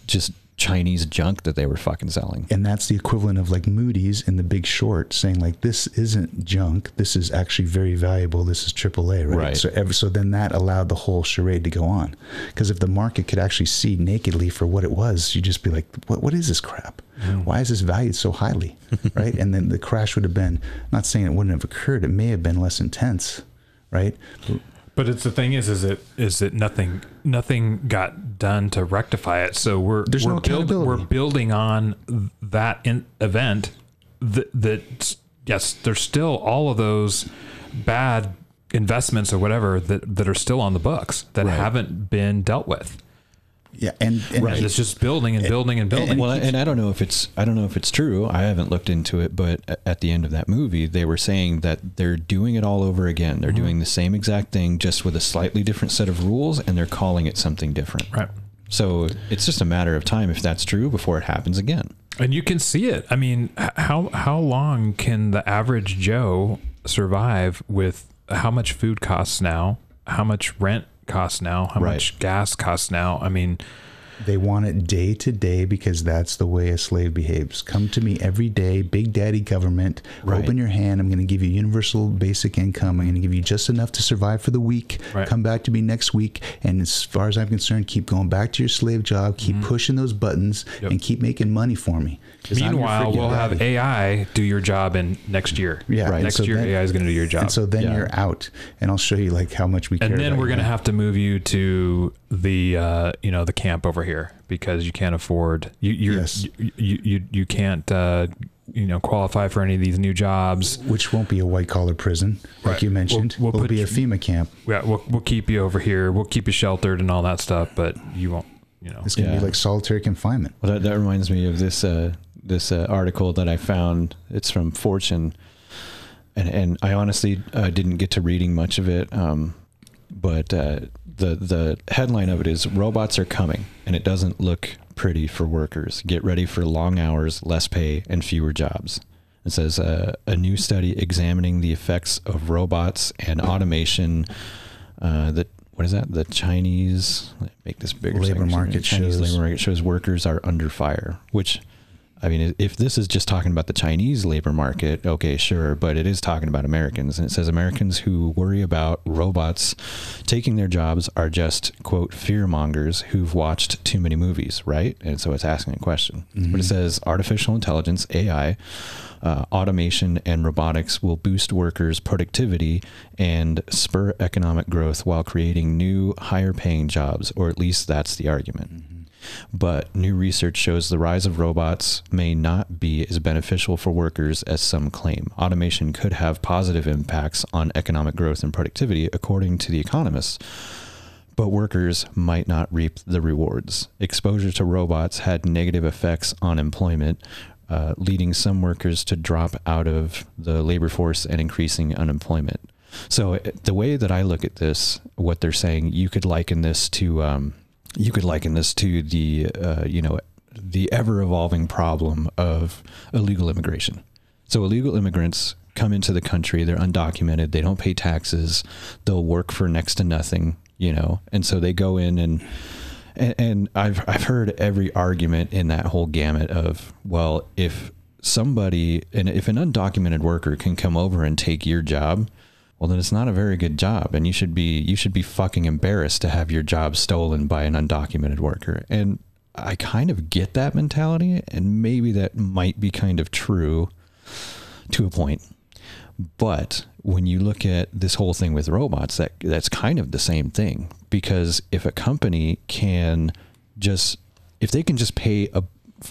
just Chinese junk that they were fucking selling. and that's the equivalent of like Moody's in The Big Short saying like this isn't junk, this is actually very valuable, this is AAA, right? Right. So ever, so then that allowed the whole charade to go on, because if the market could actually see nakedly for what it was, you'd just be like, what what is this crap? Mm. Why is this valued so highly, right? and then the crash would have been not saying it wouldn't have occurred, it may have been less intense, right? But it's the thing is, is it is that nothing nothing got done to rectify it. So we're There's we're no build, we're building on that in, event that that yes, there's still all of those bad investments or whatever that that are still on the books that Right. haven't been dealt with. Yeah, and, and And it's just building and building and building. well, and I don't know if it's I don't know if it's true. I haven't looked into it, but at the end of that movie, they were saying that they're doing it all over again. They're uh-huh. doing the same exact thing, just with a slightly different set of rules, and they're calling it something different. right. So it's just a matter of time if that's true before it happens again. And you can see it. I mean, how how long can the average Joe survive with how much food costs now, how much rent costs now, how Right. much gas costs now? I mean, They want it day to day because that's the way a slave behaves. Come to me every day, big daddy government. Right. Open your hand. I'm going to give you universal basic income. I'm going to give you just enough to survive for the week. Right. Come back to me next week. And as far as I'm concerned, keep going back to your slave job. Keep pushing those buttons Mm-hmm. Yep. and keep making money for me. 'Cause I'm your meanwhile, we'll have daddy. AI do your job in next year. Yeah, Right. Next so year, then- AI is going to do your job. And so then Yeah. you're out, and I'll show you like how much we care. and then about we're going to have to move you to the uh, you know the camp over here because you can't afford you you're, Yes. you, you you you can't uh, you know qualify for any of these new jobs. which won't be a white collar prison, like Right. you mentioned. We'll- we'll It'll put be a FEMA camp. Yeah, we'll we'll keep you over here. We'll keep you sheltered and all that stuff, but you won't. You know. It's going to Yeah. be like solitary confinement. Well, that, that reminds me of this uh, this uh, article that I found. It's from Fortune, and and I honestly uh, didn't get to reading much of it. Um, but uh, the the headline of it is "Robots are coming," and it doesn't look pretty for workers. Get ready for long hours, less pay, and fewer jobs. It says uh, a new study examining the effects of robots and automation. Uh, that what is that? The Chinese make this bigger. Labor can see it. market Chinese shows- labor market shows workers are under fire. Which, I mean, if this is just talking about the Chinese labor market, okay, sure, but it is talking about Americans, and it says Americans who worry about robots taking their jobs are just quote fear mongers who've watched too many movies, right? And so it's asking a question. But it says artificial intelligence (AI) uh, automation and robotics will boost workers' productivity and spur economic growth while creating new, higher paying jobs, or at least that's the argument. But new research shows the rise of robots may not be as beneficial for workers as some claim. Automation could have positive impacts on economic growth and productivity, according to The Economist but workers might not reap the rewards. Exposure to robots had negative effects on employment, uh, leading some workers to drop out of the labor force and increasing unemployment. So uh, the way that I look at this, what they're saying, you could liken this to, um, you could liken this to the, uh, you know, the ever evolving problem of illegal immigration. So illegal immigrants come into the country, they're undocumented, they don't pay taxes, they'll work for next to nothing, you know, and so they go in and And, and I've I've heard every argument in that whole gamut of well, if somebody and if an undocumented worker can come over and take your job, well then it's not a very good job, and you should be you should be fucking embarrassed to have your job stolen by an undocumented worker. And I kind of get that mentality, and maybe that might be kind of true to a point. But when you look at this whole thing with robots, that that's kind of the same thing. Because if a company can just if they can just pay a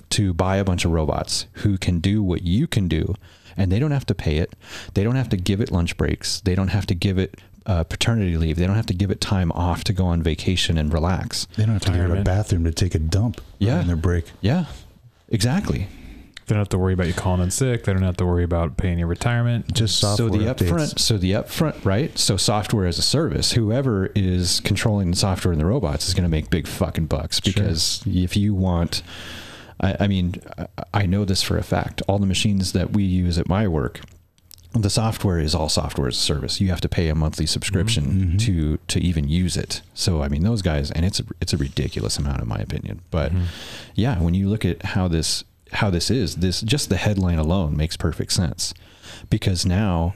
to buy a bunch of robots who can do what you can do, and they don't have to pay it, they don't have to give it lunch breaks, they don't have to give it uh, paternity leave, they don't have to give it time off to go on vacation and relax. They don't have to go to a bathroom to take a dump Yeah. on their break. Yeah, exactly. They don't have to worry about you calling in sick. They don't have to worry about paying your retirement. Just software so the updates. upfront so the upfront right so software as a service whoever is controlling the software and the robots is going to make big fucking bucks because if you want I, I mean I- know this for a fact. All the machines that we use at my work the software is all software as a service. You have to pay a monthly subscription Mhm. to to even use it. So i mean those guys and it's a, it's a ridiculous amount in my opinion. But yeah when you look at how this how this is this just the headline alone makes perfect sense. Because now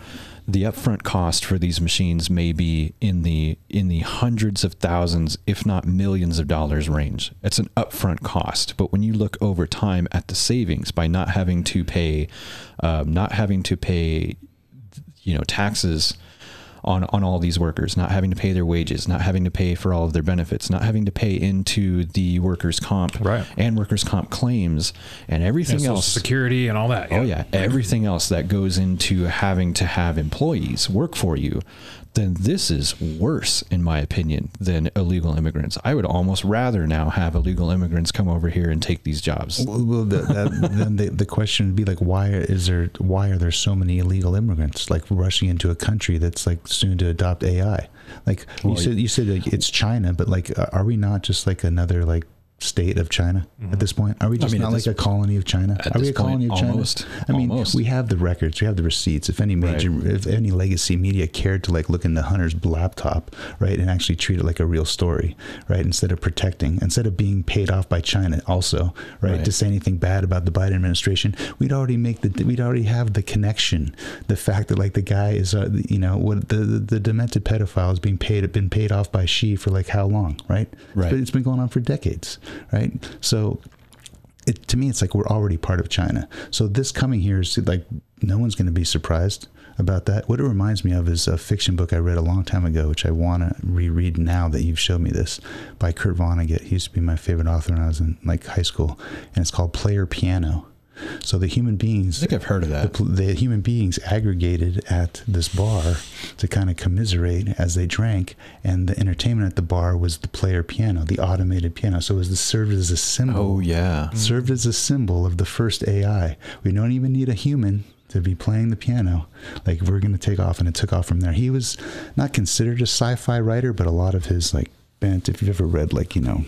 the upfront cost for these machines may be in the in the hundreds of thousands if not millions of dollars range. It's an upfront cost. But when you look over time at the savings by not having to pay um, not having to pay you know taxes on on all these workers, not having to pay their wages, not having to pay for all of their benefits, not having to pay into the workers' comp Right. and workers' comp claims and everything Social else. security and all that. Oh yeah, everything else that goes into having to have employees work for you, then this is worse, in my opinion, than illegal immigrants. I would almost rather now have illegal immigrants come over here and take these jobs. Well, well the, that, then the, the question would be like, why is there? Why are there so many illegal immigrants like rushing into a country that's like soon to adopt AI? Like you said, you said like, it's China, but like, are we not just like another like state of China at this point? Are we just mean, not like a colony of China? Are we a colony point, of China? almost. I mean, Almost. we have the records, we have the receipts. If any major, if any legacy media cared to like look into Hunter's laptop, right, and actually treat it like a real story, right, instead of protecting, instead of being paid off by China, also, right, Right. to say anything bad about the Biden administration, we'd already make the, we'd already have the connection, the fact that like the guy is, uh, you know, what the, the the demented pedophile is being paid, been paid off by Xi for like how long, right? Right. But it's been going on for decades, right? So it, to me, it's like we're already part of China. So this coming here is like no one's going to be surprised about that. What it reminds me of is a fiction book I read a long time ago, which I want to reread now that you've showed me this, by Kurt Vonnegut. He used to be my favorite author when I was in like high school, and it's called Player Piano. So the human beings, I think I've heard of that. pl- the human beings aggregated at this bar to kind of commiserate as they drank, and the entertainment at the bar was the player piano, the automated piano. So it was the, served as a symbol Oh yeah. Mm-hmm. served as a symbol of the first AI. We don't even need a human to be playing the piano. Like we're going to take off, and it took off from there. He was not considered a sci-fi writer, but a lot of his like bent. If you've ever read like you know,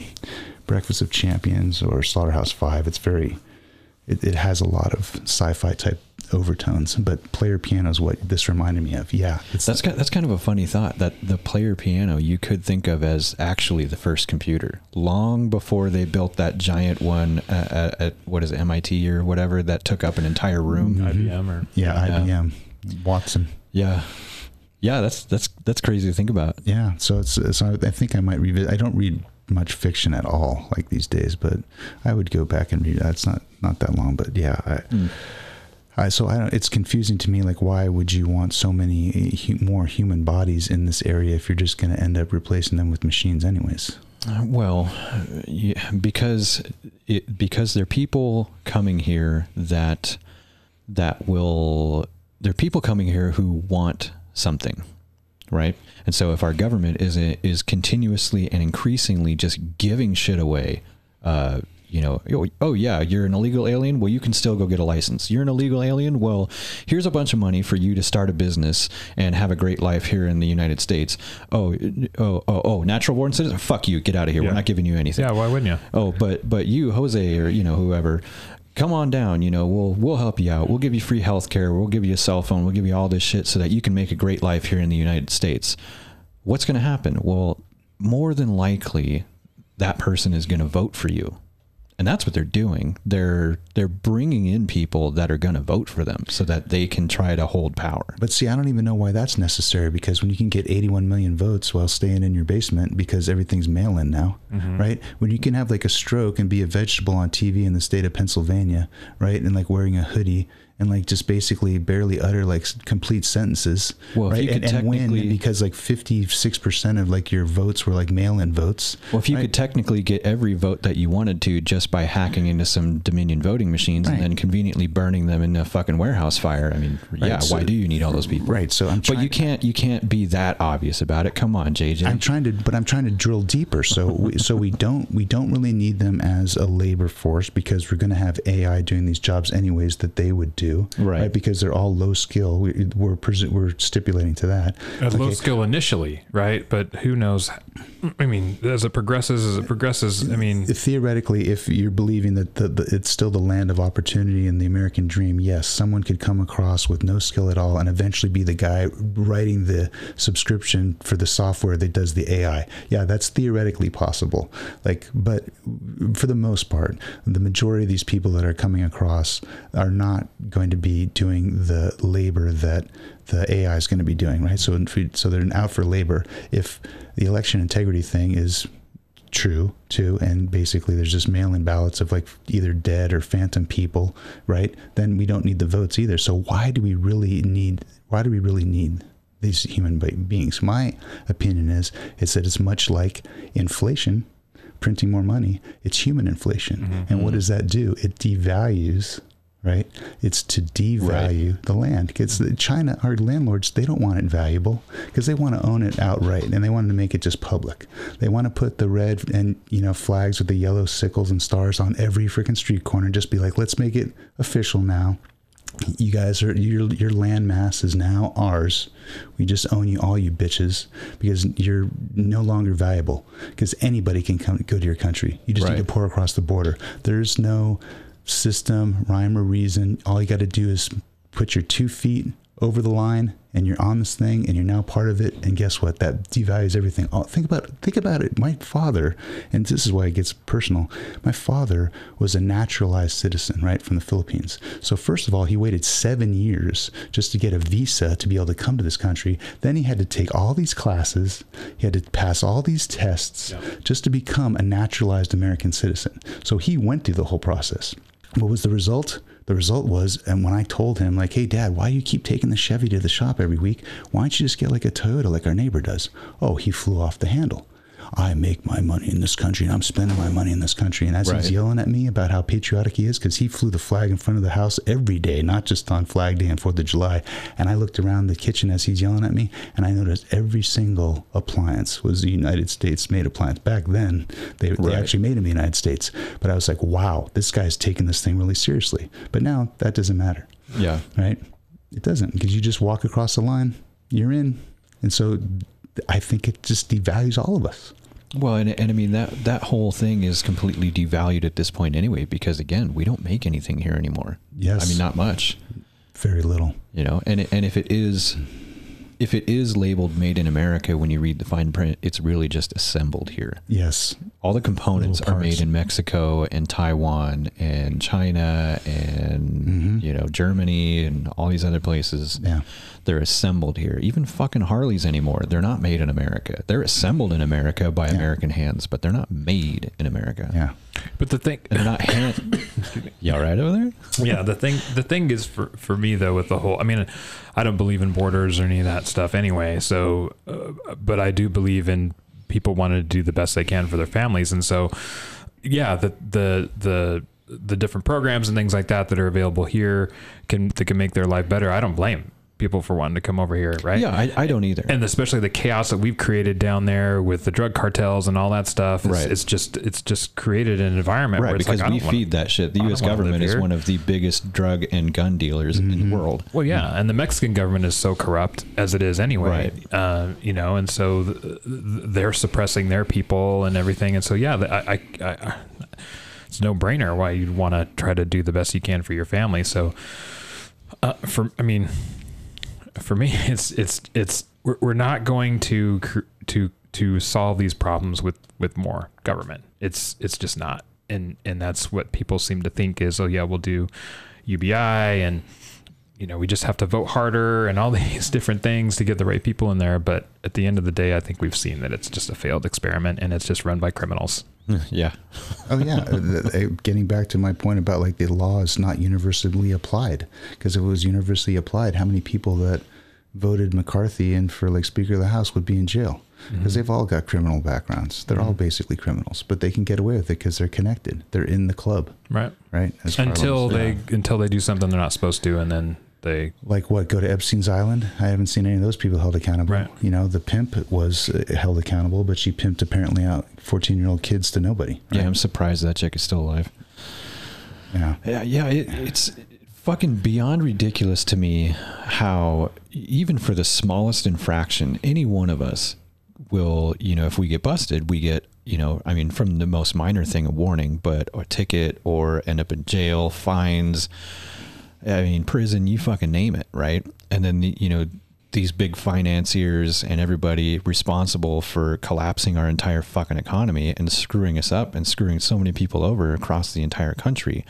Breakfast of Champions or Slaughterhouse Five, it's very. It, it has a lot of sci-fi type overtones, but player piano is what this reminded me of. Yeah, it's That's ki- that's kind of a funny thought that the player piano you could think of as actually the first computer, long before they built that giant one at, at, at what is it, MIT or whatever that took up an entire room. IBM or yeah, Yeah. IBM, Watson. Yeah, yeah, that's that's that's crazy to think about. Yeah, so it's so I think I might revisit. I don't read much fiction at all like these days, but I would go back and read. That's not not that long, but yeah. I, I, so I don't, it's confusing to me. Like, why would you want so many hu- more human bodies in this area if you're just going to end up replacing them with machines, anyways? Uh, Well, yeah, because it because there are people coming here that that will there are people coming here who want something, right? And so if our government is is continuously and increasingly just giving shit away, uh, you know, oh, oh yeah, you're an illegal alien. Well, you can still go get a license. You're an illegal alien. Well, here's a bunch of money for you to start a business and have a great life here in the United States. Oh, oh, oh, oh, natural born citizen. Fuck you. Get out of here. Yeah. We're not giving you anything yeah. Why wouldn't you? oh but but you jose or you know whoever come on down you know we'll we'll help you out. We'll give you free health care we'll give you a cell phone. We'll give you all this shit so that you can make a great life here in the united states. What's going to happen? Well more than likely that person is going to vote for you. And that's what they're doing. They're they're bringing in people that are going to vote for them so that they can try to hold power. But see, I don't even know why that's necessary because when you can get 81 million votes while staying in your basement because everything's mail in now, mm-hmm. right? When you can have like a stroke and be a vegetable on TV in the state of Pennsylvania, right? And like wearing a hoodie and like just basically barely utter like complete sentences, Well, if right? you and, could and win technically- because like 56% of like your votes were like mail in votes. Well, if you right? could technically get every vote that you wanted to just by hacking into some Dominion voting machines Right. and then conveniently burning them in a fucking warehouse fire, I mean, yeah, so- why do you need all those people? Right. So I'm But you can't you can't be that obvious about it. Come on, JJ. I'm trying to, but I'm trying to drill deeper. So, we, so we don't, we don't really need them as a labor force because we're going to have AI doing these jobs anyways that they would do, Right. Because they're all low skill. We, we're presu- we're stipulating to that. At low skill initially, right? But who knows? I mean, as it progresses, as it progresses, I mean, Theoretically, if you're believing that the, the, it's still the land of opportunity and the American dream, yes, someone could come across with no skill at all and eventually be the guy writing the subscription for the software that does the AI. Yeah, that's theoretically possible. Like, but for the most part, the majority of these people that are coming across are not going to be doing the labor that the AI is going to be doing, right? So, if we- so they're out for labor. If the election integrity thing is true too and basically there's just mail-in ballots of like either dead or phantom people right? Then we don't need the votes either. So why do we really need why do we really need these human beings? My opinion is is that it's much like inflation printing more money. It's human inflation. Mm-hmm. And what does that do? It devalues right it's to devalue the land because china our landlords they don't want it valuable because they want to own it outright and they want to make it just public they want to put the red and you know flags with the yellow sickles and stars on every freaking street corner and just be like let's make it official now you guys are your your land mass is now ours. We just own you all, you bitches, because you're no longer valuable. Because anybody can come go to your country. You just Right. need to pour across the border. There's no system, rhyme or reason. All you got to do is put your two feet over the line, and you're on this thing, and you're now part of it. And guess what? That devalues everything. Oh, think about think about it. My father, and this is why it gets personal. My father was a naturalized citizen, right, from the Philippines. So first of all, he waited seven years just to get a visa to be able to come to this country. Then he had to take all these classes. He had to pass all these tests just to become a naturalized American citizen. So he went through the whole process. What was the result? The result was, and when I told him, like, hey, dad, why do you keep taking the Chevy to the shop every week? Why don't you just get like a Toyota like our neighbor does? Oh, he flew off the handle. I make my money in this country and I'm spending my money in this country. And as Right. he's yelling at me about how patriotic he is, because he flew the flag in front of the house every day, not just on Flag Day and 4th of July. And I looked around the kitchen as he's yelling at me and I noticed every single appliance was a United States made appliance. Back then, they, they actually made them in the United States. But I was like, wow, this guy's taking this thing really seriously. But now that doesn't matter yeah. right? It doesn't because you just walk across the line, you're in, and so I think it just devalues all of us. Well, and, and I mean that that whole thing is completely devalued at this point anyway because again, we don't make anything here anymore. Yes. I mean not much. Very little. you know and and if it is if it is labeled made in america when you read the fine print it's really just assembled here Yes, all the components are made in mexico and taiwan and china and Mhm. you know germany and all these other places yeah, they're assembled here even fucking harleys anymore they're not made in america they're assembled in america by Yeah. american hands but they're not made in america yeah. but the thing, and they're not hand you all right over there yeah, the thing, the thing is for for me though with the whole. I mean, I don't believe in borders or any of that stuff anyway. So, uh, but I do believe in people wanting to do the best they can for their families, and so, yeah, the the the the different programs and things like that that are available here can that can make their life better. I don't blame people for wanting to come over here, right? yeah I, I don't either and especially the chaos that we've created down there with the drug cartels and all that stuff. It's, Right. it's just it's just created an environment Right, where it's because like, we wanna- feed that shit. The U.S. government is one of the biggest drug and gun dealers in the world. Well, yeah, and the Mexican government is so corrupt as it is anyway. Right. Uh, you know, and so th- th- they're suppressing their people and everything, and so yeah, the- I, I, I, I it's no brainer why you'd want to try to do the best you can for your family. So, uh, for I mean, for me, it's it's it's we're, we're not going to to to solve these problems with with more government. It's it's just not, and and that's what people seem to think is, oh yeah, we'll do UBI and you know we just have to vote harder and all these different things to get the right people in there. But at the end of the day, I think we've seen that it's just a failed experiment and it's just run by criminals. yeah. Oh yeah, Uh, uh, getting back to my point about like the law is not universally applied because if it was universally applied, how many people that voted McCarthy in for like Speaker of the House would be in jail because they've all got criminal backgrounds. They're all basically criminals, but they can get away with it because they're connected. They're in the club, Right. right? As Until said. they until they do something they're not supposed to, and then they like what go to Epstein's Island. I haven't seen any of those people held accountable. Right. You know, the pimp was uh, held accountable, but she pimped apparently out fourteen-year-old kids to nobody. Yeah. I'm surprised that chick is still alive. yeah. Yeah, yeah, it, it's fucking beyond ridiculous to me how even for the smallest infraction, any one of us will, you know, if we get busted, we get, you know, I mean, from the most minor thing, a warning, but a ticket or end up in jail, fines. I mean, prison, you fucking name it, right? And then, the, you know, these big financiers and everybody responsible for collapsing our entire fucking economy and screwing us up and screwing so many people over across the entire country.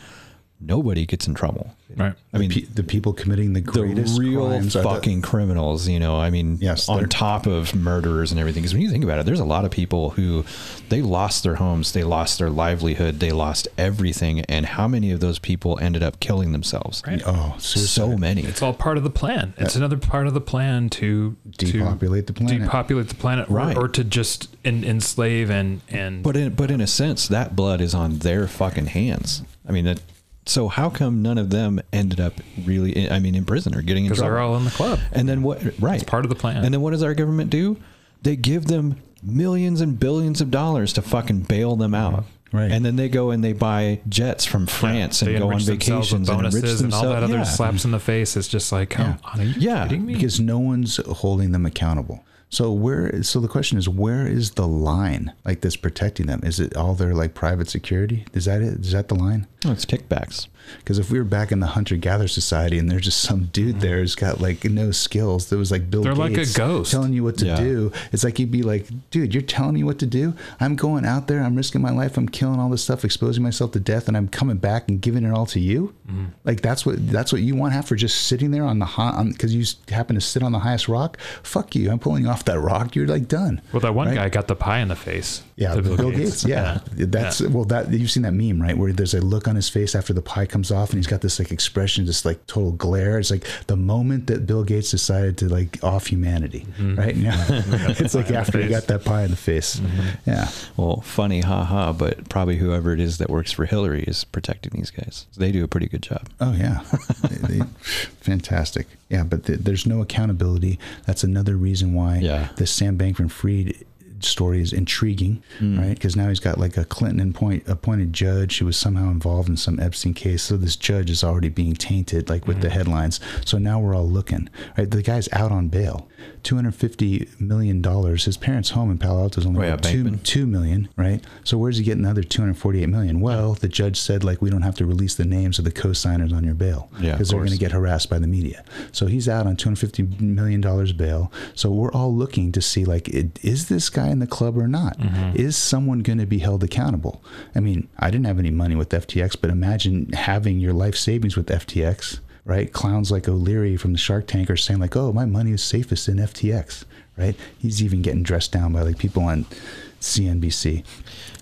Nobody gets in trouble. right. I mean, Pe- the people committing the greatest the greatest real crimes are the- fucking criminals, you know, I mean, Yes, on top of murderers and everything. Because when you think about it, there's a lot of people who they lost their homes, they lost their livelihood, they lost everything. And how many of those people ended up killing themselves? Right. oh, suicide. So many. It's all part of the plan. It's another part of the plan to Depopulate to the planet. depopulate the planet, or, Right. or to just en- enslave and and But in but in a sense, that blood is on their fucking hands. I mean, that, so how come none of them ended up really? I mean, in prison or getting in because trouble? they're all in the club. and then what? Right, It's part of the plan. And then what does our government do? They give them millions and billions of dollars to fucking bail them out. Mm-hmm. Right. And then they go and they buy jets from France They and go on enrich themselves with vacations and enrich bonuses and, all that other slaps in the face. It's just like, come Yeah. on, are you Yeah, kidding me? because no one's holding them accountable. So where? So the question is, where is the line like that's protecting them? Is it all their like private security? Is that it? Is that the line? It's kickbacks. Because if we were back in the hunter gatherer society and there's just some dude there who's got like no skills, that was like Bill They're like a Gates ghost. telling you what to Yeah. do. It's like you'd be like, dude, you're telling me what to do. I'm going out there, I'm risking my life, I'm killing all this stuff, exposing myself to death, and I'm coming back and giving it all to you. Mm-hmm. Like that's what that's what you want half for just sitting there on the hot because you happen to sit on the highest rock. Fuck you! I'm pulling you off that rock. You're like done. well, that one Right? guy got the pie in the face. Yeah, to Bill, Gates. Yeah, that's well. That you've seen that meme, right? Where there's a look on his face after the pie comes off, and he's got this like expression, just like total glare. It's like the moment that Bill Gates decided to like off humanity, right? Yeah, it's like Pie in the after he got that pie in the face. Yeah, Well, funny, haha, but probably whoever it is that works for Hillary is protecting these guys. They do a pretty good job. Oh yeah, They- they- fantastic. Yeah, but th- there's no accountability. That's another reason why Yeah. the Sam Bankman-Fried story is intriguing, hmm. right? Because now he's got like a Clinton appoint, appointed judge who was somehow involved in some Epstein case. So this judge is already being tainted, like with the hmm. headlines. So now we're all looking. Right, the guy's out on bail, two hundred fifty million dollars. His parents' home in Palo Alto is only Oh, yeah, two two million, right? So where's he getting another two hundred forty-eight million? Well, the judge said like we don't have to release the names of the co-signers on your bail Yeah, because they're going to get harassed by the media. So he's out on two hundred fifty million dollars bail. So we're all looking to see like it, is this guy in the club or not? Is someone going to be held accountable? I mean, I didn't have any money with FTX, but imagine having your life savings with FTX. Right, clowns like O'Leary from the Shark Tank are saying like, "Oh, my money is safest in FTX." Right, he's even getting dressed down by like people on CNBC.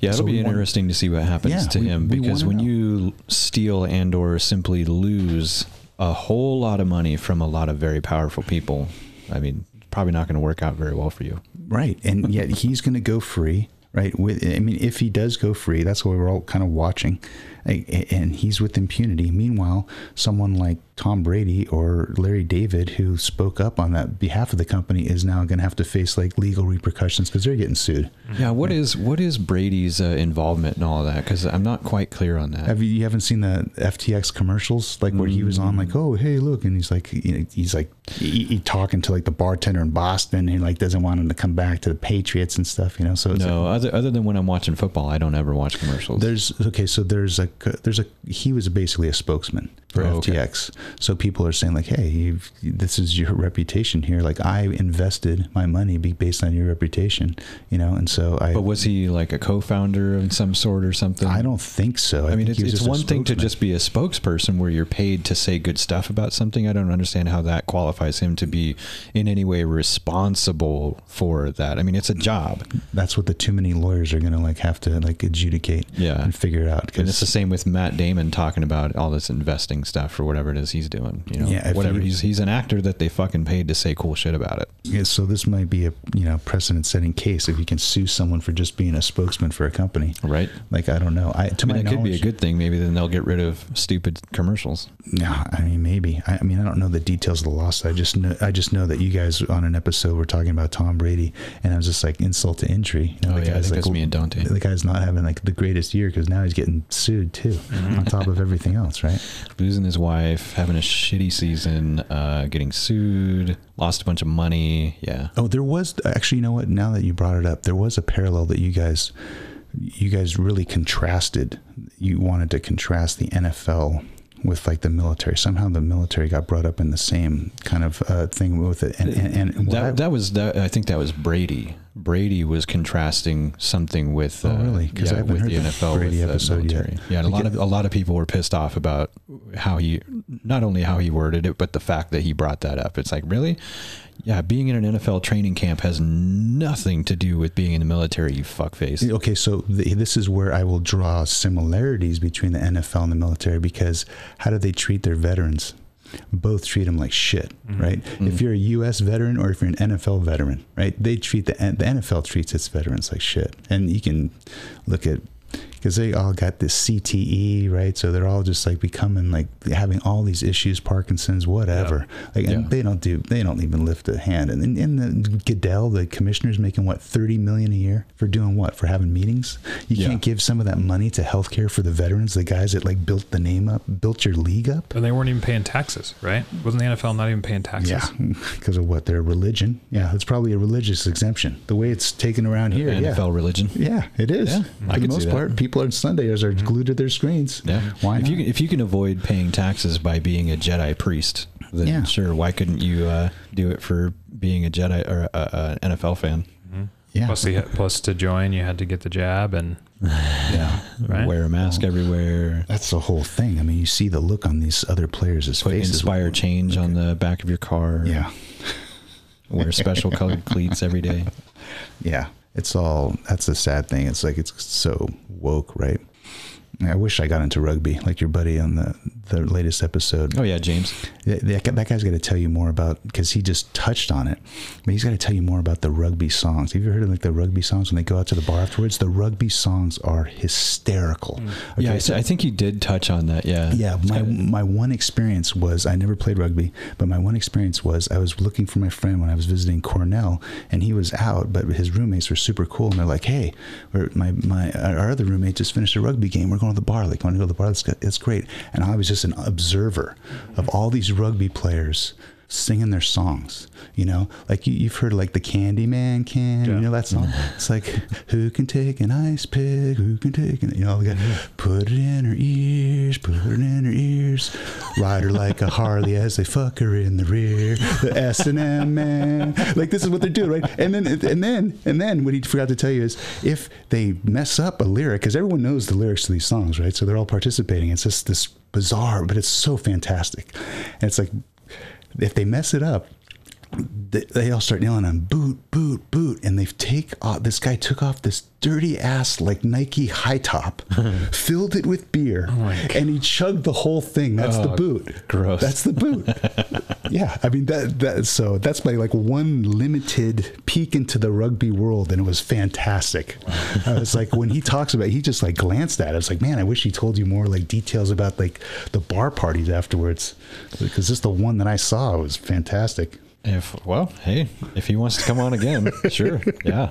Yeah, it'll So be we want- interesting to see what happens Yeah, to we- him because when know. you steal and or simply lose a whole lot of money from a lot of very powerful people, I mean, probably not going to work out very well for you. Right. And yet he's going to go free, right? With I mean, if he does go free, that's what we're all kind of watching. And he's with impunity. Meanwhile, someone like Tom Brady or Larry David, who spoke up on that behalf of the company, is now going to have to face like legal repercussions because they're getting sued. Yeah, what is what is Brady's uh, involvement in all of that? Because I'm not quite clear on that. Have you, you haven't seen the FTX commercials, like where he was on, like, oh, hey, look, and he's like, you know, he's like, he, he talking to like the bartender in Boston, and he like doesn't want him to come back to the Patriots and stuff, you know. So it's no, like, other other than when I'm watching football, I don't ever watch commercials. There's okay, so there's a there's a he was basically a spokesman for Oh, okay. FTX. So people are saying like, hey, you've, this is your reputation here. Like I invested my money based on your reputation, you know. And so I, but was he like a co-founder of some sort or something? I don't think so. I, mean, it's, it's one thing to just be a spokesperson where you're paid to say good stuff about something. I don't understand how that qualifies him to be in any way responsible for that. I mean, it's a job. That's what the too many lawyers are gonna like have to like adjudicate, Yeah. and figure it out. And it's the Because same with Matt Damon talking about all this investing stuff or whatever it is he's doing. You know, Yeah, whatever. you- he's he's an actor that they fucking paid to say cool shit about it. yeah, so this might be a you know precedent setting case if you can sue someone for just being a spokesman for a company. Right. Like I don't know. I to I mean, my it could be a good thing. Maybe then they'll get rid of stupid commercials. Yeah, I mean maybe. I, I mean I don't know the details of the lawsuit. I just know I just know that you guys on an episode were talking about Tom Brady, and I was just like insult to injury. You know, Oh, the yeah, I think like, that's me and Dante. The guy's not having like the greatest year because now he's getting sued too, Mm-hmm. on top of everything else, right? Losing his wife, having a shitty season, uh, getting sued, lost a bunch of money. Yeah. Oh, there was actually. You know what? Now that you brought it up, there was a parallel that you guys, you guys really contrasted. You wanted to contrast the NFL with like the military. Somehow the military got brought up in the same kind of uh, thing with it, and and, and what I- That, that was that. I think that was Brady. Brady was contrasting something with. Oh, uh, really? 'Cause I yeah, haven't with heard the the NFL Brady with, uh, episode yet. military. Yeah, a lot of a lot of people were pissed off about how he, not only how he worded it, but the fact that he brought that up. It's like really, yeah, being in an NFL training camp has nothing to do with being in the military. You fuckface. Okay, so the, this is where I will draw similarities between the NFL and the military because how do they treat their veterans? Both treat them like shit, mm-hmm. right? If mm-hmm. you're a U.S. veteran or if you're an NFL veteran, right? They treat the the NFL treats its veterans like shit, and you can look at because they all got this CTE, right? So they're all just like becoming like having all these issues, Parkinson's, whatever. Like, and Yeah. they don't do, they don't even lift a hand. And, and, and the Goodell, the commissioner's making what thirty million a year for doing what? For having meetings. You Yeah. can't give some of that money to healthcare for the veterans, the guys that like built the name up, built your league up. And they weren't even paying taxes, right? Wasn't the NFL not even paying taxes? Yeah, because of what their religion. Yeah, it's probably a religious exemption. The way it's taken around here. yeah. NFL religion. Yeah, it is. Yeah, I For the most part, people on Sundays are glued to their screens. Yeah. Why if not? you can, if you can avoid paying taxes by being a Jedi priest, then Yeah. sure. Why couldn't you uh, do it for being a Jedi or a, a NFL fan? yeah. Plus, you had, plus to join, you had to get the jab, and yeah. Right. Wear a mask everywhere. That's the whole thing. I mean, you see the look on these other players' Put faces. inspire change on the back of your car. Yeah. Wear special colored cleats every day. Yeah. It's all, that's the sad thing. It's like, it's so woke, right? I wish I got into rugby like your buddy on the, the latest episode. Oh yeah, James. That, that guy- that guy's got to tell you more about because he just touched on it, but he's got to tell you more about the rugby songs. Have you heard of like the rugby songs when they go out to the bar afterwards? The rugby songs are hysterical. Mm. yeah, I, so- I think he did touch on that. Yeah. yeah, my my one experience was I never played rugby, but my one experience was I was looking for my friend when I was visiting Cornell, and he was out, but his roommates were super cool, and they're like, "Hey, we're, my my our other roommate just finished a rugby game. We're going to the bar. Like, want to go to the bar? That's that's great." And I was just an observer of all these rugby players singing their songs. You know, like you, you've heard like the Candyman can, you know that song. Mm-hmm. It's like who can take an ice pick? Who can take an you know? Like, put it in her ears, put it in her ears. Ride her like a Harley as they fuck her in the rear. The S and M man. Like this is what they're doing, right? And then and then and then what he forgot to tell you is if they mess up a lyric, because everyone knows the lyrics to these songs, right? So they're all participating. It's just this bizarre, but it's so fantastic. And it's like if they mess it up, they, they all start yelling on boot, boot, boot, and they take off. This guy took off this dirty ass like Nike high top, filled it with beer, oh and he chugged the whole thing. That's the Oh, boot. gross. That's the boot. yeah, I mean that. That so that's my like one limited peek into the rugby world, and it was fantastic. I was like when he talks about, it, he just like glanced at. it. I was like, man, I wish he told you more like details about like the bar parties afterwards, because just the one that I saw was fantastic. If well, hey, if he wants to come on again, sure. Yeah.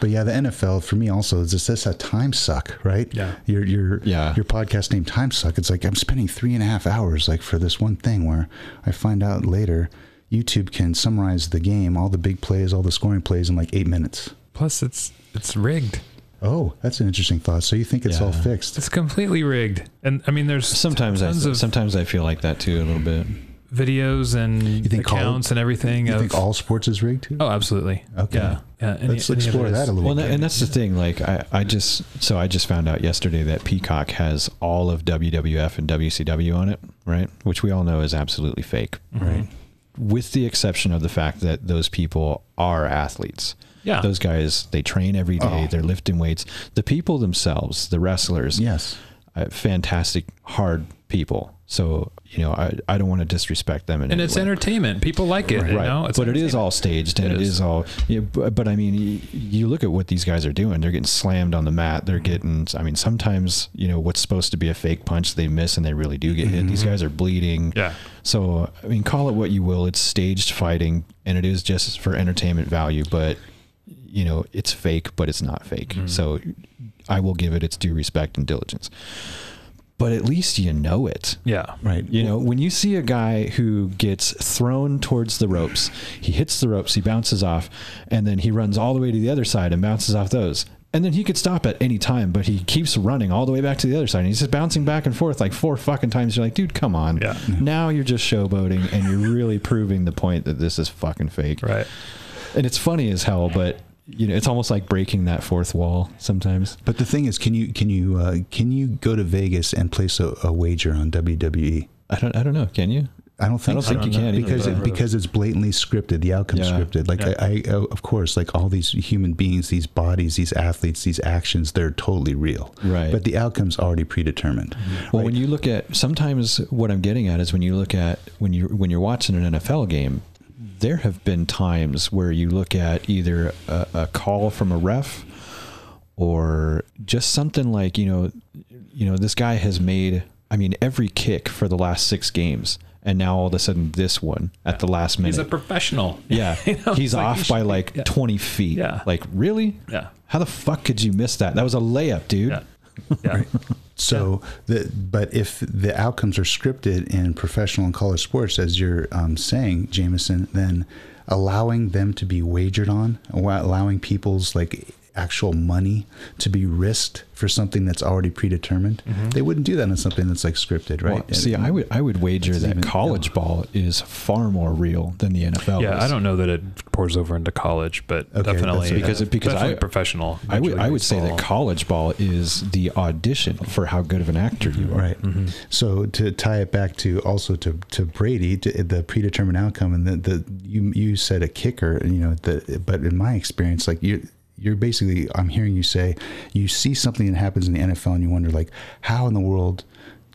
But yeah, the NFL for me also is just this a time suck, right? Yeah. Your your Yeah. your podcast named Time Suck. It's like I'm spending three and a half hours like for this one thing where I find out later YouTube can summarize the game, all the big plays, all the scoring plays in like eight minutes. Plus, it's it's rigged. Oh, that's an interesting thought. So you think it's all fixed? It's completely rigged. And I mean, there's Sometimes I of sometimes I feel like that too a little bit. Videos and think all- accounts and everything. You of, think all sports is rigged too? Oh, absolutely. Okay. Yeah. yeah. Any- Let's any explore that a little Well, bit. and that's the thing. Like, I, I just so I just found out yesterday that Peacock has all of WWF and WCW on it, right? Which we all know is absolutely fake, right? With the exception of the fact that those people are athletes. Yeah. Those guys, they train every day. Oh. They're lifting weights. The people themselves, the wrestlers, yes. uh, fantastic, hard people. So you know, I, I don't want to disrespect them. In and it's way. entertainment. People like it. You know? It's but it is all staged and It it is. is, all. Yeah, but, but I mean, you, you look at what these guys are doing. They're getting slammed on the mat. They're mm-hmm. getting. I mean, sometimes you know what's supposed to be a fake punch, they miss and they really do get hit. These mm-hmm. guys are bleeding. Yeah. So I mean, call it what you will. It's staged fighting, and it is just for entertainment value. But you know, it's fake, but it's not fake. Mm-hmm. So I will give it its due respect and diligence. But at least you know it. Yeah. Right. You know, when you see a guy who gets thrown towards the ropes, he hits the ropes, he bounces off, and then he runs all the way to the other side and bounces off those. And then he could stop at any time, but he keeps running all the way back to the other side. And he's just bouncing back and forth like four fucking times. You're like, dude, come on. Yeah. Now you're just showboating and you're really proving the point that this is fucking fake. Right. And it's funny as hell, but you know, it's almost like breaking that fourth wall sometimes. But the thing is, can you can you uh, can you go to Vegas and place a, a wager on WWE? I don't, I don't know. Can you? I don't think I don't so. think you can because but- it, because it's blatantly scripted. The outcome's Yeah. scripted. Like Yeah. I, I, of course, like all these human beings, these bodies, these athletes, these actions, they're totally real. Right. But the outcome's already predetermined. Well, right? when you look at sometimes what I'm getting at is when you look at when you when you're watching an NFL game, there have been times where you look at either a, a call from a ref or just something like you know, you know this guy has made I mean every kick for the last six games, and now all of a sudden this one at the last minute. He's a professional. yeah, You know, he's it's like off by like yeah. 20 feet. Yeah. Like, really? Yeah. How the fuck could you miss that? That was a layup, dude. Yeah. Yeah. So, the, but if the outcomes are scripted in professional and college sports, as you're um, saying, Jamison, then allowing them to be wagered on, allowing people's like actual money to be risked for something that's already predetermined, they wouldn't do that on something that's like scripted, right? Well, see, I would I would wager that even- college ball is far more real than the NFL. Yeah, is. I don't know that it pours over into college, but Okay, definitely that's- Because- uh, because definitely I- professional. I would I would say that college ball is the audition for how good of an actor you are. Right. So to tie it back to also to, to Brady, to the predetermined outcome, and the, the you you said a kicker, you know, the but in my experience, like you you're basically I'm hearing you say you see something that happens in the NFL and you wonder like how in the world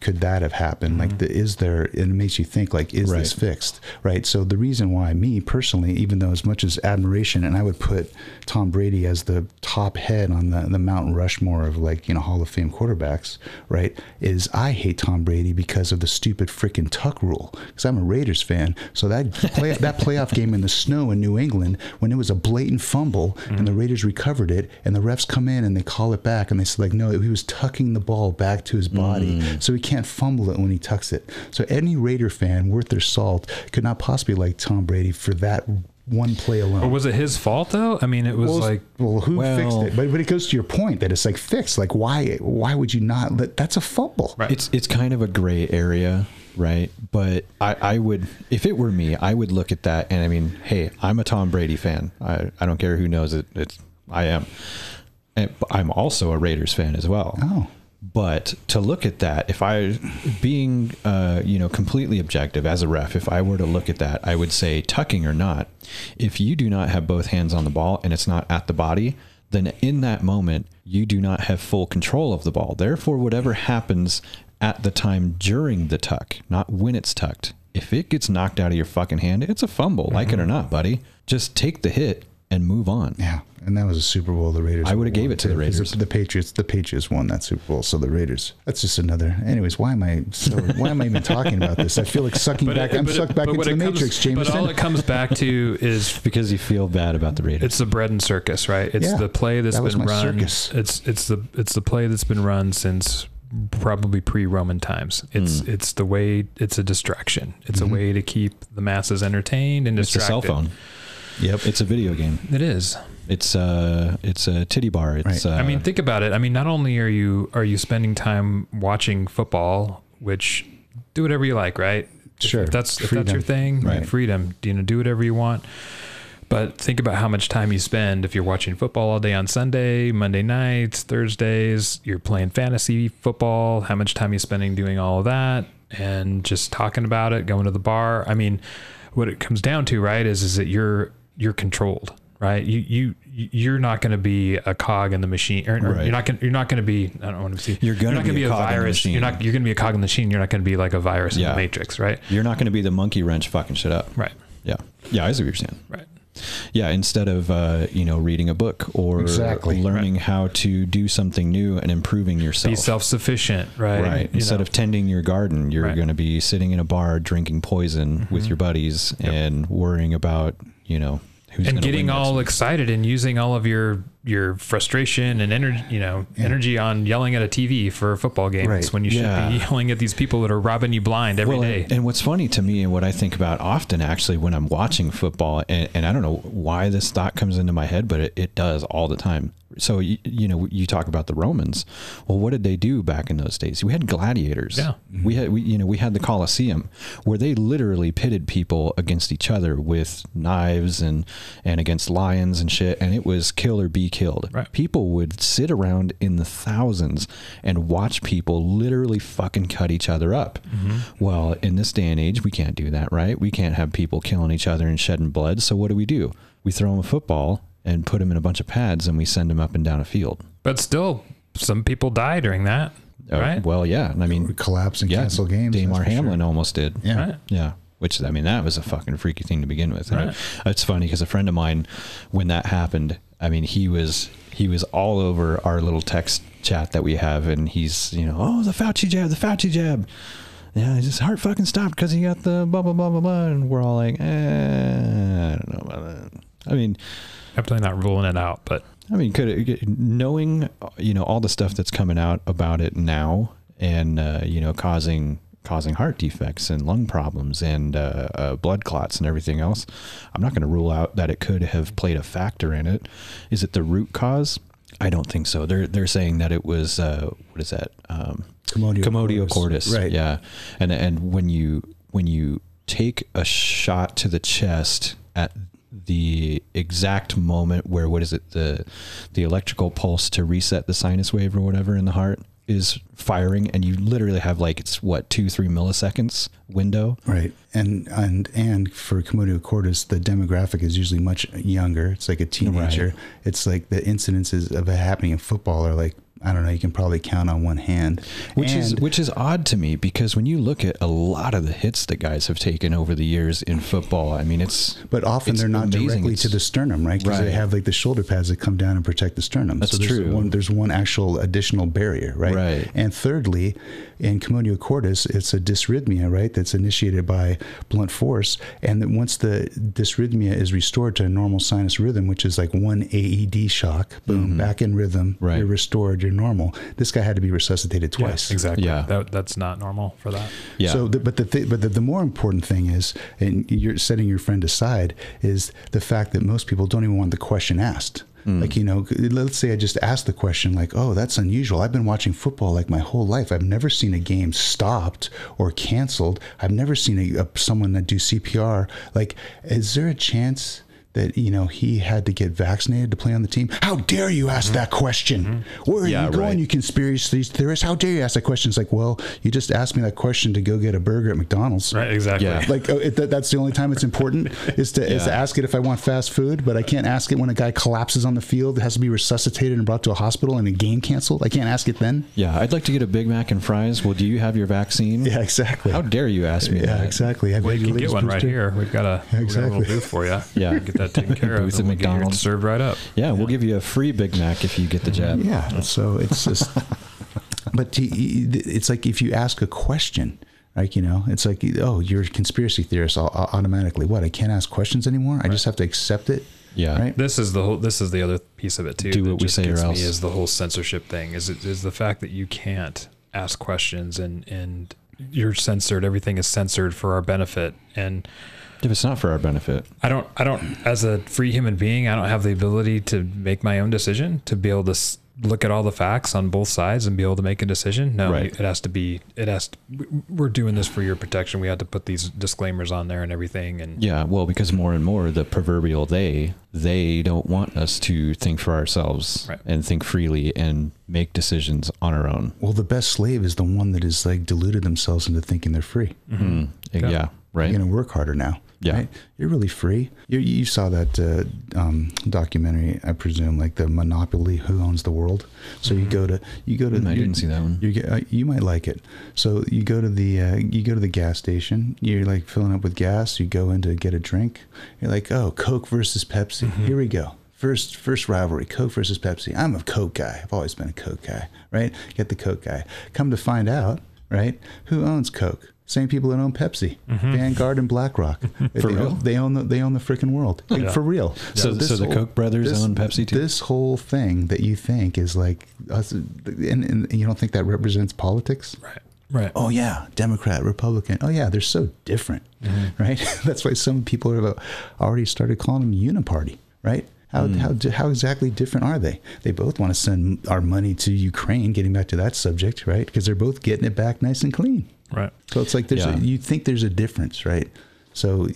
could that have happened? Like, mm-hmm. the, is there? It makes you think like, is this fixed? Right. So the reason why me personally, even though as much as admiration, and I would put Tom Brady as the top head on the the Mount Rushmore of like you know Hall of Fame quarterbacks, right? Is I hate Tom Brady because of the stupid freaking tuck rule. Because I'm a Raiders fan, so that play, that playoff game in the snow in New England when it was a blatant fumble and the mm-hmm. Raiders recovered it, and the refs come in and they call it back, and they said like, no, he was tucking the ball back to his body, mm. so he can't fumble it when he tucks it. So any Raider fan worth their salt could not possibly like Tom Brady for that one play alone. Or was it his fault though? I mean, it was well, like well, who Well- fixed it? But but it goes to your point that it's like fixed. Like why why would you not let? That's a fumble. Right. It's it's kind of a gray area, right? But I, I would if it were me, I would look at that and I mean, hey, I'm a Tom Brady fan. I, I don't care who knows it. It's I am. And I'm also a Raiders fan as well. Oh. But to look at that, if I, being, uh, you know, completely objective as a ref, if I were to look at that, I would say tucking or not, if you do not have both hands on the ball and it's not at the body, then in that moment, you do not have full control of the ball. Therefore, whatever happens at the time during the tuck, not when it's tucked, if it gets knocked out of your fucking hand, it's a fumble, like it or not, buddy. Just take the hit and move on. Yeah, and that was a Super Bowl the Raiders. I would've gave it to the Raiders. The Patriots, the Patriots won that Super Bowl, so the Raiders. That's just another. Anyways, why am I so? why am I even talking about this? I feel like sucking back. it- I'm it- sucked back into the comes- Matrix, Jamison. But all it comes back to is Because you feel bad about the Raiders. it's the bread and circus, right? It's Yeah, the play that's that was been my run. circus. It's it's the it's the play that's been run since probably pre-Roman times. It's Hmm. it's the way it's a distraction. It's a way to keep the masses entertained and It's a cell phone. Yep. It's a video game. It is. It's uh, it's a titty bar. It's. Right. Uh, I mean, think about it. I mean, not only are you are you spending time watching football, which do whatever you like, right? Sure. If that's if that's your thing, Right. freedom. You know, do whatever you want. But think about how much time you spend if you're watching football all day on Sunday, Monday nights, Thursdays. You're playing fantasy football. How much time you're spending doing all of that and just talking about it, going to the bar. I mean, what it comes down to, right, is is that you're you're controlled, right? You you you're not going to be a cog in the machine, or, Right. you're not going you're not going to be. I don't want to see. You're gonna not gonna be a cog in the virus. You're not. You're going to be a cog in the machine. You're not going to be like a virus in the matrix, right? you're not going to be the monkey wrench fucking shit up. Right. Yeah. Yeah. I see what you're saying. Right. Yeah, instead of uh, you know reading a book or Exactly. learning how to do something new and improving yourself. Be self-sufficient, right? right. You Instead know. of tending your garden, you're Right. Mm-hmm. going to be sitting in a bar drinking poison with your buddies and worrying about you know who's and getting all excited and using all of your your frustration and energy, you know, energy on yelling at a TV for a football game. Right. when you should Yeah. be yelling at these people that are robbing you blind every well, day. And, and what's funny to me and what I think about often actually when I'm watching football, and, and I don't know why this thought comes into my head, but it, it does all the time. So, you, you know, you talk about the Romans. Well, what did they do back in those days? We had gladiators. Yeah. We had, we, you know, we had the Colosseum where they literally pitted people against each other with knives and, and against lions and shit. And it was kill or be killed. Right. People would sit around in the thousands and watch people literally fucking cut each other up. Mm-hmm. Well, in this day and age, we can't do that, right? We can't have people killing each other and shedding blood. So what do we do? We throw them a football and put them in a bunch of pads and we send them up and down a field. but still, some people die during that, Uh, right? Well, yeah. I mean, collapse and yeah, cancel games. Damar Hamlin sure. almost did. Yeah. Right. Yeah. Which I mean, that was a fucking freaky thing to begin with. And Right. It's funny because a friend of mine, when that happened, I mean, he was he was all over our little text chat that we have, and he's you know, oh, the Fauci jab, the Fauci jab. Yeah, his heart fucking stopped because he got the blah blah blah blah blah, and we're all like, eh, I don't know about that. I mean, Definitely not ruling it out, but I mean, could it, knowing you know all the stuff that's coming out about it now, and uh, you know causing causing heart defects and lung problems and uh, uh, blood clots and everything else, I'm not going to rule out that it could have played a factor in it. Is it the root cause? I don't think so. They're they're saying that it was uh, what is that? Um, Commotio Commotio cordis. cordis. Right. Yeah. And and when you when you take a shot to the chest at the exact moment where what is it the the electrical pulse to reset the sinus wave or whatever in the heart is firing and you literally have like it's what two three milliseconds window Right, and and and for Commotio cordis, the demographic is usually much younger. It's like a teenager. Right. It's like the incidences of it happening in football are like I don't know. You can probably count on one hand. which is which is odd to me because when you look at a lot of the hits that guys have taken over the years in football i mean it's But often it's they're not amazing. directly to the sternum, right? Because Right. they have like the shoulder pads that come down and protect the sternum. That's so there's true. One, there's one actual additional barrier, right? Right. And thirdly, in Commotio cordis, it's a dysrhythmia, right? That's initiated by blunt force, and that once the dysrhythmia is restored to a normal sinus rhythm, which is like one AED shock, boom, back in rhythm, Mm-hmm. Right. you're restored, you're normal. This guy had to be resuscitated twice. exactly. Yeah. That, that's not normal for that. yeah So, the, but the th- but the, the more important thing is, and you're setting your friend aside, is the fact that most people don't even want the question asked. Hmm. Like you know, let's say I just asked the question, like, "Oh, that's unusual. I've been watching football like my whole life. I've never seen a game stopped or canceled. I've never seen a, a someone that do CPR. Like, is there a chance?" That you know he had to get vaccinated to play on the team. How dare you ask mm-hmm. that question? Mm-hmm. Where are Yeah, you going, right. you conspiracy theorist? How dare you ask that question? It's like, well, you just asked me that question to go get a burger at McDonald's. Right. Exactly. Yeah. Like oh, it, that, that's the only time it's important is to is to ask it if I want fast food, but I can't ask it when a guy collapses on the field, has to be resuscitated and brought to a hospital, and a game canceled. I can't ask it then. yeah i'd like to get a big mac and fries well do you have your vaccine Yeah, exactly. how dare you ask me yeah, that exactly. Have Well, had you can get latest one right here. We've got a, we've got a little booth for you. Yeah. Get that taken care of. Booth at and we'll get McDonald's. served right up. Yeah, we'll give you a free Big Mac if you get the jab. Yeah. So it's just, but to, it's like if you ask a question, like you know, it's like oh, you're a conspiracy theorist. I'll, I'll automatically what? I can't ask questions anymore. I just have to accept it. Yeah. Right. This is the whole. This is the other piece of it too. Do what we say or else. Is the whole censorship thing. Is it is the fact that you can't ask questions and and you're censored. Everything is censored for our benefit. And If it's not for our benefit, I don't, I don't, as a free human being, I don't have the ability to make my own decision, to be able to s- look at all the facts on both sides and be able to make a decision. No, Right. it has to be, it has to, we- we're doing this for your protection. We had to put these disclaimers on there and everything. And yeah, well, because more and more the proverbial they they don't want us to think for ourselves Right. and think freely and make decisions on our own. Well, the best slave is the one that is like deluded themselves into thinking they're free. Mm, Yeah. yeah. right. You're going to work harder now. Yeah. right? You're really free. You, you saw that uh, um, documentary, I presume, like the Monopoly, Who Owns the World. So you go to you go to. Mm, I you- didn't see that one. You uh, you might like it. So you go to the uh, you go to the gas station. You're like filling up with gas. You go in to get a drink. You're like, oh, Coke versus Pepsi. Here we go. First first rivalry, Coke versus Pepsi. I'm a Coke guy. I've always been a Coke guy, right? Get the Coke guy. Come to find out, right? Who owns Coke? Same people that own Pepsi, Vanguard and BlackRock. For they real? Own, they own the they own the freaking world. Like, Yeah. For real. So- so the Koch brothers own Pepsi too? This whole thing that you think is like us, and, and you don't think that represents politics? right, right. oh yeah, Democrat, Republican. Oh yeah, they're so different, Mm-hmm. right? That's why some people have already started calling them uniparty, right? How, Mm. how, how exactly different are they? They both want to send our money to Ukraine, getting back to that subject, right? Because they're both getting it back nice and clean. Right. So it's like there's Yeah. a, you think there's a difference, right? So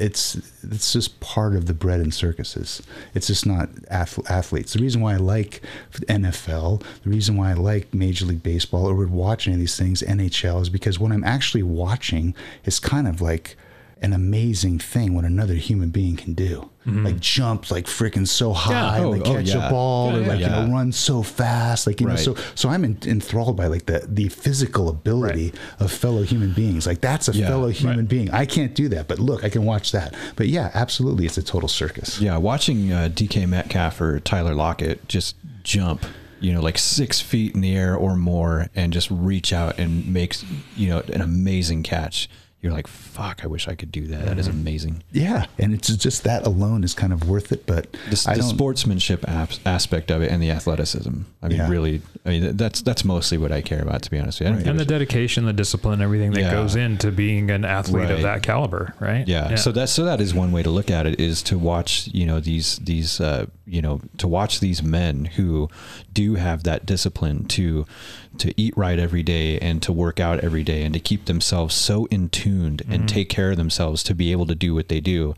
it's it's just part of the bread and circuses. It's just not ath- athletes. The reason why I like NFL, the reason why I like Major League Baseball or would watch any of these things, NHL, is because what I'm actually watching is kind of like an amazing thing what another human being can do. Like jump like freaking so high, Oh, like oh, catch yeah. a ball, Yeah, or yeah. like you know run so fast, like you know. So so I'm en- enthralled by like the the physical ability of fellow human beings. Like that's a Yeah, fellow human right. being. I can't do that, but look, I can watch that. But yeah, absolutely, it's a total circus. Yeah, watching uh, DK Metcalf or Tyler Lockett just jump, you know, like six feet in the air or more, and just reach out and makes, you know, an amazing catch. You're like, fuck, I wish I could do that. That is amazing. Yeah, and it's just that alone is kind of worth it. But The, the sportsmanship ap- aspect of it and the athleticism. I mean, Yeah. really, I mean, that's that's mostly what I care about, to be honest. with you. Right. And the dedication, the discipline, everything that Yeah. goes into being an athlete Right. of that caliber, right? Yeah. So that's so that is one way to look at it is to watch you know these these uh, you know to watch these men who do have that discipline to to eat right every day and to work out every day and to keep themselves so in tuned and mm-hmm. take care of themselves to be able to do what they do,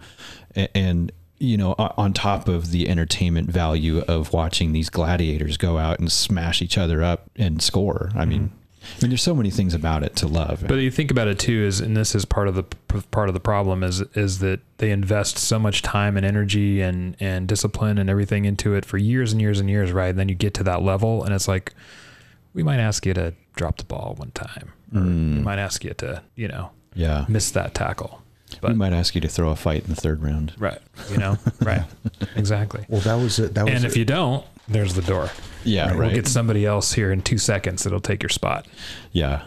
A- and you know on top of the entertainment value of watching these gladiators go out and smash each other up and score. I mean. Mm-hmm. I mean, there's so many things about it to love. But you think about it too, is and this is part of the part of the problem is is that they invest so much time and energy and and discipline and everything into it for years and years and years, right? And then you get to that level, and it's like we might ask you to drop the ball one time, or we might ask you to you know yeah. miss that tackle, we might ask you to throw a fight in the third round. right, you know, right, exactly. well, that was a, that was. And a- if you don't, there's the door. Yeah, right. We'll get somebody else here in two seconds that'll take your spot. yeah.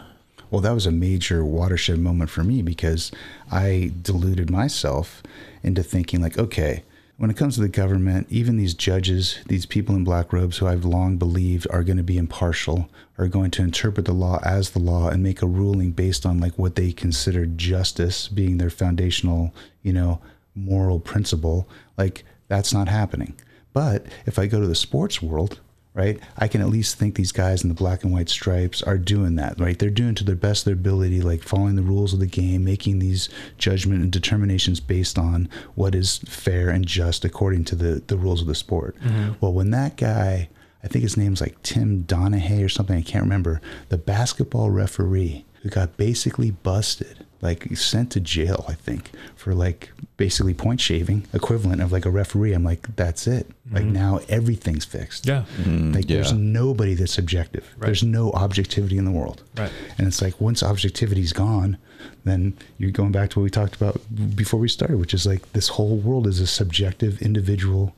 Well, that was a major watershed moment for me because I deluded myself into thinking, like, okay, when it comes to the government, even these judges, these people in black robes who I've long believed are going to be impartial, are going to interpret the law as the law and make a ruling based on like what they consider justice being their foundational, you know, moral principle. Like, that's not happening. But if I go to the sports world, right? I can at least think these guys in the black and white stripes are doing that, right? They're doing to their best of their ability, like following the rules of the game, making these judgment and determinations based on what is fair and just according to the, the rules of the sport. Mm-hmm. Well, when that guy, I think his name's like Tim Donahue or something, I can't remember, the basketball referee who got basically busted, like sent to jail, I think, for like basically point shaving, equivalent of like a referee. I'm like, that's it. Like mm-hmm. now everything's fixed. Yeah. Mm-hmm. Like there's nobody that's objective. Right. There's no objectivity in the world. Right. And it's like once objectivity's gone, then you're going back to what we talked about before we started, which is like this whole world is a subjective individual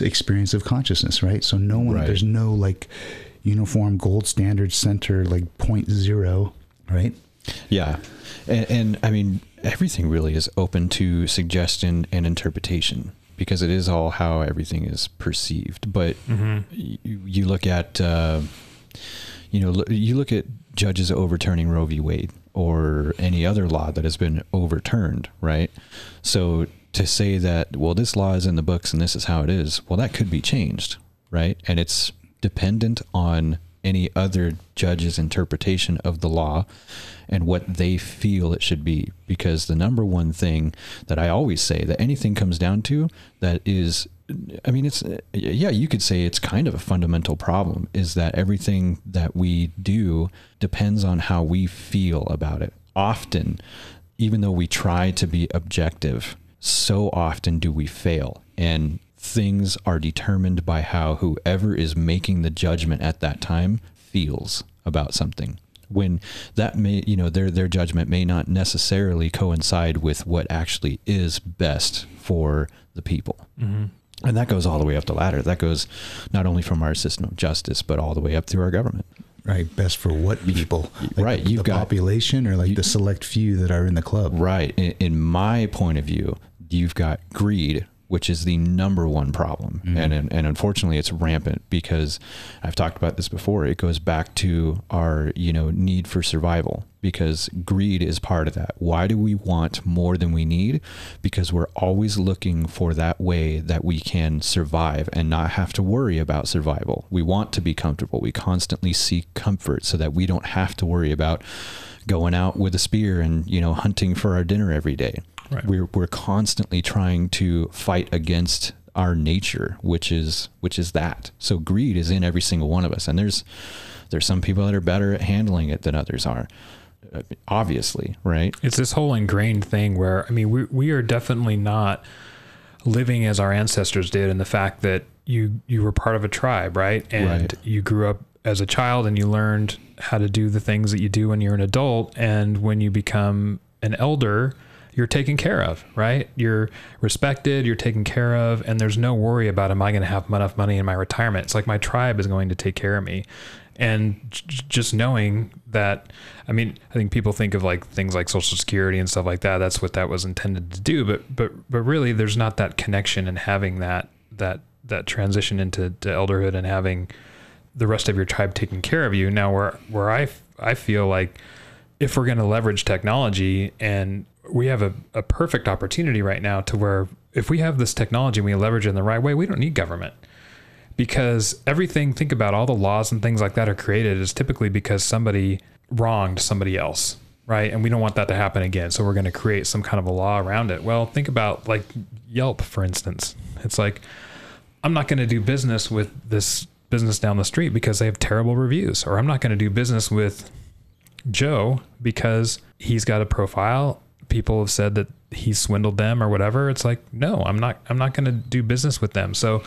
experience of consciousness, right? So no one Right. there's no like uniform gold standard center like point zero, right? Yeah. And, and I mean, everything really is open to suggestion and interpretation because it is all how everything is perceived. But you, you look at, uh, you know, you look at judges overturning Roe v. Wade or any other law that has been overturned, right? So to say that, well, this law is in the books and this is how it is, well, that could be changed, right? And it's dependent on any other judge's interpretation of the law and what they feel it should be. Because the number one thing that I always say that anything comes down to that is, I mean, it's, yeah, you could say it's kind of a fundamental problem is that everything that we do depends on how we feel about it. Often, even though we try to be objective, so often do we fail. And things are determined by how whoever is making the judgment at that time feels about something. When that may you know their their judgment may not necessarily coincide with what actually is best for the people. Mm-hmm. and that goes all the way up the ladder. That goes not only from our system of justice but all the way up through our government. Right. Best for what people? Like right. You've the got population or like you, the select few that are in the club? Right. In, in my point of view you've got greed which is the number one problem. Mm-hmm. And, and unfortunately it's rampant because I've talked about this before. It goes back to our, you know, need for survival because greed is part of that. Why do we want more than we need? Because we're always looking for that way that we can survive and not have to worry about survival. We want to be comfortable. We constantly seek comfort so that we don't have to worry about going out with a spear and, you know, hunting for our dinner every day. Right. We're we're constantly trying to fight against our nature, which is which is that. So greed is in every single one of us, and there's there's some people that are better at handling it than others are. Uh, obviously, right? It's this whole ingrained thing where I mean, we we are definitely not living as our ancestors did in the fact that you you were part of a tribe, right? And right. you grew up as a child and you learned how to do the things that you do when you're an adult and when you become an elder you're taken care of, right? You're respected, you're taken care of, and there's no worry about am I going to have enough money in my retirement? It's like my tribe is going to take care of me. And just knowing that, I mean, I think people think of like things like Social Security and stuff like that. That's what that was intended to do. But but but really, there's not that connection and having that that that transition into elderhood and having the rest of your tribe taking care of you. Now, where where I I feel like if we're going to leverage technology and we have a, a perfect opportunity right now to where if we have this technology and we leverage it in the right way, we don't need government. Because everything, think about all the laws and things like that are created is typically because somebody wronged somebody else, right? And we don't want that to happen again. So we're going to create some kind of a law around it. Well, think about like Yelp, for instance. It's like, I'm not going to do business with this business down the street because they have terrible reviews, or I'm not going to do business with Joe because he's got a profile people have said that he swindled them or whatever. It's like, no, I'm not, I'm not going to do business with them. So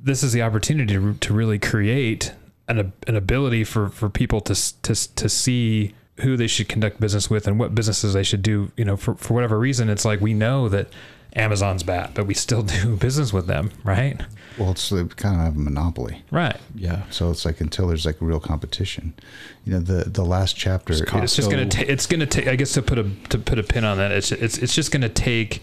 this is the opportunity to, to really create an, an ability for, for people to, to, to see who they should conduct business with and what businesses they should do, you know, for, for whatever reason, it's like, we know that Amazon's bad, but we still do business with them, right? Well, it's they kind of have a monopoly, right? Yeah. So it's like until there's like real competition, you know. The the last chapter, it's, it's just gonna take. It's gonna take. I guess to put a to put a pin on that, it's it's it's just gonna take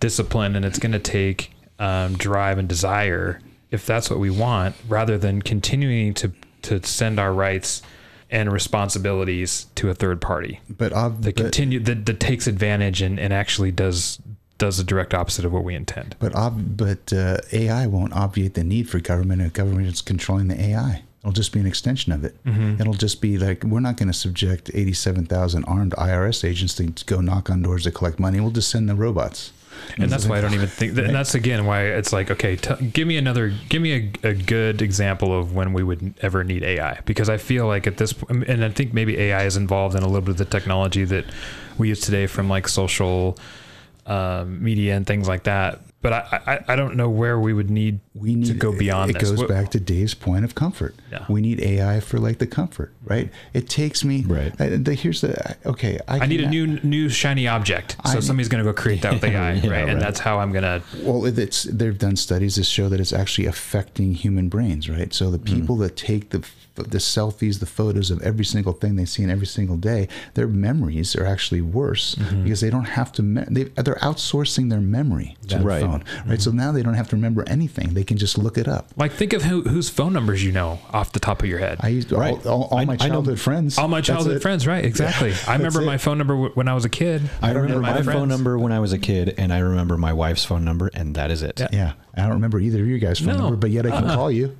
discipline and it's gonna take um, drive and desire if that's what we want, rather than continuing to to send our rights and responsibilities to a third party. But uh, that continue that, that takes advantage and, and actually does does the direct opposite of what we intend. But ob- but uh, AI won't obviate the need for government if government is controlling the AI. It'll just be an extension of it. Mm-hmm. It'll just be like we're not going to subject 87,000 armed IRS agents to go knock on doors to collect money. We'll just send the robots. And that's why I don't even think. That, and that's again why it's like, okay, t- give me another, give me a, a good example of when we would ever need AI, because I feel like at this, and I think maybe AI is involved in a little bit of the technology that we use today from like social um, media and things like that. But I, I, I, don't know where we would need, we need to go beyond it this. goes what, back to Dave's point of comfort. Yeah. We need AI for like the comfort, right? It takes me right. I, the, here's the okay. I, I need a new new shiny object. So somebody's going to go create that with AI, yeah, right? right? And that's how I'm going to. Well, it's they've done studies that show that it's actually affecting human brains, right? So the mm. people mm. that take the the selfies, the photos of every single thing they see in every single day, their memories are actually worse mm-hmm. because they don't have to. Me- they, they're outsourcing their memory to right. phone, right? So now they don't have to remember anything; they can just look it up. Like, think of who, whose phone numbers you know off the top of your head. I used Right. all, all, all I- my I know- childhood friends. All my childhood friends, right? Exactly. I remember my phone number w- when I was a kid. I remember And my, phone number when I was a kid, and I remember my wife's phone number, and that is it. Yeah. Yeah, I don't remember either of you guys' phone No. number, but yet I can Uh-uh. call you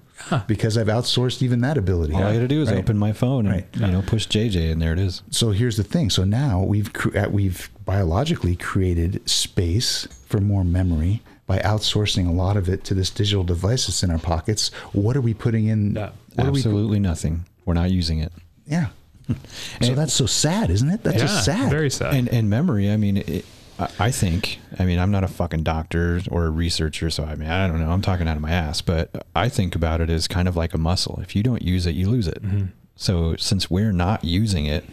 because I've outsourced even that ability. All I got to do is Right. open my phone and Right. you know push JJ, and there it is. So here's the thing. So now we've cre- uh, we've biologically created space for more memory by outsourcing a lot of it to this digital device that's in our pockets. What are we putting in? Yeah. Are we? Absolutely nothing. We're not using it. Yeah. so that's so sad, isn't it? That's yeah, just sad. Very sad. And and memory. I mean, it, I, I think. I mean, I'm not a fucking doctor or a researcher, so I mean, I don't know. I'm talking out of my ass, but I think about it as kind of like a muscle. If you don't use it, you lose it. Mm-hmm. So since we're not using it,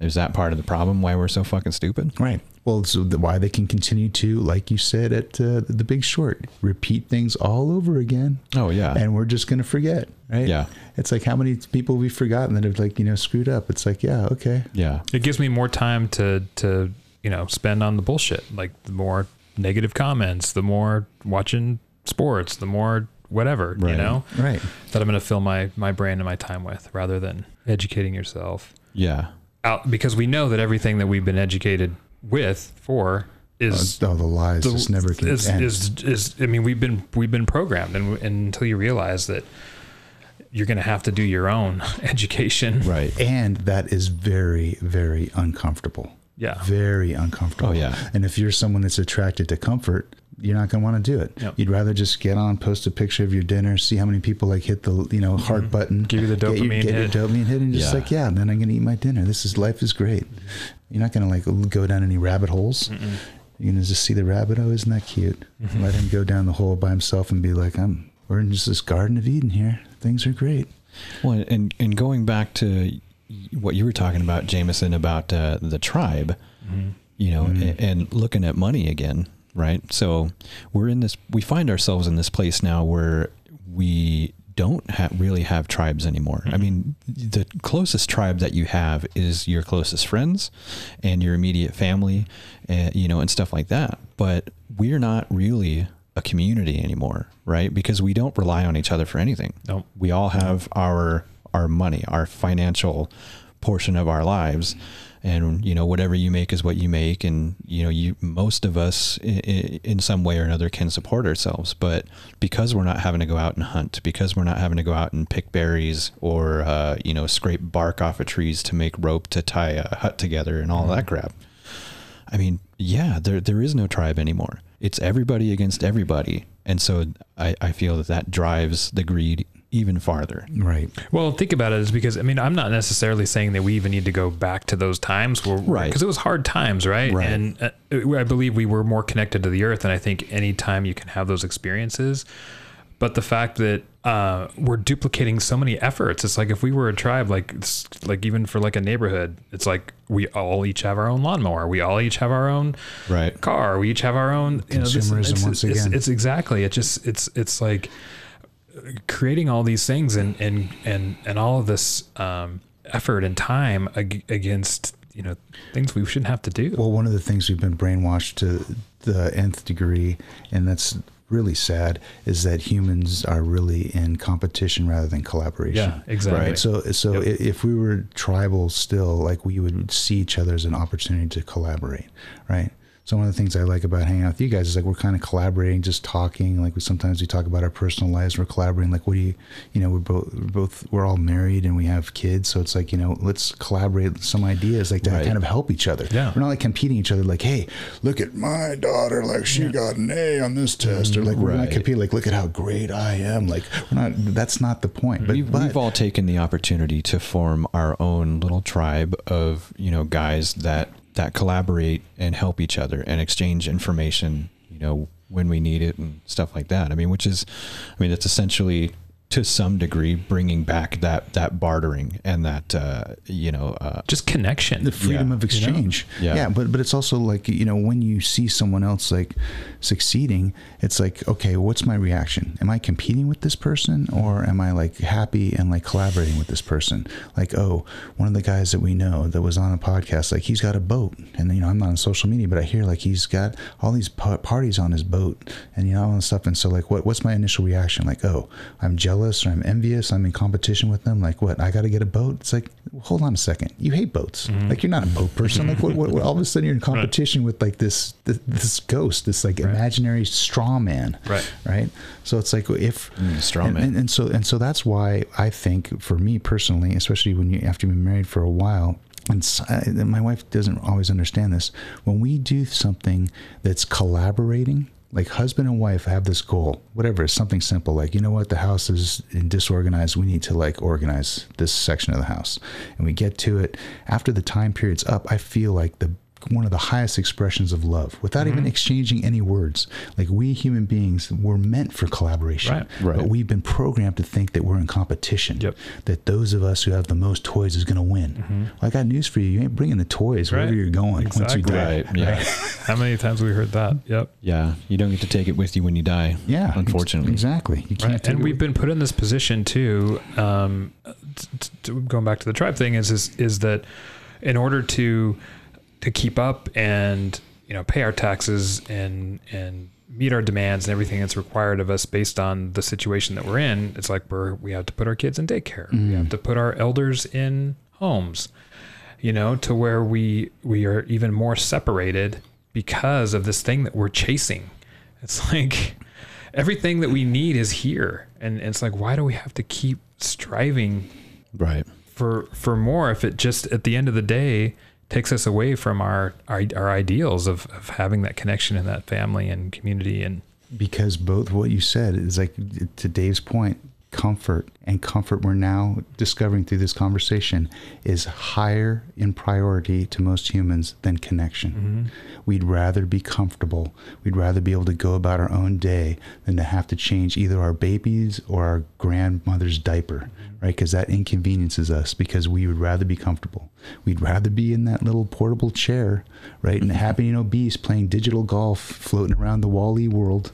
is that part of the problem? Why we're so fucking stupid? Right. Well, so the, why they can continue to, like you said at uh, the Big Short, repeat things all over again. Oh yeah. And we're just going to forget, right? Yeah. It's like how many people we've forgotten that have like, you know, screwed up. It's like, yeah, okay. yeah. it gives me more time to to you know spend on the bullshit. Like the more negative comments, the more watching sports, the more whatever you know Right. that I'm going to fill my my brain and my time with, rather than educating yourself Yeah. out because we know that everything that we've been educated with for uh, is Oh, the lies the- just never can is, end. is is I mean we've been we've been programmed and, and until you realize that you're going to have to do your own education. Right. and that is very, very uncomfortable. Yeah. Very uncomfortable. Oh, yeah. And if you're someone that's attracted to comfort, you're not going to want to do it. Yep. You'd rather just get on, post a picture of your dinner, see how many people like hit the you know heart button, Mm-hmm. Give you the get, your, dopamine get hit. your dopamine hit, and just Yeah. like yeah, then I'm going to eat my dinner. This is life is great. You're not going to like go down any rabbit holes. You're going to just see the rabbit. Oh, isn't that cute? Mm-hmm. Let him go down the hole by himself and be like, I'm. We're in just this Garden of Eden here. Things are great. Well, and and going back to what you were talking about, Jamison, about uh, the tribe, you know, a- and, looking at money again, right? So we're in this. We find ourselves in this place now where we don't ha- really have tribes anymore. I mm-hmm. mean, the closest tribe that you have is your closest friends and your immediate family, and you know, and stuff like that. But we're not really a community anymore, right? Because we don't rely on each other for anything. Nope. We all have our our money, our financial portion of our lives, and you know whatever you make is what you make, and you know you most of us in, in some way or another can support ourselves. But because we're not having to go out and hunt, because we're not having to go out and pick berries or uh, you know scrape bark off of trees to make rope to tie a hut together and all that crap. I mean, yeah, there there is no tribe anymore. It's everybody against everybody, and so I, I feel that that drives the greed even farther. Right. Well, think about it is because I mean I'm not necessarily saying that we even need to go back to those times where Right. because it was hard times, right? Right. And uh, I believe we were more connected to the earth, and I think anytime you can have those experiences. But the fact that uh, we're duplicating so many efforts, it's like if we were a tribe, like it's like even for like a neighborhood, it's like we all each have our own lawnmower, we all each have our own Right. car, we each have our own you know, this- Consumerism it's, once it's, again. It's exactly it just it's it's like creating all these things and and and and all of this um, effort and time ag- against you know things we shouldn't have to do. Well, one of the things we've been brainwashed to the nth degree, and that's really sad, is that humans are really in competition rather than collaboration. yeah, exactly. Right. So, so Yep. if we were tribal still, like we would see each other as an opportunity to collaborate, right? So one of the things I like about hanging out with you guys is like we're kind of collaborating, just talking. Like we sometimes we talk about our personal lives. We're collaborating. Like what do you, you know, we're both we're both we're all married and we have kids. So it's like you know, let's collaborate some ideas like to Right. kind of help each other. Yeah. We're not like competing each other. Like hey, look at my daughter. Like she got an A on this test. Or like we're not Right. compete. Like look at how great I am. Like we're not. That's not the point. But, We've, but we've all taken the opportunity to form our own little tribe of you know guys that that collaborate and help each other and exchange information you know when we need it and stuff like that. I mean which is i mean it's essentially to some degree bringing back that that bartering and that uh, you know uh, just connection. the freedom Yeah. of exchange. Yeah. yeah, but but it's also like you know when you see someone else like succeeding, it's like okay, what's my reaction? Am I competing with this person or am I like happy and like collaborating with this person? Like oh, one of the guys that we know that was on a podcast, like he's got a boat, and you know I'm not on social media, but I hear like he's got all these pa- parties on his boat, and you know all this stuff, and so like what what's my initial reaction? Like oh, I'm jealous or I'm envious, I'm in competition with them. Like what? I got to get a boat. It's like hold on a second, you hate boats, like you're not a boat person. Like what, what, what? All of a sudden you're in competition with like this this, this ghost, this like imaginary straw man, Right. Right. So it's like if Mm, straw and, man. and, and so and so that's why I think for me personally, especially when you after you've been married for a while. And s- I- my wife doesn't always understand this. When we do something that's collaborating, like husband and wife have this goal, whatever, it's something simple, like, you know what, the house is disorganized. We need to like organize this section of the house. And we get to it. After the time period's up, I feel like the one of the highest expressions of love without Mm-hmm. even exchanging any words. Like we human beings were meant for collaboration, Right. Right. but we've been programmed to think that we're in competition. Yep. That those of us who have the most toys is going to win. Well, I got news for you. You ain't bringing the toys wherever you're going once you die. Right, yeah. How many times have we heard that? Yep. yeah you don't get to take it with you when you die Yeah. ex- unfortunately Exactly. You can't Right. And we've been put in this position too. Um, t- t- t- going back to the tribe thing is, is is that in order to to keep up and you know pay our taxes and and meet our demands and everything that's required of us based on the situation that we're in, it's like we're we have to put our kids in daycare. We have mm. to put our elders in homes. You know, to where we we are even more separated because of this thing that we're chasing. It's like everything that we need is here and it's like why do we have to keep striving right for for more if it just at the end of the day takes us away from our our, our ideals of, of having that connection and that family and community and because both what you said is like to Dave's point, comfort and comfort we're now discovering through this conversation is higher in priority to most humans than connection. Mm-hmm. We'd rather be comfortable. We'd rather be able to go about our own day than to have to change either our baby's or our grandmother's diaper, mm-hmm. right? Because that inconveniences us because we would rather be comfortable. We'd rather be in that little portable chair, right? And mm-hmm. happy, you obese playing digital golf, floating around the Wall-E world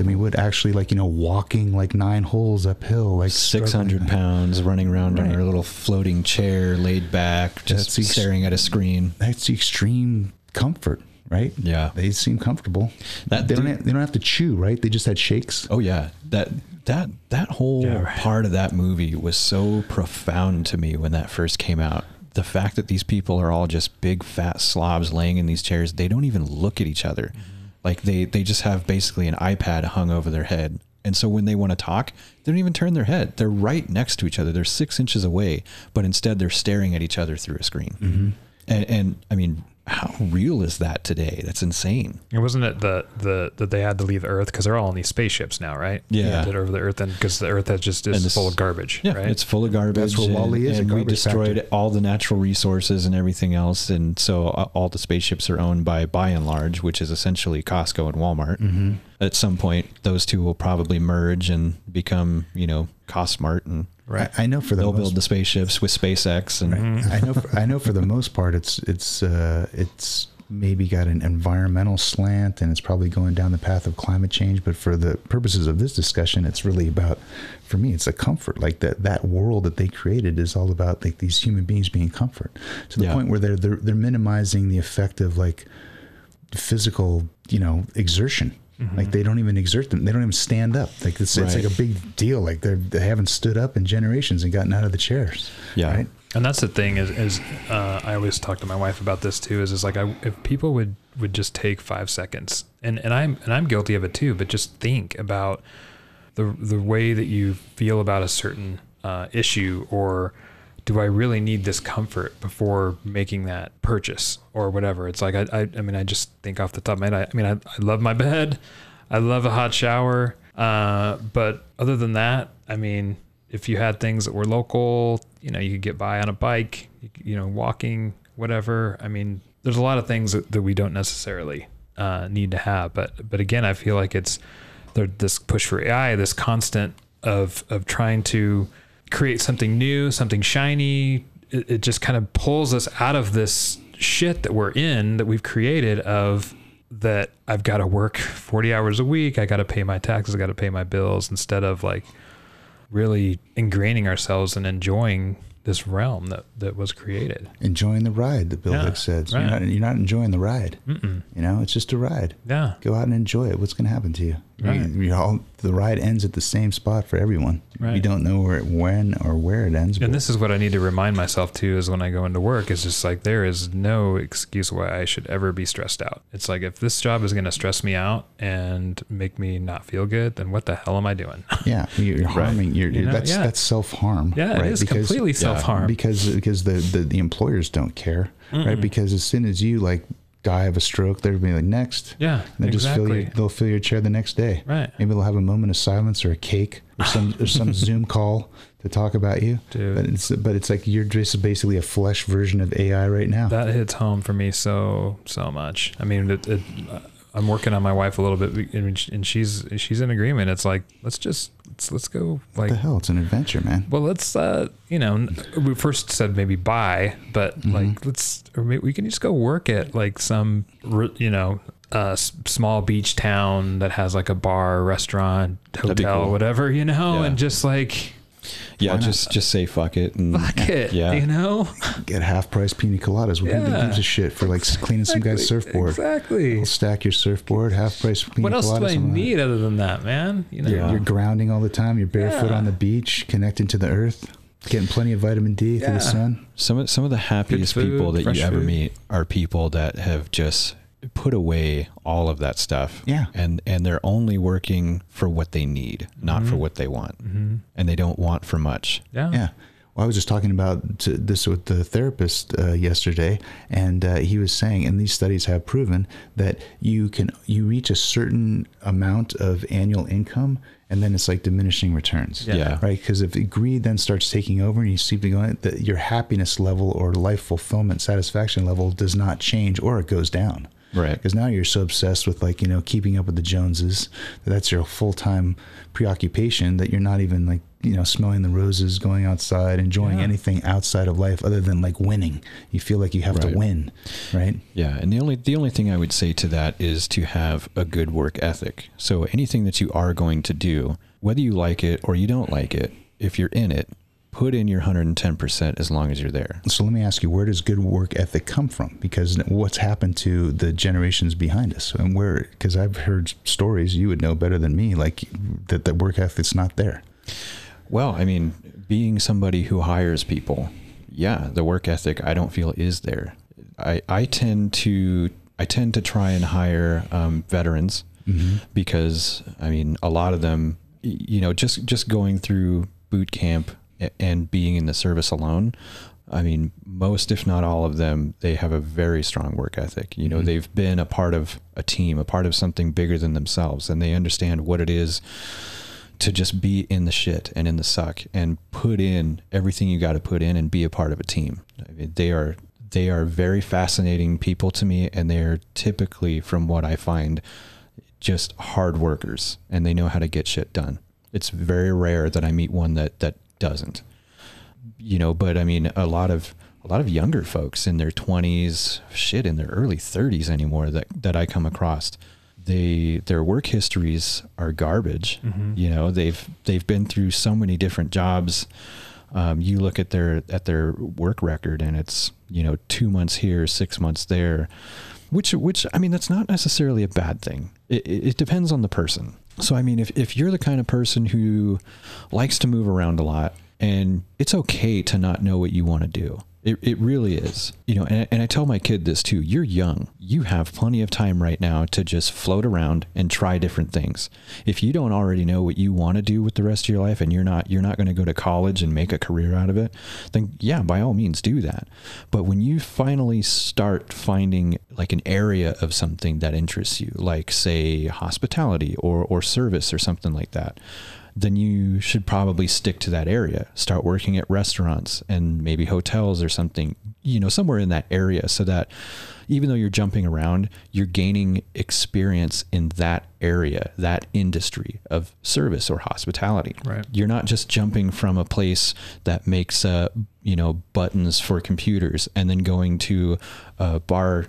than we would actually like, you know, walking like nine holes uphill, like six hundred struggling. pounds, running around in Right. our little floating chair, laid back, just That's the ex- staring at a screen. That's the extreme comfort, right? Yeah. They seem comfortable. That they don't have, they don't have to chew, right? They just had shakes. Oh yeah, that that that whole Yeah, right. part of that movie was so profound to me when that first came out. The fact that these people are all just big fat slobs laying in these chairs, they don't even look at each other. Mm-hmm. Like they they just have basically an iPad hung over their head. And so when they want to talk, they don't even turn their head. They're right next to each other. They're six inches away, but instead they're staring at each other through a screen. Mm-hmm. And and I mean, how real is that today? That's insane. it wasn't it the the that they had to leave earth because they're all in these spaceships now right Yeah. that over the earth and because the earth has just is And this- full of garbage Yeah, right it's full of garbage. That's what and, Wall-E is, and we destroyed factory. all the natural resources and everything else, and so uh, all the spaceships are owned by Buy n Large, which is essentially Costco and Walmart. Mm-hmm. At some point, those two will probably merge and become, you know, Costmart and right I, I know for the they'll most build the spaceships with SpaceX. And Mm-hmm. I know. For, I know for the most part, it's it's uh, it's maybe got an environmental slant, and it's probably going down the path of climate change. But for the purposes of this discussion, it's really about, for me, it's a comfort. Like that that world that they created is all about like these human beings being comfort to the Yeah. point where they're they're they're minimizing the effect of like physical, you know, exertion. Like they don't even exert them. They don't even stand up. Like it's, it's like a big deal. Like they're they haven't stood up in generations and gotten out of the chairs. Yeah. Right? and that's the thing is, is uh, I always talk to my wife about this too. Is is like I, if people would would just take five seconds, and and I'm and I'm guilty of it too. But just think about the the way that you feel about a certain uh, issue, or do I really need this comfort before making that purchase or whatever? It's like I I, I mean I just think off the top of my head. I, I mean I, I love my bed, I love a hot shower, uh, but other than that, I mean if you had things that were local, you know, you could get by on a bike, you, you know, walking, whatever. I mean, there's a lot of things that, that we don't necessarily uh, need to have. But but again, I feel like it's there, this push for AI, this constant of of trying to create something new, something shiny. It, it just kind of pulls us out of this shit that we're in that we've created of that I've got to work 40 hours a week, I got to pay my taxes, I got to pay my bills instead of like really ingraining ourselves and enjoying this realm that, that was created. Enjoying the ride, that Bill Yeah, Hicks said. right. You're, not, you're not enjoying the ride. Mm-mm. You know, it's just a ride. Yeah. Go out and enjoy it. What's going to happen to you? Right. You, you all, the ride ends at the same spot for everyone. You Right. don't know where, when, or where it ends. And but- this is what I need to remind myself too is when I go into work, it's just like there is no excuse why I should ever be stressed out. It's like if this job is going to stress me out and make me not feel good, then what the hell am I doing? yeah, you're harming. You're, You know, that's yeah. that's self harm. yeah, right? it is Because- completely self harm. because because the, the the employers don't care, right? Because as soon as you like die of a stroke, they'll be like next. Yeah, And they just fill exactly. your, they'll fill your chair the next day. Right. Maybe they'll have a moment of silence or a cake or some or some Zoom call to talk about you. Dude. But it's but it's like you're just basically a flesh version of AI right now. that hits home for me so so much. I mean, it, it, I'm working on my wife a little bit, and and she's she's in agreement. It's like let's just let's let's go what like the hell? It's an adventure, man. well let's uh you know we first said maybe buy but Mm-hmm. like let's or maybe we can just go work at like some you know uh s- small beach town that has like a bar restaurant hotel cool. whatever you know Yeah. and just like Yeah, Why not? just just say fuck it and fuck it Yeah. you know Get half price pina coladas. Who Yeah. gives a shit for like cleaning some guy's surfboard? exactly We'll stack your surfboard, half price pina what else do I on that. need other than that man you know You're, you're grounding all the time. You're barefoot Yeah. on the beach, connecting to the earth, getting plenty of vitamin D through the sun. Some of some of the happiest food, people that you ever food. meet are people that have just put away all of that stuff. Yeah. And and they're only working for what they need, not for what they want. mm-hmm. And they don't want for much. yeah Yeah. Well, I was just talking about t- this with the therapist uh, yesterday, and uh, he was saying, and these studies have proven that you can you reach a certain amount of annual income, and then it's like diminishing returns. Yeah. Yeah. Right. Because if greed then starts taking over, and you see the going, that your happiness level or life fulfillment satisfaction level does not change, or it goes down. Right. Because now you're so obsessed with like you know keeping up with the Joneses that that's your full time preoccupation that you're not even like you know smelling the roses, going outside, enjoying Yeah. anything outside of life other than like winning. You feel like you have to win, right? Yeah, and the only the only thing I would say to that is to have a good work ethic. So anything that you are going to do, whether you like it or you don't like it, if you're in it, put in your 110% as long as you're there. So let me ask you, where does good work ethic come from? Because what's happened to the generations behind us, and where? Because I've heard stories you would know better than me, like that the work ethic's not there. Well, I mean, being somebody who hires people, yeah, the work ethic I don't feel is there. I, I tend to I tend to try and hire um, veterans because I mean a lot of them, you know, just just going through boot camp and being in the service alone. I mean, most, if not all of them, they have a very strong work ethic. You know, mm-hmm. they've been a part of a team, a part of something bigger than themselves, and they understand what it is to just be in the shit and in the suck and put in everything you got to put in and be a part of a team. I mean, they are they are very fascinating people to me, and they are typically, from what I find, just hard workers, and they know how to get shit done. It's very rare that I meet one that that doesn't. You know, but I mean, a lot of a lot of younger folks in their 20s, shit, in their early 30s anymore that that I come across they their work histories are garbage. You know, they've they've been through so many different jobs. Um, you look at their at their work record, and it's you know two months here, six months there, which which I mean that's not necessarily a bad thing. It, it depends on the person. So I mean, if if you're the kind of person who likes to move around a lot, and it's okay to not know what you want to do. It, it really is. You know, and, and I tell my kid this too. You're young. You have plenty of time right now to just float around and try different things. If you don't already know what you want to do with the rest of your life and you're not you're not going to go to college and make a career out of it, then yeah, by all means do that. But when you finally start finding like an area of something that interests you, like say hospitality or or service or something like that, then you should probably stick to that area. Start working at restaurants and maybe hotels or something, you know, somewhere in that area so that even though you're jumping around, you're gaining experience in that area, that industry of service or hospitality. Right. You're not just jumping from a place that makes, uh, you know, buttons for computers and then going to a bar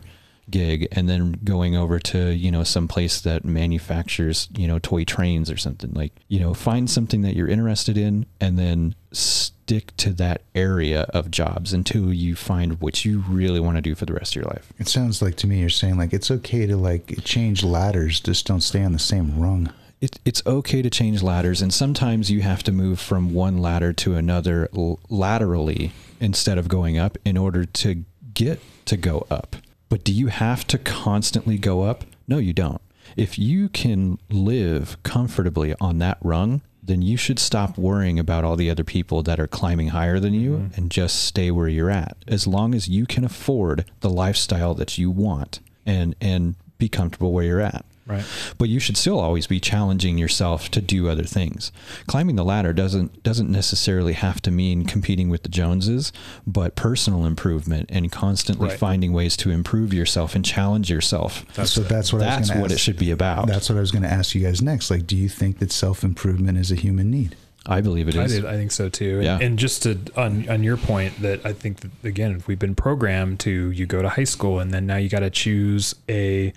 gig and then going over to you know some place that manufactures you know toy trains or something. Like you know find something that you're interested in and then stick to that area of jobs until you find what you really want to do for the rest of your life. It sounds like to me you're saying like it's okay to like change ladders, just don't stay on the same rung. it, it's okay to change ladders and sometimes you have to move from one ladder to another laterally instead of going up in order to get to go up but do you have to constantly go up? No you don't. If you can live comfortably on that rung then you should stop worrying about all the other people that are climbing higher than you mm-hmm. and just stay where you're at. As long as you can afford the lifestyle that you want and and be comfortable where you're at Right. but you should still always be challenging yourself to do other things. Climbing the ladder doesn't doesn't necessarily have to mean competing with the Joneses, but personal improvement and constantly Right. finding ways to improve yourself and challenge yourself. so that's what I was That's gonna what ask. it should be about. That's what I was going to ask you guys next. Like, do you think that self improvement is a human need? I believe it is. I is. did. I think so too. And, Yeah. and just to on on your point that I think that again we've been programmed to you go to high school and then now you got to choose a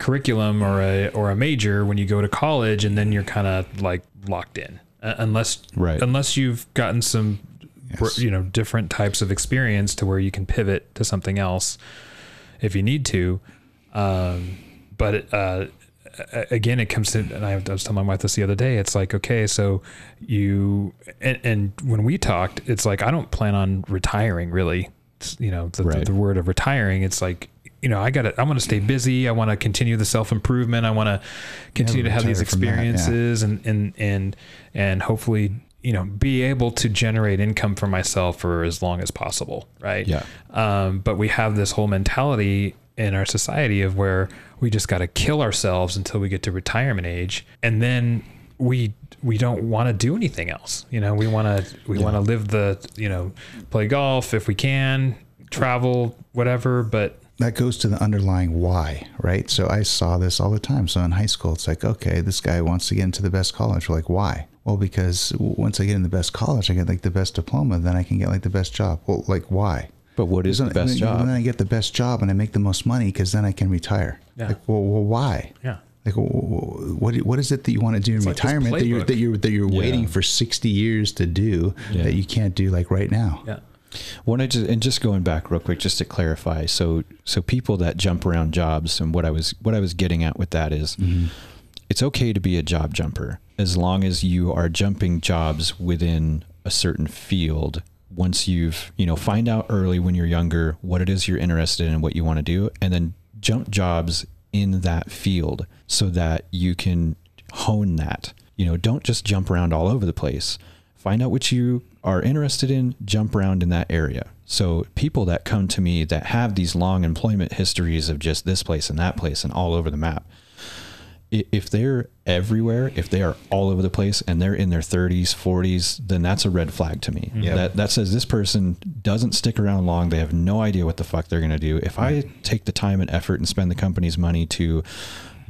curriculum or a or a major when you go to college and then you're kind of like locked in uh, unless Right. unless you've gotten some Yes. you know different types of experience to where you can pivot to something else if you need to. Um, but uh, again, it comes to, and I was telling my wife this the other day. It's like, okay, so you, and, and when we talked, it's like I don't plan on retiring. Really, It's, you know, the, the, the word of retiring. It's like, you know, I got to, I want to stay busy. I want to continue the self improvement. I want to continue to have these from that, yeah. experiences and and and and hopefully. You know, be able to generate income for myself for as long as possible, right? Yeah. Um, but we have this whole mentality in our society of where we just got to kill ourselves until we get to retirement age, and then we we don't want to do anything else. You know, we want to we want to live the you know play golf if we can, travel, whatever. But that goes to the underlying why, right? So I saw this all the time. So in high school, it's like, okay, this guy wants to get into the best college. We're like, why? Well, because once I get in the best college, I get like the best diploma, then I can get like the best job. Well, like, why? but what is the Then- best then, job? Then I get the best job and I make the most money because then I can retire. Yeah. Like, well, well why? yeah, Like, wh- wh- what what is it that you want to do in like this retirement that you're that you're that you're Yeah. waiting for sixty years to do Yeah. that you can't do like right now? yeah, When I just and just going back real quick, just to clarify, so so people that jump around jobs and what I was what I was getting at with that is, mm-hmm. it's okay to be a job jumper as long as you are jumping jobs within a certain field. Once you've you know find out early when you're younger what it is you're interested in and what you want to do, and then jump jobs in that field so that you can hone that. You know, don't just jump around all over the place find out what you are interested in jump around in that area. So people that come to me that have these long employment histories of just this place and that place and all over the map if they're everywhere if they are all over the place and they're in their 30s 40s then that's a red flag to me. Yeah. that that says this person doesn't stick around long. They have no idea what the fuck they're going to do. If i take the time and effort and spend the company's money to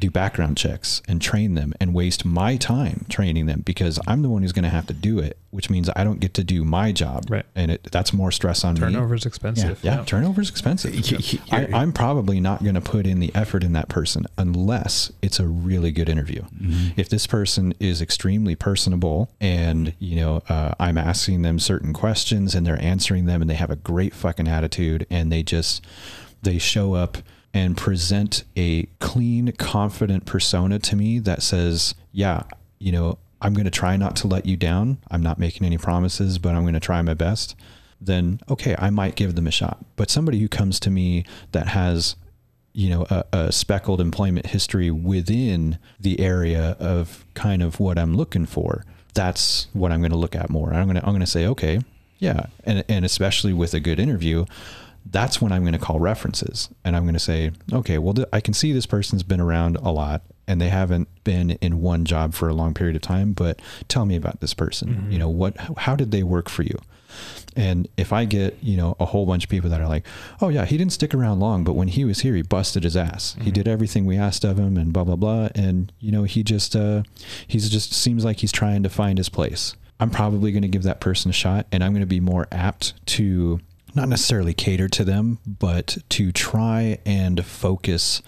do background checks and train them and waste my time training them because I'm the one who's going to have to do it, which means I don't get to do my job. Right. And it, that's more stress on me. turnover's expensive. Yeah, turnover is expensive. I, am probably not going to put in the effort in that person unless it's a really good interview. If this person is extremely personable and you know uh, I'm asking them certain questions and they're answering them and they have a great fucking attitude and they just they show up and present a clean, confident persona to me that says, yeah, you know, I'm going to try not to let you down. I'm not making any promises, but I'm going to try my best. Then, okay, I might give them a shot. But somebody who comes to me that has, you know, a, a speckled employment history within the area of kind of what I'm looking for, that's what I'm going to look at more. I'm going to, I'm going to say, okay, yeah. And, and especially with a good interview, that's when I'm going to call references and I'm going to say, okay, well, I can see this person's been around a lot and they haven't been in one job for a long period of time, but tell me about this person. Mm-hmm. You know, what, how did they work for you? And if I get, you know, a whole bunch of people that are like, oh, yeah, he didn't stick around long, but when he was here, he busted his ass. He did everything we asked of him and blah, blah, blah. And, you know, he just, uh, he's just seems like he's trying to find his place. I'm probably going to give that person a shot and I'm going to be more apt to not necessarily cater to them, but to try and focus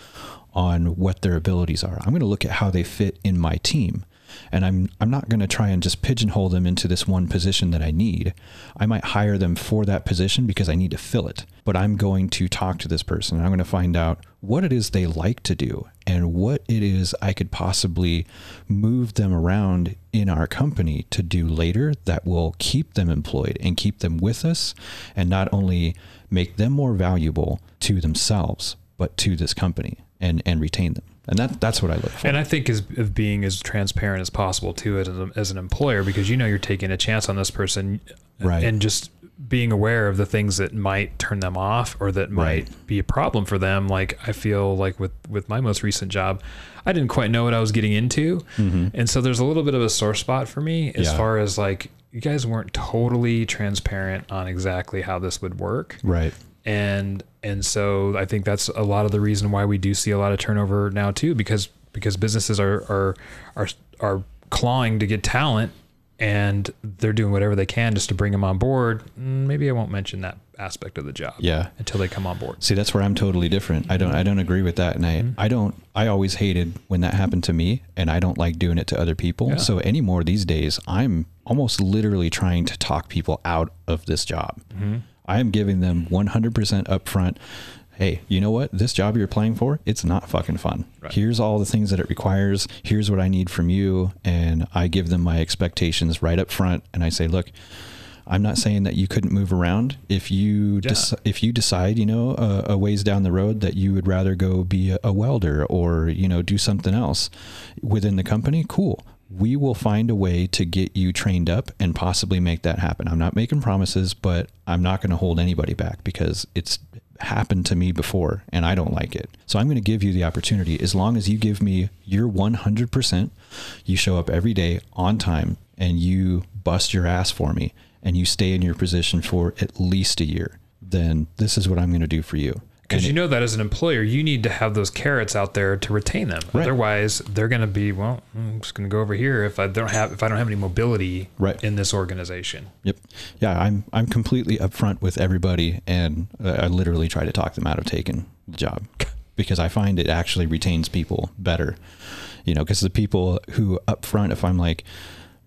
on what their abilities are. I'm going to look at how they fit in my team. And I'm I'm not going to try and just pigeonhole them into this one position that I need. I might hire them for that position because I need to fill it. But I'm going to talk to this person and I'm going to find out what it is they like to do and what it is I could possibly move them around in our company to do later that will keep them employed and keep them with us and not only make them more valuable to themselves but to this company and and retain them. And that that's what I look for. And I think is of being as transparent as possible to it as, as an employer because you know you're taking a chance on this person, Right. And just being aware of the things that might turn them off or that might Right. be a problem for them. Like I feel like with with my most recent job, I didn't quite know what I was getting into, and so there's a little bit of a sore spot for me as Mm-hmm. Yeah. far as like you guys weren't totally transparent on exactly how this would work right. and and so I think that's a lot of the reason why we do see a lot of turnover now too because because businesses are are are are clawing to get talent and they're doing whatever they can just to bring them on board. Mm, Maybe I won't mention that aspect of the job. Yeah. Until they come on board. See, that's where I'm totally different. I don't I don't agree with that and I I don't I always hated when that happened to me and I don't like doing it to other people. Yeah. So anymore these days, I'm almost literally trying to talk people out of this job. I am giving them 100% upfront Hey, you know what? This job you're applying for, it's not fucking fun. Right. Here's all the things that it requires. Here's what I need from you. And I give them my expectations right up front. And I say, look, I'm not saying that you couldn't move around. If you Yeah. if you decide, you know, a, a ways down the road that you would rather go be a, a welder or you know do something else within the company, cool. We will find a way to get you trained up and possibly make that happen. I'm not making promises, but I'm not going to hold anybody back because it's happened to me before and I don't like it. So I'm going to give you the opportunity as long as you give me your 100%, you show up every day on time and you bust your ass for me and you stay in your position for at least a year, then this is what I'm going to do for you. Because you know that as an employer, you need to have those carrots out there to retain them. Right. Otherwise, they're going to be well. I'm just going to go over here if I don't have if I don't have any mobility Right. in this organization. Yep. Yeah, I'm I'm completely upfront with everybody, and I literally try to talk them out of taking the job because I find it actually retains people better. You know, because the people who upfront, if I'm like,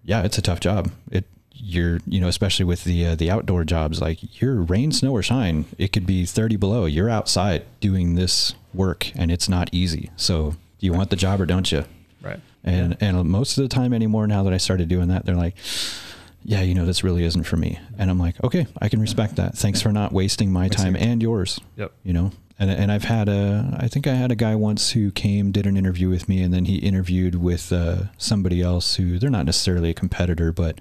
yeah, it's a tough job. It you're you know especially with the uh, the outdoor jobs like you're rain snow or shine it could be 30 below you're outside doing this work and it's not easy so do you want the job or don't you Right. and and most of the time anymore now that I started doing that, they're like, yeah, you know, this really isn't for me. And I'm like, okay, I can respect that. Thanks for not wasting my Makes time sense. and yours. Yep. You know, and and I've had a, I think I had a guy once who came, did an interview with me, and then he interviewed with uh, somebody else who they're not necessarily a competitor, but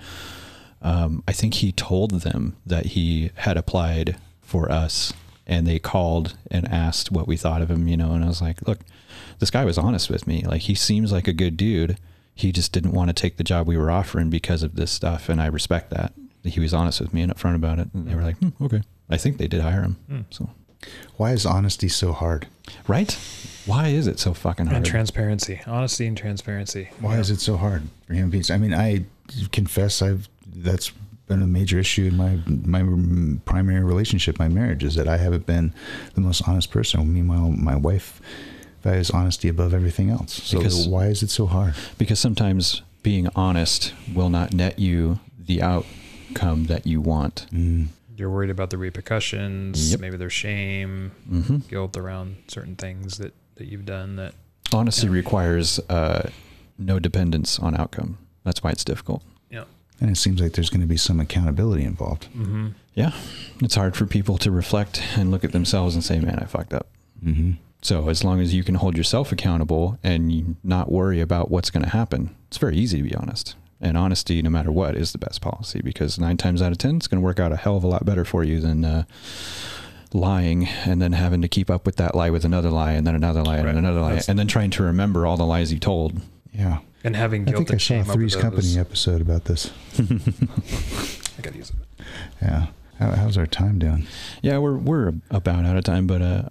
um, I think he told them that he had applied for us and they called and asked what we thought of him, you know, and I was like, look, this guy was honest with me. Like he seems like a good dude. He just didn't want to take the job we were offering because of this stuff. And I respect that. He was honest with me and upfront about it. And they were like, hmm, okay. I think they did hire him. So, Why is honesty so hard? right? Why is it so fucking hard? And transparency, honesty, and transparency. Why is it so hard for human beings? I mean, I confess I've that's been a major issue in my my primary relationship, my marriage, is that I haven't been the most honest person. Meanwhile, my wife values honesty above everything else. So Because- why is it so hard? because sometimes being honest will not net you the outcome that you want. Mm. You're worried about the repercussions, Yep. maybe there's shame, hmm guilt around certain things that, that you've done that Honesty Yeah. requires uh, no dependence on outcome. That's why it's difficult. Yeah. And it seems like there's going to be some accountability involved. Mm-hmm. Yeah, it's hard for people to reflect and look at themselves and say, "Man, I fucked up." Mm-hmm. So as long as you can hold yourself accountable and not worry about what's going to happen, it's very easy to be honest. And honesty, no matter what, is the best policy because nine times out of ten, it's going to work out a hell of a lot better for you than uh, lying and then having to keep up with that lie with another lie and then another lie and Right. another lie That's- and then trying to remember all the lies you told. Yeah. And having I think I and saw shame a over Three's those. Company episode about this. I gotta use it. Yeah. How, how's our time doing? Yeah, we're we're about out of time, but uh,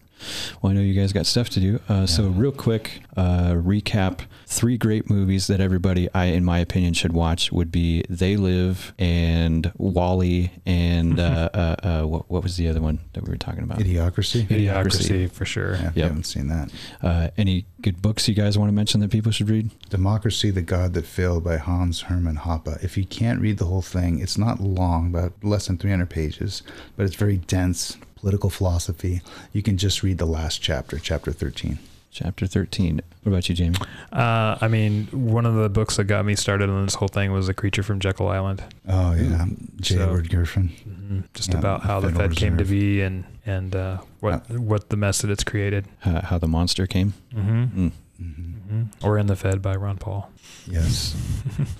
well, I know you guys got stuff to do. Uh, So real quick, uh, recap: three great movies that everybody, I in my opinion, should watch would be They Live and Wall-E and uh, uh, uh, what what was the other one that we were talking about? Idiocracy? Idiocracy for sure. Yeah, if you Yep. haven't seen that. Uh, any good books you guys want to mention that people should read? Democracy, the God That Failed by Hans Hermann Hoppe. If you can't read the whole thing, it's not long, about less than 300 pages, but it's very dense political philosophy. You can just read the last chapter, chapter 13. Chapter thirteen. What about you, Jamie? Uh, I mean, one of the books that got me started on this whole thing was The Creature from Jekyll Island. Oh, yeah. J. So- Edward Griffin. hmm Just Yeah, about how the Federal Fed came to be and and uh, what what the mess that it's created. Uh, how the monster came. Mm-hmm. Mm. Hmm Or End the Fed by Ron Paul. Yes.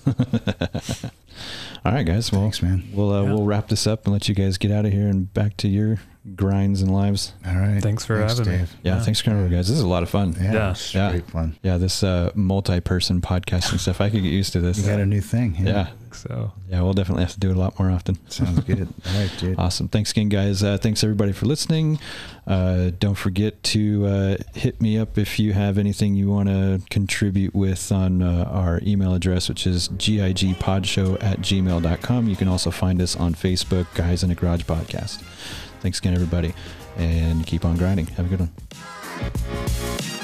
All right, guys. Well, Thanks, man. we'll uh, Yeah. we'll wrap this up and let you guys get out of here and back to your grinds and lives. All right. Thanks for having me. Yeah, Yeah. thanks for coming over, guys. This is a lot of fun. Yeah, Yeah. it's Yeah. fun. Yeah, this uh, multi-person podcasting stuff. I could get used to this. You got a new thing. yeah, So yeah, we'll definitely have to do it a lot more often. Sounds good. All right, dude. Awesome. Thanks again, guys. Uh, thanks everybody for listening. Uh, don't forget to uh, hit me up if you have anything you want to contribute with on uh, our email address, which is gigpodshow at gmail.com. You can also find us on Facebook, Guys in a Garage Podcast. Thanks again, everybody, and keep on grinding. Have a good one.